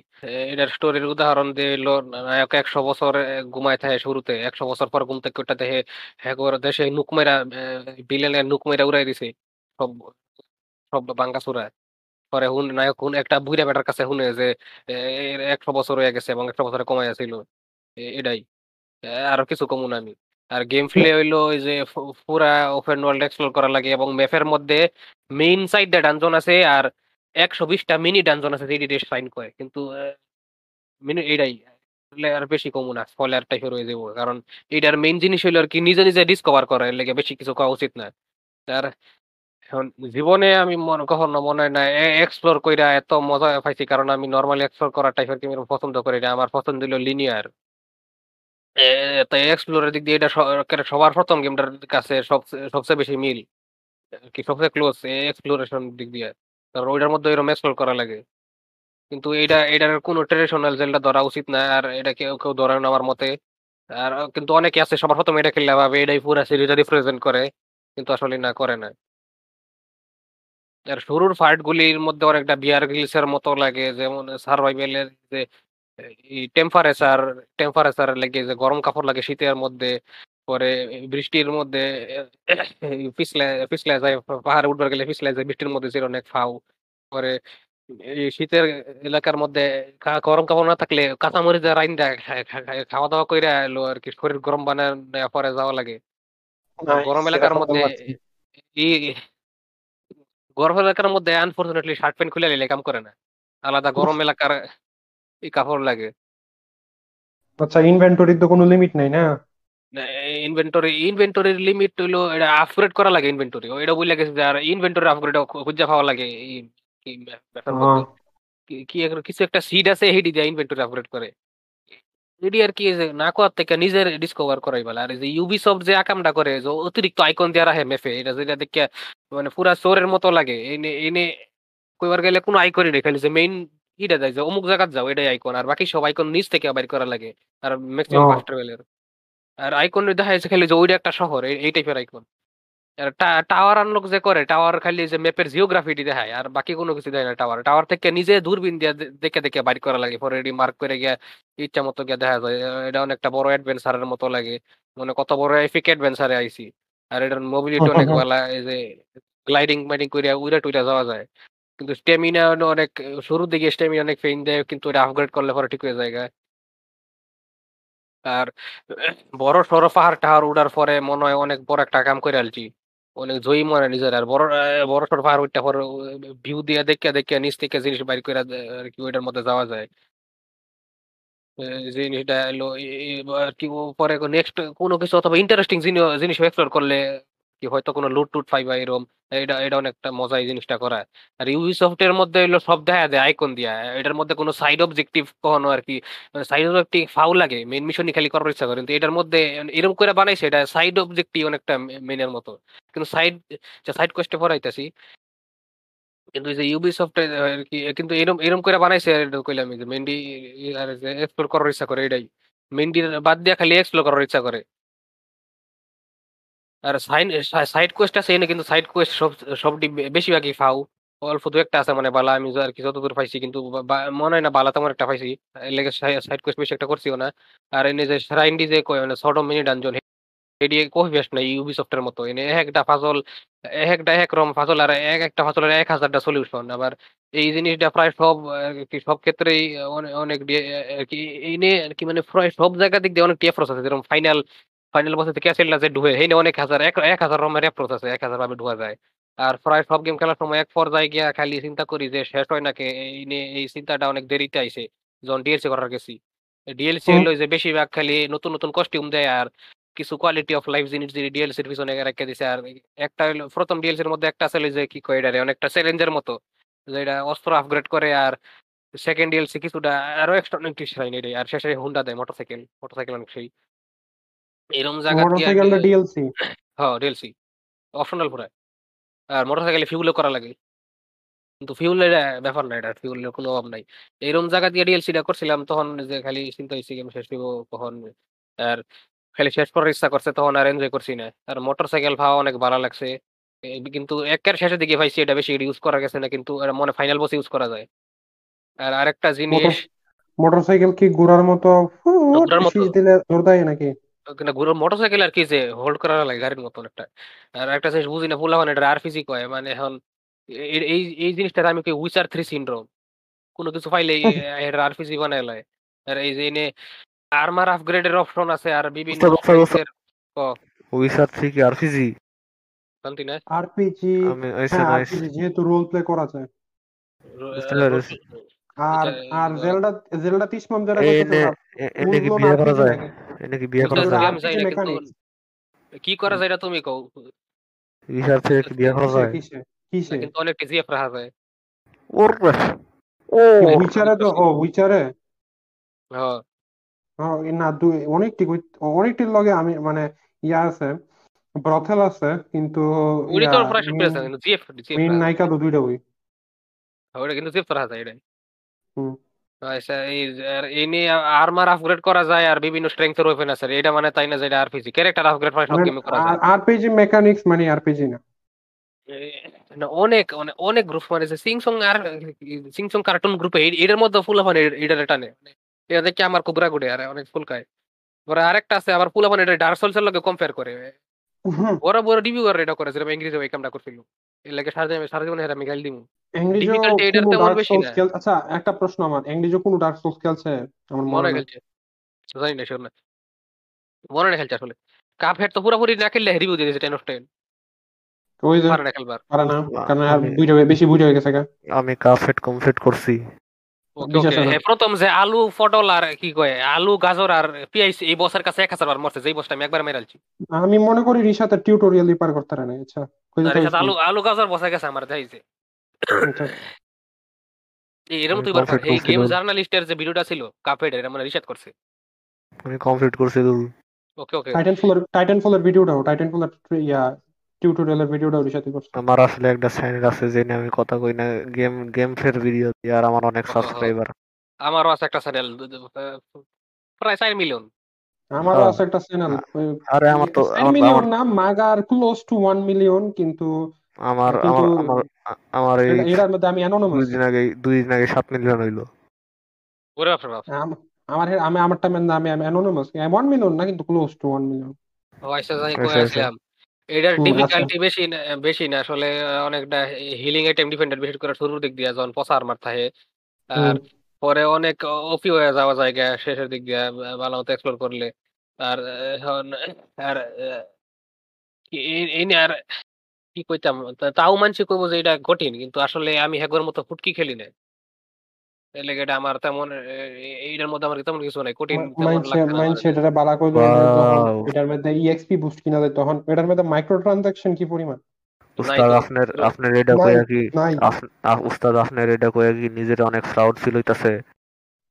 এটার স্টোরির উদাহরণ দিল নায়ক একশো বছর ঘুমায় থাকে শুরুতে। একশো বছর পর ঘুম থেকে ওটা দেখে হ্যাঁ দেশে নুক মেরা বিলেনের নুক উড়াই দিছে। সব সব বাঙ্গা চুরা পরে হুন, নায়ক হুন, একটা বুড়া বেটার কাছে শুনে যে একশো বছর হয়ে গেছে এবং একশো বছরে কমাই আছিল এটাই। আরও কিছু কমুন আমি। আর গেম প্লে হইল ওই যে পুরা ওপেন ওয়ার্ল্ড এক্সপ্লোর করা লাগে এবং ম্যাপের মধ্যে মেইন সাইড ডানজন আছে আর একশো বিশটা মিনি ডানজন আছে যেটি সাইন করে। কিন্তু মিনি আসলে আর বেশি কমু না স্পয়লার টাইপের হয়ে যাব। কারণ এটার মেইন জিনিস হইল আর কি, নিজে নিজে ডিসকভার করা, এর লেগে বেশি কিছু করা উচিত না। আর এখন জীবনে আমি মনে, কখনো মনে হয় না এক্সপ্লোর কইরা এত মজা পাইছি, কারণ আমি নর্মালি এক্সপ্লোর করা টাইপের পছন্দ করি না। আমার পছন্দ হলো লিনিয়ার তাই এক্সপ্লোরের দিক দিয়ে এটা সবার প্রথম গেমটার কাছে সবচেয়ে বেশি মিল, কি সবচেয়ে ক্লোজ এক্সপ্লোরেশন দিক দিয়ে। কারণ ওইটার মধ্যে এরকম এক্সপ্লোর করা লাগে। কিন্তু এটা এটার কোনো ট্রেডিশনাল জেলটা ধরা উচিত না, আর এটা কেউ কেউ ধরে না আমার মতে। আর কিন্তু অনেকে আছে সবার প্রথম এটা খেললে ভাবে এটাই পুরো সিরিজটা রিপ্রেজেন্ট করে, কিন্তু আসলে না, করে না। আর শুরুর ফাইট গুলির মধ্যে অনেকটা বিয়ার গ্রিলসের মতো লাগে, যেমন সার্ভাইভেলের যে এই টেম্পারেচার টেম্পারেচার লাগে যে গরম কাপড় লাগে শীতের মধ্যে পরে বৃষ্টির মধ্যে পিছলে পিছলে যায় পাহাড়ে উঠবার গেলে পিছলে যায় বৃষ্টির মধ্যে ছিল অনেক ফাউ পরে শীতের এলাকার মধ্যে গরম কাপড় না থাকলে কাঁচামরিচ রাইন্দা খাওয়া দাওয়া কইরা এলো আর কি শরীর গরম বানায় পরে যাওয়া লাগে। গরম এলাকার মধ্যে ই গরম এলাকার মধ্যে আনফরচুনেটলি শার্ট প্যান্ট খুলে নিলে কাম করে না। আলাদা গরম এলাকার এই কাপড় লাগে। আচ্ছা ইনভেন্টরির তো কোনো লিমিট নাই না? ইনভেন্টরি ইনভেন্টরির লিমিট হইল এটা আপগ্রেড করা লাগে ইনভেন্টরি এটা বুঝলে গেছে যে আর ইনভেন্টরি আপগ্রেড খুঁজে পাওয়া লাগে কি কিছু একটা সিড আছে হেডি দিয়ে ইনভেন্টরি আপগ্রেড করে। এডি আর কি না করার থেকে নিজের ডিসকভার করাই বলে আর যে ইউবিসফট যে আকামটা করে যে অতিরিক্ত আইকন দেওয়া রাখে মেফে এটা যেটা দেখে মানে পুরা চোরের মতো লাগে। এনে এনে কইবার গেলে কোনো আইকনই নেই খালি যে মেইন ইটা দেয় যে অমুক জায়গায় যাও এটাই আইকন আর বাকি সব আইকন নিচ থেকে বাইর করা লাগে আর ম্যাক্সিমাম। ফাস্ট ট্রাভেলের আর আইকন দেখা যাচ্ছে খালি যে ওইটা একটা শহর এই- টাইপের আইকন আর টাওয়ার আনলক যে করে টাওয়ার খালি যে ম্যাপের জিওগ্রাফিটি দেখায় আর বাকি কোনো কিছু দেয় না টাওয়ার টাওয়ার থেকে নিজে দূরবীন দিয়ে দেখে দেখে বাইর করা লাগে পরে এটি মার্ক করে গিয়ে ইচ্ছা মতো গিয়ে দেখা যায় এটা অনেকটা বড় অ্যাডভেঞ্চারের মতো লাগে। মানে কত বড় এফিক অ্যাডভেঞ্চারে আইছি। আর এটার মোবিলিটি অনেক ভালো এই যে গ্লাইডিং মাইডিং করে উড়ে টুইরা যাওয়া যায়। কিন্তু স্টেমিনা অনেক, শুরুর দিকে স্টেমিনা অনেক পেইন দেয়, কিন্তু এটা আপগ্রেড করলে পরে ঠিক হয়ে যায় আর বড় সড়ো পাহাড় টাহাড় উড়ার পরে মনে হয় অনেক বড় একটা কাম করে আলছি। অনেক জয়ী মনে নিজের, আর বড় বড় সড় পাহাড় ওইটা পর ভিউ দিয়া দেখে দেখে নিচ থেকে জিনিস বাইর করে আর কি ওইটার মধ্যে যাওয়া যায়। জিনিসটা এলো আর কি পরে নেক্সট কোনো কিছু অথবা ইন্টারেস্টিং জিনিস এক্সপ্লোর করলে কি হয়তো কোনো লুট টুট পাইবা এরকম এটা এটা অনেকটা মজা এই জিনিসটা করা আর ইউবিসফট এর মধ্যে হলো সব দেখা যায় আইকন দিয়া। এটার মধ্যে কোনো সাইড অবজেক্টিভ কখনো আর কি সাইড অবজেক্টিভ ফাউ লাগে মেইন মিশনই খালি করার ইচ্ছা করে। কিন্তু এটার মধ্যে এরকম করে বানাইছে, এটা সাইড অবজেক্টিভ অনেকটা মেনের মতো। কিন্তু সাইড সাইড কোয়েস্টে পড়াইতেছি। কিন্তু যে ইউবিসফট আর কি, কিন্তু এরকম এরকম করে বানাইছে কইলাম যে মেন্ডি আর এক্সপ্লোর করার ইচ্ছা করে, এটাই। মেন্ডি বাদ দিয়া খালি এক্সপ্লোর করার ইচ্ছা করে। আর সাইড কোয়েস্ট আছে কিন্তু সাইড কোয়েস্ট সব, সবটি বেশিরভাগই ফাউ। অল্প দু একটা আছে মানে বালা, আমি আর কি যতদূর পাইছি কিন্তু মনে হয় না বালা তেমন একটা পাইছি। লেগে সাইড কোয়েস্ট বেশি একটা করছিও না। আর এনে যে শ্রাইনডি যে কয় মানে শর্ট মিনি ডানজন এটি কই বেশ না ইউবিসফটের মতো। এনে এক একটা ফাজল এক একটা এক রকম ফাজল আর এক একটা ফাজলের এক হাজারটা সলিউশন আবার এই জিনিসটা প্রায় সব কি সব ক্ষেত্রেই অনেক কি এনে কি মানে প্রায় সব জায়গা দিক দিয়ে অনেক টিএফরস আছে। যেরকম ফাইনাল ফাইনাল বসে থেকে ক্যাসেলটা যে ঢুয়ে হেনে অনেক হাজার এক হাজার রকমের অ্যাপ্রোচ আছে এক হাজার ভাবে ঢুয়া যায়। আর প্রায় সব গেম খেলার সময় এক পর্যায়ে গিয়া খালি চিন্তা করি যে শেষ হয় নাকি? এই নিয়ে এই চিন্তাটা অনেক দেরিতে আইছে। যখন ডিএলসি করার গেছি। ডিএলসি হলো যে বেশিরভাগ খালি নতুন নতুন কস্টিউম দেয় আর কিছু কোয়ালিটি অফ লাইফ জিনিস যদি ডিএলসির পিছনে রেখে দিছে। আর একটা হলো প্রথম ডিএলসির মধ্যে একটা আছে যে কি কয় এটারে? অনেকটা চ্যালেঞ্জের মতো। যে এটা অস্ত্র আপগ্রেড করে আর সেকেন্ড ডিএলসি কিছুটা আরও এক্সট্রা অনেক কিছু আর শেষে হুন্ডা দেয় মোটরসাইকেল মোটরসাইকেল অনেক সেই। এরকম জায়গা মোটরসাইকেলটা ডিএলসি হ্যাঁ ডিএলসি অপশনাল পুরা। আর মোটরসাইকেলে ফিউলও করা লাগে। কিন্তু ফিউলের ব্যাপার না এটা ফিউলের কোনো অভাব নাই। জায়গা দিয়ে ডিএলসিটা করছিলাম তখন যে খালি চিন্তা হয়েছে গেম শেষ হইব কখন? আর খালি শেষ করার ইচ্ছা করছে তখন আর এনজয় করছি না। আর মোটরসাইকেল পাওয়া অনেক ভালো লাগছে। কিন্তু একের শেষের দিকে পাইছি এটা বেশি ইউজ করা গেছে না কিন্তু মনে ফাইনাল বসে ইউজ করা যায়। আর আরেকটা জিনিস মোটরসাইকেল কি ঘোড়ার মতো? ঘোড়ার মতো। দিলে জোর দেয় নাকি? না ঘুরো মোটরসাইকেল আর কি যে হোল্ড করা লাগে গাড়ির মতন একটা। আর একটা জিনিস বুঝি না ফুলা মানে এটা আরপিজি কয়। মানে এখন এই এই জিনিসটা আমি কি উইচার থ্রি সিনড্রোম কোনো কিছু পাইলে এটা আরপিজি বানায় লয়। আর এই যে এনে আর্মার আপগ্রেডের অপশন আছে আর বিভিন্ন উইসার থ্রি কি। আরপিজি শান্তি না আরপিজি হ্যাঁ যেহেতু রোল প্লে করা যায়। আর আর জেলডা জেলডা তিসমন যেটা এনে কি বিয়ে করা যায়? নাকি? এনে কি বিয়ে করা যায়? আমি জানি না, কিন্তু কি করা যায় এটা তুমি কও। উইসার থ্রি কি বিয়ে করা যায়? কিসে কিন্তু অনেক জিএফ রাখা যায়। ওর ও উইচারে তো ও উইচারে হ্যাঁ হ্যাঁ, না দুই অনেকটি অনেকটির লগে আমি মানে ইয়া আছে ব্রথেল আছে কিন্তু মেইন নায়িকা তো দুইটা ওই ওটা কিন্তু জিএফ রাখা যায় এটাই হুম। আচ্ছা এই আর এই নিয়ে আর্মার আপগ্রেড করা যায় আর বিভিন্ন স্ট্রেংথের ওয়েপন আছে। এটা মানে তাই না যে এটা আরপিজি ক্যারেক্টার আপগ্রেড প্রায় সব গেমে করা যায়। আরপিজি মেকানিক্স মানে আরপিজি না? অনেক মানে অনেক গ্রুপ মানে সিংসং আর সিংসং কার্টুন গ্রুপে এটার মধ্যে ফুল মানে এটার টানে। এটা দেখে আমার খুব রাগ উঠে আর অনেক ফুল খায়। পরে আরেকটা আছে আবার ফুল মানে এটা ডার্ক সোলসের লগে কম্পেয়ার করে। বড় বড় রিভিউ এটা করে যেরকম ইংরেজি ওই কামটা করছিল। লাগে সারা জীবন সারা জীবন হেরা আমি গাইল দিমু। এংরিজো এটার তেমন বেশি না। আচ্ছা একটা প্রশ্ন আমার। কোন ডার্ক সোলস খেলছে? আমার মনে খেলছে। জানি না মনে না খেলছে আসলে। কাপ হেড তো পুরোপুরি না খেললে রিভিউ দিয়ে দিয়েছে টেন অফ 10 ওই যে পারে না খেলবার। পারে না কারণ আর বুঝে বেশি বুঝে হয়ে গেছে আমি কাপ কাফেট কমপ্লিট করছি। প্রথম যে আলু পটল আর কি কয় আলু গাজর আর এই বসের কাছে এক হাজার বার মরছে যেই বসটা আমি একবার মেরালছি আমি মনে করি রিসাতে টিউটোরিয়াল পার করতে না আচ্ছা। আলু আলু গাজর বসে গেছে আমার আচ্ছা। এরকম তুই এই গেম জার্নালিস্টের যে ভিডিওটা ছিল এর মানে রিসেট করছে। আমি কমপ্লিট করছি ওকে ওকে টাইটান ফলের টাইটান ফলের ভিডিওটাও টাইটান ফলের ইয়া টিউটোরিয়ালের ভিডিওটাও রিসাতে করছে। আমার আসলে একটা চ্যানেল আছে যে আমি কথা কই না গেম গেম ফের ভিডিও দিয়ে আর আমার অনেক। সাবস্ক্রাইবার আমারও আছে একটা চ্যানেল প্রায় চার মিলিয়ন আমারও। আছে একটা চ্যানেল আরে আমার তো আমার মিলিয়ন না মাগার ক্লোজ টু ওয়ান মিলিয়ন কিন্তু আমার আমার আমার এই এটার মধ্যে আমি দুই দিন আগে দুই দিন আগে সাত মিলিয়ন হইল। ওরে বাপরে বাপ। আমার আমি আমারটা মেন আমি অ্যানোনিমাস ওয়ান মিলিয়ন না কিন্তু ক্লোজ টু ওয়ান মিলিয়ন ও আচ্ছা যাই আচ্ছা, কই আচ্ছা। আসলাম? এটার ডিফিকাল্টি বেশি না বেশি না। আসলে অনেকটা হিলিং আইটেম ডিফেন্ডার বিশেষ করে শুরুর দিক দিয়ে যখন থাকে আর পরে অনেক ওপি হয়ে যাওয়া জায়গা শেষের দিক দিয়ে ভালো মতো এক্সপ্লোর করলে। আর এখন আর এই- আর কি কইতাম? তাও মানছি কইবো যে এটা কঠিন কিন্তু আসলে আমি হেগর মতো ফুটকি খেলি না লেগে এটা আমার তেমন এইটার মধ্যে আমার তেমন কিছু নাই কঠিন এটা। এটারে বালা মধ্যে ইএক্সপি বুস্ট কিনা যায় তখন এটার মধ্যে মাইক্রো ট্রানজাকশন কি পরিমাণ? উস্তাদ আপনার আপনার এটা কইয়া কি উস্তাদ আপনার এটা কইয়া কি নিজের অনেক প্রাউড ফিল হইতাছে।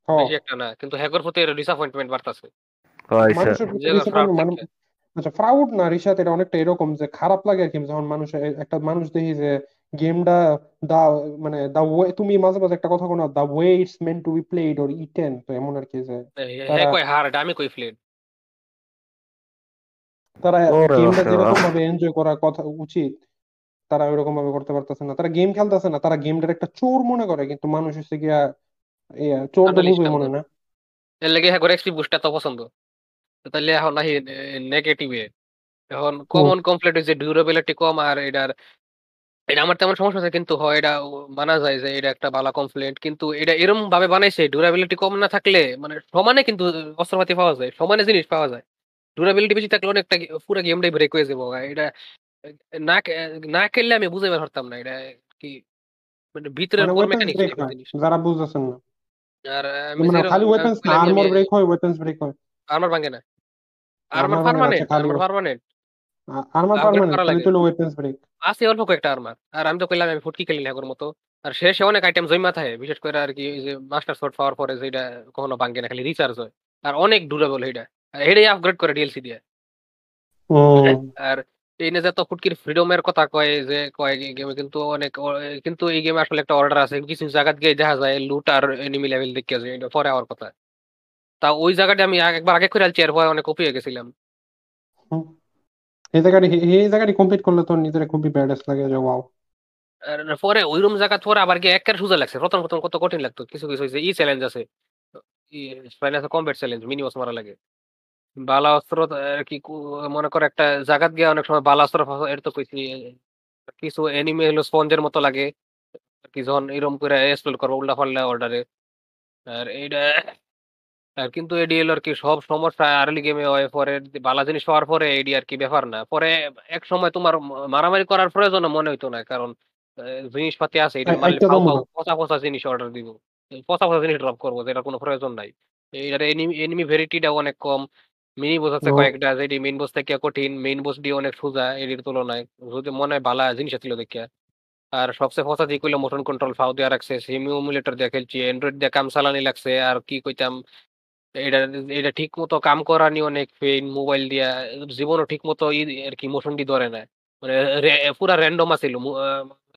বেশি একটা না কিন্তু হেগর প্রতি ডিসঅ্যাপয়েন্টমেন্ট বাড়তাছে। ফ্রাউড আচ্ছা ফ্রাউড না রিশাত এটা অনেকটা এরকম যে খারাপ লাগে আর কি যখন মানুষ একটা মানুষ দেখি যে গেমটা দা মানে দা ওয়ে তুমি মাঝে মাঝে একটা কথা কোনো the way it's meant to be played or eaten তো এমন আর কি যে কয় হার্ড আমি কই ফ্লেড তারা গেমটা যেরকম ভাবে এনজয় করা কথা উচিত তারা ওইরকম ভাবে করতে পারতেছে না। তারা গেম খেলতেছে না তারা গেমটার একটা চোর মনে করে কিন্তু মানুষ হচ্ছে গিয়া চোর তো বুঝবে মনে না। এর লেগে হেগর এক্সপি বুস্টটা তো পছন্দ। তাহলে এখন নাহি নেগেটিভে এখন কমন কমপ্লিট হইছে ডিউরেবিলিটি কম আর এটার এটা আমার তেমন সমস্যা আছে কিন্তু হয় এটা মানা যায় যে এটা একটা ভালো কমপ্লেন্ট কিন্তু এটা এরকম ভাবে বানাইছে ডিউরেবিলিটি কম না থাকলে মানে সমানে কিন্তু অস্ত্রপাতি পাওয়া যায় সমানে জিনিস পাওয়া যায়। ডিউরেবিলিটি বেশি থাকলে অনেকটা পুরো গেমটাই ব্রেক হয়ে যাব। এটা না না খেললে আমি বুঝতে পারতাম না এটা কি মানে ভিতরের কোর মেকানিক্স যারা বুঝতেছেন না। আর আমি মানে খালি ওয়েপন্স না আর্মর ব্রেক হয় ওয়েপন্স ব্রেক হয়। আর্মার ভাঙে না। Armour permanent armour permanent armour upgrade permanent করা খালি লাগে। তো ওয়েপন্স ব্রেক আছে অল্প কয়েকটা আর্মার আর আমি তো কইলাম আমি ফুটকি খেলি না আগের মতো। আর শেষে অনেক আইটেম জমা থাকে বিশেষ করে আর কি ওই যে মাস্টার শট পাওয়ার পরে যেটা কখনো ভাঙ্গে না খালি রিচার্জ হয়। আর অনেক ডিউরেবল এটা আর এটাই আপগ্রেড করে ডিএলসি দিয়ে। হুম আর এই যে তো ফুটকির ফ্রিডমের কথা কয় যে কয় গেমে কিন্তু অনেক কিন্তু এই গেমে আসলে একটা অর্ডার আছে কিছু জায়গাত গিয়ে দেখা যায় লুট আর এনিমি লেভেল দেখে যায় এটা পরে হওয়ার কথা। তা ওই জায়গাটা আমি আগ- একবার আগে করে আলছি ভয় অনেক কপিয়ে গেছিলাম। হুম। এই জায়গাটি এই জায়গাটি কমপ্লিট করলে তো নিজের খুবই লাগে যে ওয়াও পরে জায়গা পরে আবার গিয়ে একের সোজা লাগছে। প্রথম প্রথম কত কঠিন লাগতো, কিছু কিছু হয়েছে ই চ্যালেঞ্জ আছে। Finance combat challenge mini boss মারা লাগে। বালা অস্ত্র কি মনে করে একটা জায়গাত গিয়ে অনেক সময় বালা অস্ত্র এর তো কইছি, কিছু এনিমি হলো স্পঞ্জের মতো লাগে। কি যখন এরকম করে এক্সপ্লোর করব, উল্টা পাল্টা অর্ডারে আর এইটা আর কিন্তু এডিএল আর কি সব সমস্যা আর্লি গেমে হয় পরে বালা জিনিস হওয়ার পরে এডি আর কি ব্যাপার না। পরে এক সময় তোমার মারামারি করার প্রয়োজন মনে হইতো না কারণ জিনিসপাতি আছে এটা ফাউ ফাউ। পচা পচা জিনিস অর্ডার দিব। পচা পচা জিনিস ড্রপ করব যেটার কোনো প্রয়োজন নাই। এইটার এনিমি ভেরিটিটা অনেক কম। মিনি বস আছে কয়েকটা যেটি মেইন বস থেকে কঠিন মেইন বস দিয়ে অনেক সোজা এটির তুলনায়। যদি মনে হয় বালা জিনিস ছিল দেখিয়া। আর সবচেয়ে ফসা দিক হইল মোশন কন্ট্রোল ফাও দেওয়া রাখছে সিমি এমুলেটর দিয়ে খেলছি অ্যান্ড্রয়েড দিয়ে কাম চালানি লাগছে আর কি কইতাম এটা এটা ঠিক মতো কাম করা নিয়ে অনেক পেইন মোবাইল দিয়া জীবনও ঠিক মতো আর কি মোশন দি ধরে না। মানে পুরা র্যান্ডম আছিল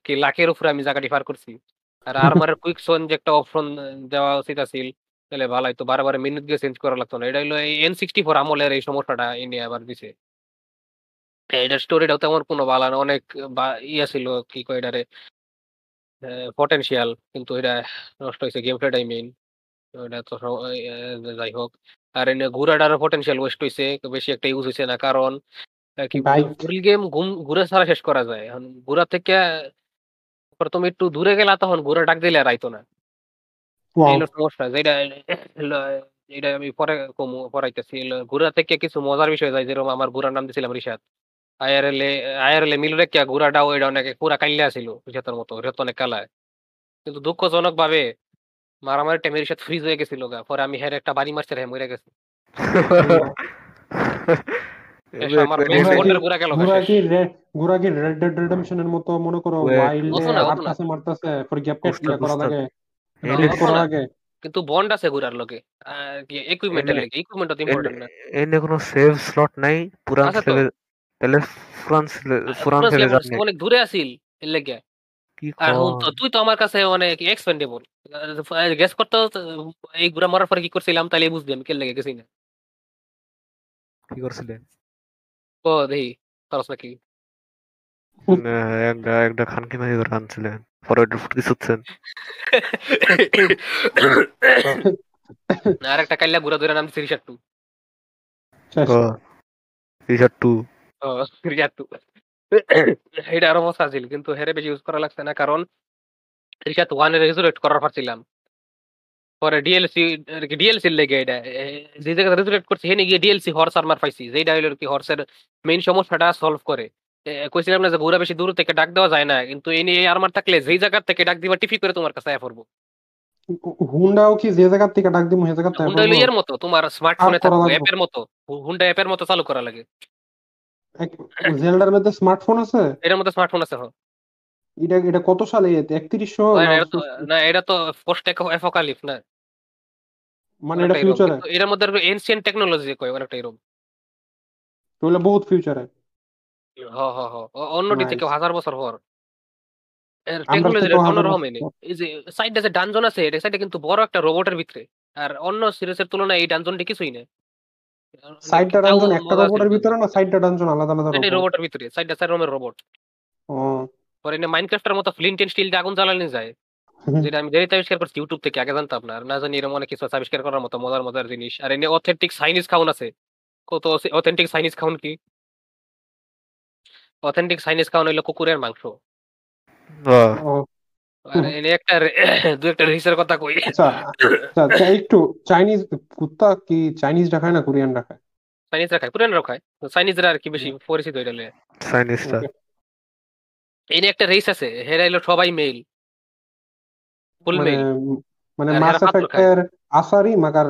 কি লাখের উপরে আমি জায়গাটি পার করছি। আর আর্মারের কুইক সোন যে একটা অপশন দেওয়া উচিত আছিল তাহলে ভালো হইতো বারে বারে মিনিট দিয়ে চেঞ্জ করা লাগতো না। এটা হলো এই এন সিক্সটি ফোর আমলের এই সমস্যাটা এনে আবার দিছে। এটার স্টোরিটাও তেমন কোনো ভালো না অনেক বা ইয়া ছিল কি কয় এটারে পটেনশিয়াল কিন্তু এটা নষ্ট হয়েছে গেম প্লেটাই মেইন এটা তো সব- এ, এ, যাই হোক। আর এনে ঘুরাটারও পটেনশিয়াল ওয়েস্ট হয়েছে বেশি একটা ইউজ হয়েছে না। কারণ আহ, কি গেম ঘুরে ছাড়া শেষ করা যায়। এখন ঘুরা থেকে পরে একটু দূরে গেলা তখন ঘুরে ডাক দিলে আর আইতো না। এই ওয়াও হলো সমস্যা যেটা এটা আমি পরে কমু পড়াইতেছি। ঘুরা থেকে কিছু মজার বিষয় যায়। যেরকম আমার ঘুরার নাম দিছিলাম রিশাদ। আইআরএল এ আইআরএল এ মিল রেখে ঘুরাটাও এটা অনেক পুরা কাইল্লা ছিল রিশাতের মতো। রিশাত অনেক কালায় কিন্তু দুঃখজনক ভাবে মারামারি টাইমে রিশাদ ফ্রিজ হয়ে গেছিল গা। পরে আমি হের একটা বাড়ি মারছে হ্যাঁ মরে গেছে। রে- মতো মনে করো অত অত মারতাছে করা লাগে অত করা লাগে। কিন্তু বন্ড আছে ঘুরার লোকে ইকুইপমেন্টের লাগে ইকুইপমেন্ট তো ইম্পর্টেন্ট না। এনে কোনো সেভ স্লট নাই পুরান তাহলে স্লে- অনেক দূরে আছিল এর লেগে। আর? তো তুই তো আমার কাছে অনেক এক্সপেন্ডেবল গেস করতে এই ঘুরা মারার পরে কি করছিলাম? তাহলে বুঝবি আমি কে লেগে গেছি না। কি করছিলেন ও দেখি খরচ নাকি? একটা একটা খানকি মাহি করে আনছিলেন। পরে একটু ফুটকি ছুটছেন। আর একটা কাইলা ঘুরা ধরে নাম রিশাদ টু। Richard two. ও টু। এটা আরও মজা আছিল কিন্তু হেরে বেশি ইউজ করা লাগছে না কারণ ওয়ানের রেজুলেট করার পারছিলাম। পরে ডিএলসি ডিএলসি লেগে এটা যে জায়গায় রেজুলেট করছি হেনে গিয়ে ডিএলসি হর্স আর্মার পাইছি যেটা হইল কি হর্সের মেইন সমস্যাটা সলভ করে। কইছিলাম না যে ঘোরা বেশি দূর থেকে ডাক দেওয়া যায় না কিন্তু এই নিয়ে আর্মার থাকলে যেই জায়গা থেকে ডাক দিবা টিপি করে তোমার কাছে পড়ব। হুন্ডাও কি যে জায়গা থেকে ডাক দিমু সে জায়গা থেকে হুন্ডা এর মতো তোমার স্মার্টফোনে থাকবে। অ্যাপের মতো হুন্ডা অ্যাপের মতো চালু করা লাগে। জেলডার মধ্যে স্মার্টফোন আছে? এটার মধ্যে স্মার্টফোন আছে। এটা এটা কত সালে? এতে একত্রিশশো না, এটা তো পোস্ট অ্যাপোকালিপস না। মানে এটা। ফিউচারে কিন্তু মধ্যে এনসিয়েন্ট টেকনোলজি কয় অনেকটা এরকম। তাহলে বহুত ফিউচারে হ হ হ। অন্যটি থেকে হাজার বছর পর। এর টেকনোলজি অন্যরকম এনে এই যে সাইডে যে ডানজন আছে এটা সাইডে কিন্তু বড় একটা রোবটের ভিতরে। আর অন্য সিরিজের তুলনায় এই ডানজনটি কিছুই না সাইডটা ডানজন একটা রোবটের ভিতরে না সাইডটা ডানজন আলাদা আলাদা রোবট রোবটের ভিতরে সাইডটা সাইড রোমের রোবট ও। পরে এনে মাইনক্রাফটের মতো ফ্লিন্ট এন্ড স্টিল আগুন জ্বালানো যায়। যেটা আমি দেরিতে আবিষ্কার করছি ইউটিউব থেকে আগে জানতাম না। আর না জানি এরকম অনেক কিছু আছে আবিষ্কার করার মতো মজার মজার জিনিস। আর এনে অথেন্টিক চাইনিজ খাউন আছে। কত অথেন্টিক চাইনিজ খাউন কি? অথেন্টিক চাইনিজ খাউন হইল কুকুরের মাংস। একটা রে- দু একটা রিসের কথা কই। আচ্ছা আচ্ছা আচ্ছা, একটু চাইনিজ কুত্তা কি চাইনিজ রাখায় না কোরিয়ান রাখায় চাইনিজরা খায় পুরানরাও খায় চাইনিজরা আর কি বেশি পরিচিত এটা একটা রেস আছে হেরা সবাই মেল ফুল মানে মেল মানে মাস এফেক্টের আসারি মাগার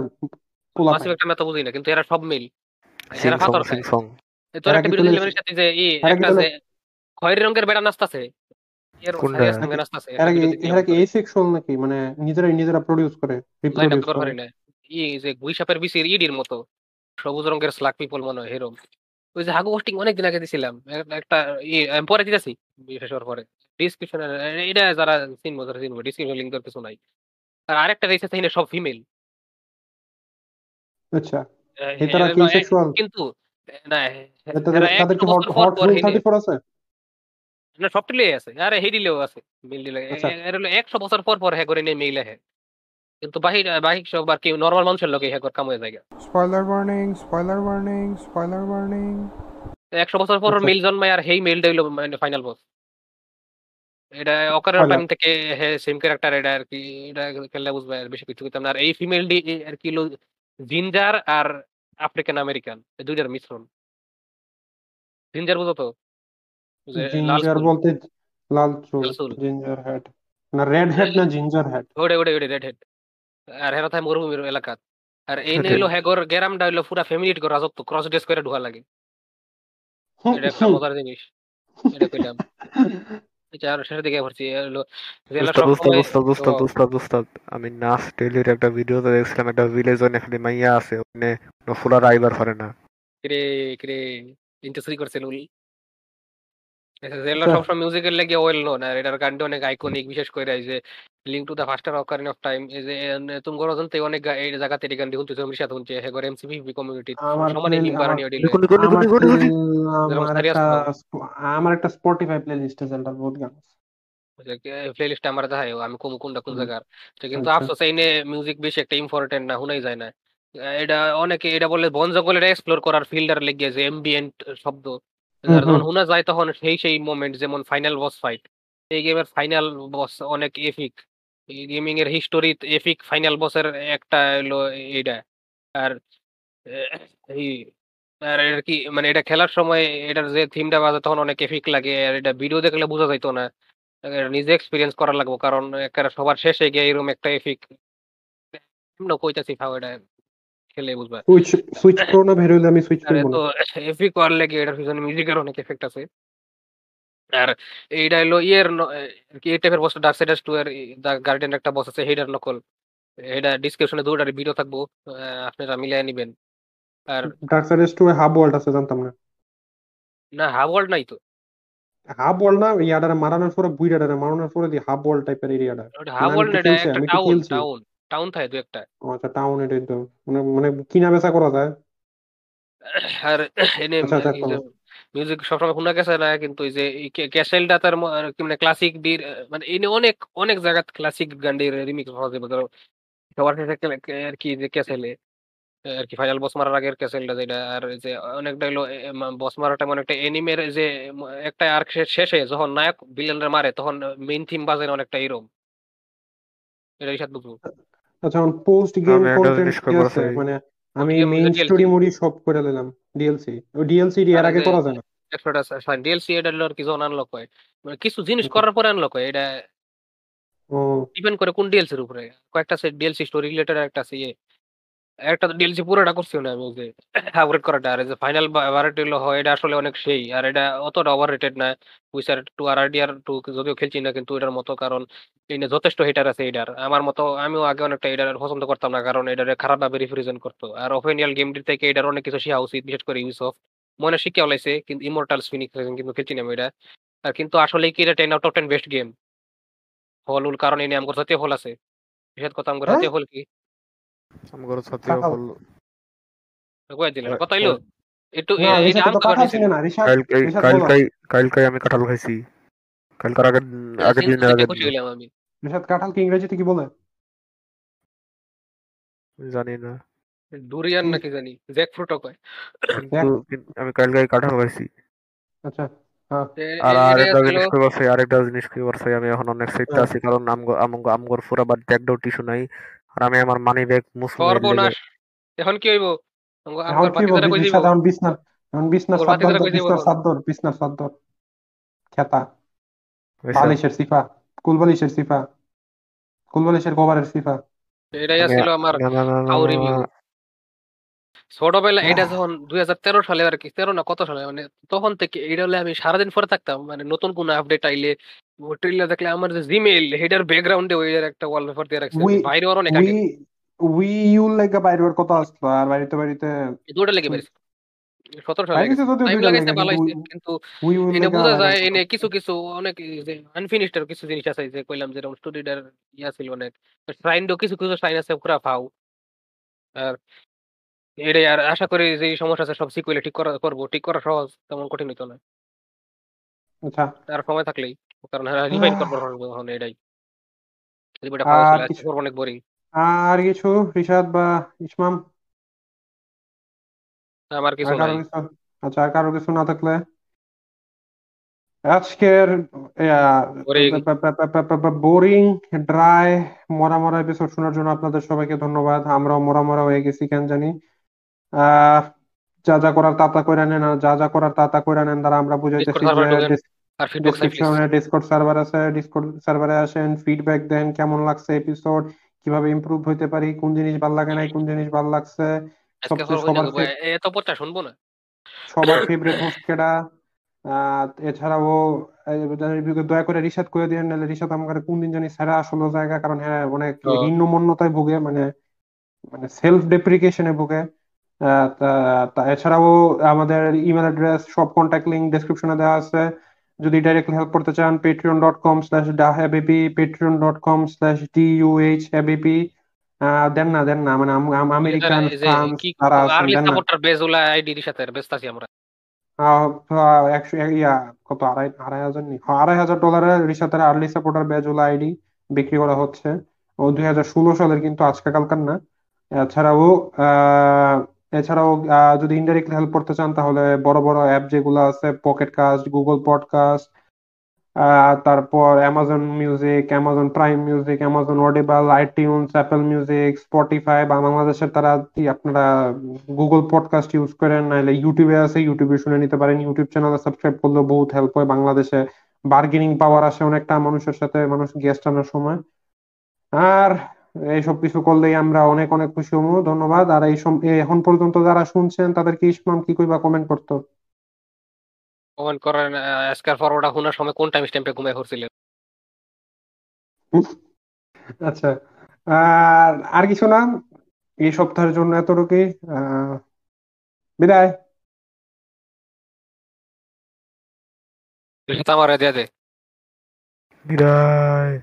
পোলা মাসিভ একটা মেথা বুঝি না কিন্তু এরা সব মেল এরা খায়। একটা এর সাথে যে ই একটা যে খয়েরি রঙের বেড়া নাচতাছে। এর কি এরা কি নাকি? মানে নিজেরাই নিজেরা প্রডিউস করে রিপ্রোডিউস করে না ই যে গুইসাপের বিসির ইডির মতো সবুজ রঙের স্লাক পিপল মনে হয় হেরম ওই যে হাগু হোস্টিং অনেক দিন আগে দিছিলাম একটা- একটা আমি পরে দিতেছি বিশেষ হওয়ার পরে। ডিসক্রিপশনে এটা যারা চিনবো যারা চিনবো ডিসক্রিপশন লিঙ্ক দেওয়ার কিছু নাই। আর আরেকটা রয়েছে তাহলে সব ফিমেল আচ্ছা। কিন্তু না তাদের কি হট হট পর রুল হেনে- 34 আছে? না সব টিলেই আছে। আরে হেডিলেও আছে। মিল ডিলে আচ্ছা। এর হলো একশো বছর পর পর হ্যাঁ করে নিয়ে মেইলে হ্যাঁ কিন্তু বাহির বাহির সব আর কি নর্মাল মানুষের লোকে হ্যাঁ কাম হয়ে যায় spoiler warning spoiler warning spoiler warning একশো বছর পর আচ্ছা। জন্মায় আর হেই মানে ফাইনাল বস এটা অকারের টাইম থেকে হ্যাঁ সেম ক্যারেক্টার এটা আর কি এটা খেললে বুঝবে আর বেশি কিছু করতাম না। আর এই ফিমেল ডি আর কি জিঞ্জার আর আফ্রিকান আমেরিকান এই দুইটার মিশ্রণ। জিঞ্জার বুঝো তো? জিঞ্জার চুল। বলতে লাল চুল জিঞ্জার হেড না রেড হেড না জিঞ্জার হেড ওড়ে ওড়ে ওড়ে রেড হেড আর হেরা থাকে মরুভূমির এলাকাত। আর এই. হইল হেগর গেরামটা হইল পুরা ফ্যামিলি করে রাজত্ব। ক্রস ড্রেস করে ঢুকা লাগে। এটা একটা মজার জিনিস। এটা কইলাম। আর শেষের দিকে এ হলো আমি নাচ টেলির একটা ভিডিওতে দেখছিলাম একটা ভিলেজ ওখানে খালি মাইয়া আছে। ওখানে ফুলার আইবার পারে না। কিরে কিরে ইন্টারেস্টিং করছে লুল। জেলা আচ্ছা। সবসময় মিউজিকের লেগে ওয়েল নোন আর এটার গানটা অনেক আইকনিক বিশেষ করে এই যে link to the faster occurring of time এই যে তুমি অনেক এই জায়গাতে এই সাথে শুনছে হেগর কমিউনিটি সমানে লিঙ্ক বানানি আমার একটা স্পটিফাই প্লেলিস্ট আছে বহুত গান প্লেলিস্ট আমার আমি কোন কোনটা কোন। জায়গার। কিন্তু আচ্ছা। আফসোস এই মিউজিক বেশি একটা ইম্পর্টেন্ট না হুনাই যায় না। এটা অনেকে এটা বলে বন জঙ্গলের এক্সপ্লোর করার ফিল্ডার লেগে যে এমবিয়েন্ট শব্দ। যখন। হুনা যায় তখন সেই সেই মোমেন্ট যেমন ফাইনাল বস ফাইট এই গেমের ফাইনাল বস অনেক এফিক এই গেমিং এর হিস্টোরি এফিক ফাইনাল বসের একটা হলো এইটা আর এই আর এটা কি মানে এটা খেলার সময় এটার যে থিমটা বাজে তখন অনেক এফিক লাগে আর এটা ভিডিও দেখলে বোঝা যাইতো না নিজে এক্সপিরিয়েন্স করা লাগবে কারণ একেবারে সবার শেষে গিয়ে এরকম একটা এফিক কইতাছি ফাও এটা খেলে বুঝবা। সুইচ সুইচ প্রো না বের হইলে আমি সুইচ করব তো লেগে এটার পিছনে মিউজিকের অনেক এফেক্ট আছে? আর এইটা হলো ইয়ের কি এই টাইপের বস ডার্ক সাইডার্স টু এর দা গার্ডিয়ান একটা বস আছে হেডার নকল এটা ডিসক্রিপশনে দুটার ভিডিও থাকব আপনারা মিলিয়ে নিবেন। আর Darksiders two hub world আছে জানতাম না। না হাব ওয়ার্ল্ড নাই তো। হাব ওয়ার্ল্ড না ইয়াডারে মারানোর পরে বুইডারে মারানোর পরে দি হাব ওয়ার্ল্ড টাইপের এরিয়াটা হাব ওয়ার্ল্ড না এটা একটা টাউন টাউন টাউন থাকে দু একটা। ও আচ্ছা টাউন এটাই তো। মানে মানে কিনা বেচা করা যায়? আর এনে আচ্ছা, আচ্ছা, চলো। মিউজিক সবসময় শোনা গেছে না কিন্তু এই যে ক্যাসেলটা তার ম- আর কি মানে ক্লাসিক ডির মানে এনে অনেক অনেক জায়গা ক্লাসিক গান্ডির রিমিক্স হওয়া যাবে ধরো সবার শেষে কে- কে- আর কি যে ক্যাসেলে আর কি ফাইনাল বস মারার আগের ক্যাসেলটা যেটা আর এই যে অনেকটা হলো বস মারার টাইম অনেকটা এনিমের যে ম- একটা আর্ক শেষে যখন নায়ক ভিলেনরা মারে তখন মেইন থিম বাজে না অনেকটা এরকম এটা ইসাদ বুঝব। আচ্ছা এখন পোস্ট গেম কন্টেন্ট কি আছে? মানে আমি মেইন স্টোরি মুডি সব করে দিলাম ডিএলসি ওই ডিএলসি এর আগে করা যায় না। ডিএলসি এটা কি আনলক হয়। মানে কিছু জিনিস করার পরে আনলক হয় এটা ও। ডিপেন্ড করে কোন ডিএলসি এর উপরে। কয়েকটা আছে ডিএলসি স্টোরি রিলেটেড একটা আছে ইয়ে। একটা ডিএলসি পুরোটা করছি না আমি যে আপগ্রেড করাটা। আর যে ফাইনাল ভ্যারাইটি হলো হয় এটা আসলে অনেক সেই। আর এটা অতটা ওভার রেটেড না। উইসার টু আর আর টু যদিও খেলছি না কিন্তু এটার মতো কারণ এটা যথেষ্ট হিটার আছে এটার আমার মতো আমিও আগে অনেকটা এটার পছন্দ করতাম না কারণ এটারে খারাপ ভাবে রিপ্রেজেন্ট করতো। আর অফেনিয়াল গেমটির থেকে এটার অনেক কিছু শিখা উচিত বিশেষ করে অফ মনে শিখে ওলাইছে কিন্তু ইমোর্টালস ফিনিক্স কিন্তু খেলছি না আমি এটা। আর কিন্তু আসলে কি এটা ten out of ten best game হল উল কারণ এনে আমগর জাতীয় হল আছে। বিশেষ কথা আমগর হ্যাঁ? জাতীয় হল কি আমগর কাঁঠাল। হল কথা একটু না এ- রিশাদ এটা তো আনতে কাঁঠাল পারতেছি চিনে না রিশাদ কালকে রিশাদ বলো কালকে কালকে আমি কাঁঠাল খাইছি আগের দিন আগের খুশি দিন আমি রিশাদ কাঁঠাল কি ইংরেজিতে কি বলে জানি না ডুরিয়ান নাকি জানি জ্যাক ফ্রুট কয় আমি কালকে কাঁঠাল খাইছি আচ্ছা আর আরেকটা জিনিস কি আরেকটা জিনিস কি আমি এখন অনেক সাইডে হ্যাঁ। আছি কারণ আমগো আমগো আমগোর পুরা বাড়িতে একটাও টিস্যু নাই আর আমি আমার মানি ব্যাগ সর্বনাশ। এখন কি হইব? এখন কি হইব? এখন বিছনা এখন কই দিব বিছনার সাদ্দর বিছনার সাদ্দর খেতা? বালিশের সিফা। কুলবালিশের সিফা। কুলবালিশের কভারের সিফা। এটাই ছিল আমার আউরি না, না, না, হাউ না, রিভিউ না, ছোটবেলা এটা যখন দুই হাজার তেরো সালে আর কি তেরো না কত সালে মানে তখন থেকে এটা হলে আমি সারাদিন পরে থাকতাম মানে নতুন কোন আপডেট আইলে ট্রেলার দেখলে আমার যে জিমেইল হেডার ব্যাকগ্রাউন্ডে ওই একটা ওয়ালপেপার দিয়ে রাখছে বাইরে আর অনেক আগে। উই ইউ লাইগা বাইরের কথা আসলো আর বাড়িতে বাড়িতে দুটো লেগে পেরেছে সতেরো সালে টাইম লাগাইছে ভালো কিন্তু কিন্তু এনে বোঝা যায় এনে কিছু কিছু অনেক আনফিনিশড কিছু জিনিস আছে যে কইলাম যেরকম স্টুডিওটার ইয়া ছিল অনেক শ্রাইনও কিছু কিছু শ্রাইন আছে পুরা ফাউ আর এটাই আর আশা করি যে সমস্যা আছে সব সিকুয়েলে ঠিক করা করব। ঠিক করা সহজ তেমন কঠিন হইতো না। আচ্ছা। তার সময় থাকলেই কারণ রিমাইন্ড করব তখন এটাই। আর অনেক বোরিং আর কিছু রিশাদ বা ইসমাম? আমার কিছু নাই। আচ্ছা আর কারও কিছু না থাকলে? আজকের বোরিং ড্রাই মরা মরা এপিসোড শোনার জন্য আপনাদের সবাইকে ধন্যবাদ। আমরাও মরা মরা হয়ে গেছি কেন জানি। যা যা করার তা তা কইরা নেন আর যা যা করার তা তা কইরা নেন দ্বারা আমরা বুঝাইতেছি যে ফিডব্যাক ডেসক্রিপশনে ডিসকর্ড সার্ভার আছে ডিসকর্ড সার্ভারে আসেন ফিডব্যাক দেন কেমন লাগছে এপিসোড কীভাবে ইমপ্রুভ হইতে পারি কোন জিনিস ভালো লাগে নাই কোন জিনিস ভালো লাগছে সবচেয়ে সবার এত পচা শুনব না। সবার ফেভারিট হোস্ট কেডা? এছাড়াও দয়া করে রিসাদ করে দিয়েন নাহলে রিসাদ আমার কোন দিন জানি সেরা আসলো জায়গা কারণ হ্যাঁ অনেক হীনমন্যতায় ভোগে মানে মানে সেলফ ডেপ্রিকেশনে ভোগে। এছাড়াও আমাদের ইমেল অ্যাড্রেস সব কন্ট্যাক্ট লিঙ্ক ডেসক্রিপশনে দেওয়া আছে। যদি ডাইরেক্টলি হেল্প করতে চান Patreon dot com slash ডাহেবিপি Patreon dot com slash DUH ABP দেন না দেন না মানে আম- আম- আমেরিকান ফ্রান্স তারা আছেন দেন না। সাপোর্টার বেজ ওলা আইডির সাথে ব্যস্ত আছি আমরা। আহ, আহ, একশো ইয়া কত আড়াই আড়াই হাজার নি হ্যাঁ, আড়াই হাজার ডলারের রিসাতের আর্লি সাপোর্টার ব্যাজুলা আইডি বিক্রি করা হচ্ছে। ও দুই হাজার ষোলো সালের কিন্তু আজকে কালকার না। এছাড়াও আহ, এছাড়াও যদি ইনডাইরেক্টলি হেল্প করতে চান, তাহলে বড় বড় অ্যাপ যেগুলো আছে পকেট কাস্ট গুগল পডকাস্ট তারপর Amazon music Amazon Prime music Amazon Audible iTunes Apple music Spotify বা বাংলাদেশের তারা আপনারা গুগল পডকাস্ট ইউজ করেন, নাহলে ইউটিউবে আছে ইউটিউবে শুনে নিতে পারেন। ইউটিউব চ্যানেলে সাবস্ক্রাইব করলেও বহুত হেল্প হয় বাংলাদেশে। বার্গেনিং পাওয়ার আসে অনেকটা মানুষের সাথে, মানুষ গেস্ট আনার সময়। আর এইসব কিছু করলেই আমরা অনেক অনেক খুশি হব। ধন্যবাদ। আর এই এখন পর্যন্ত যারা শুনছেন তাদেরকে ইসমাম কি কইবা কমেন্ট করতো? কমেন্ট করেন আজকের শোনার সময় কোন টাইম স্ট্যাম্পে ঘুমাই পড়ছিলেন আচ্ছা আর আর কিছু না। এই সপ্তাহের জন্য এতটুকুই। আহ বিদায়। আমার দিয়ে দে। বিদায়।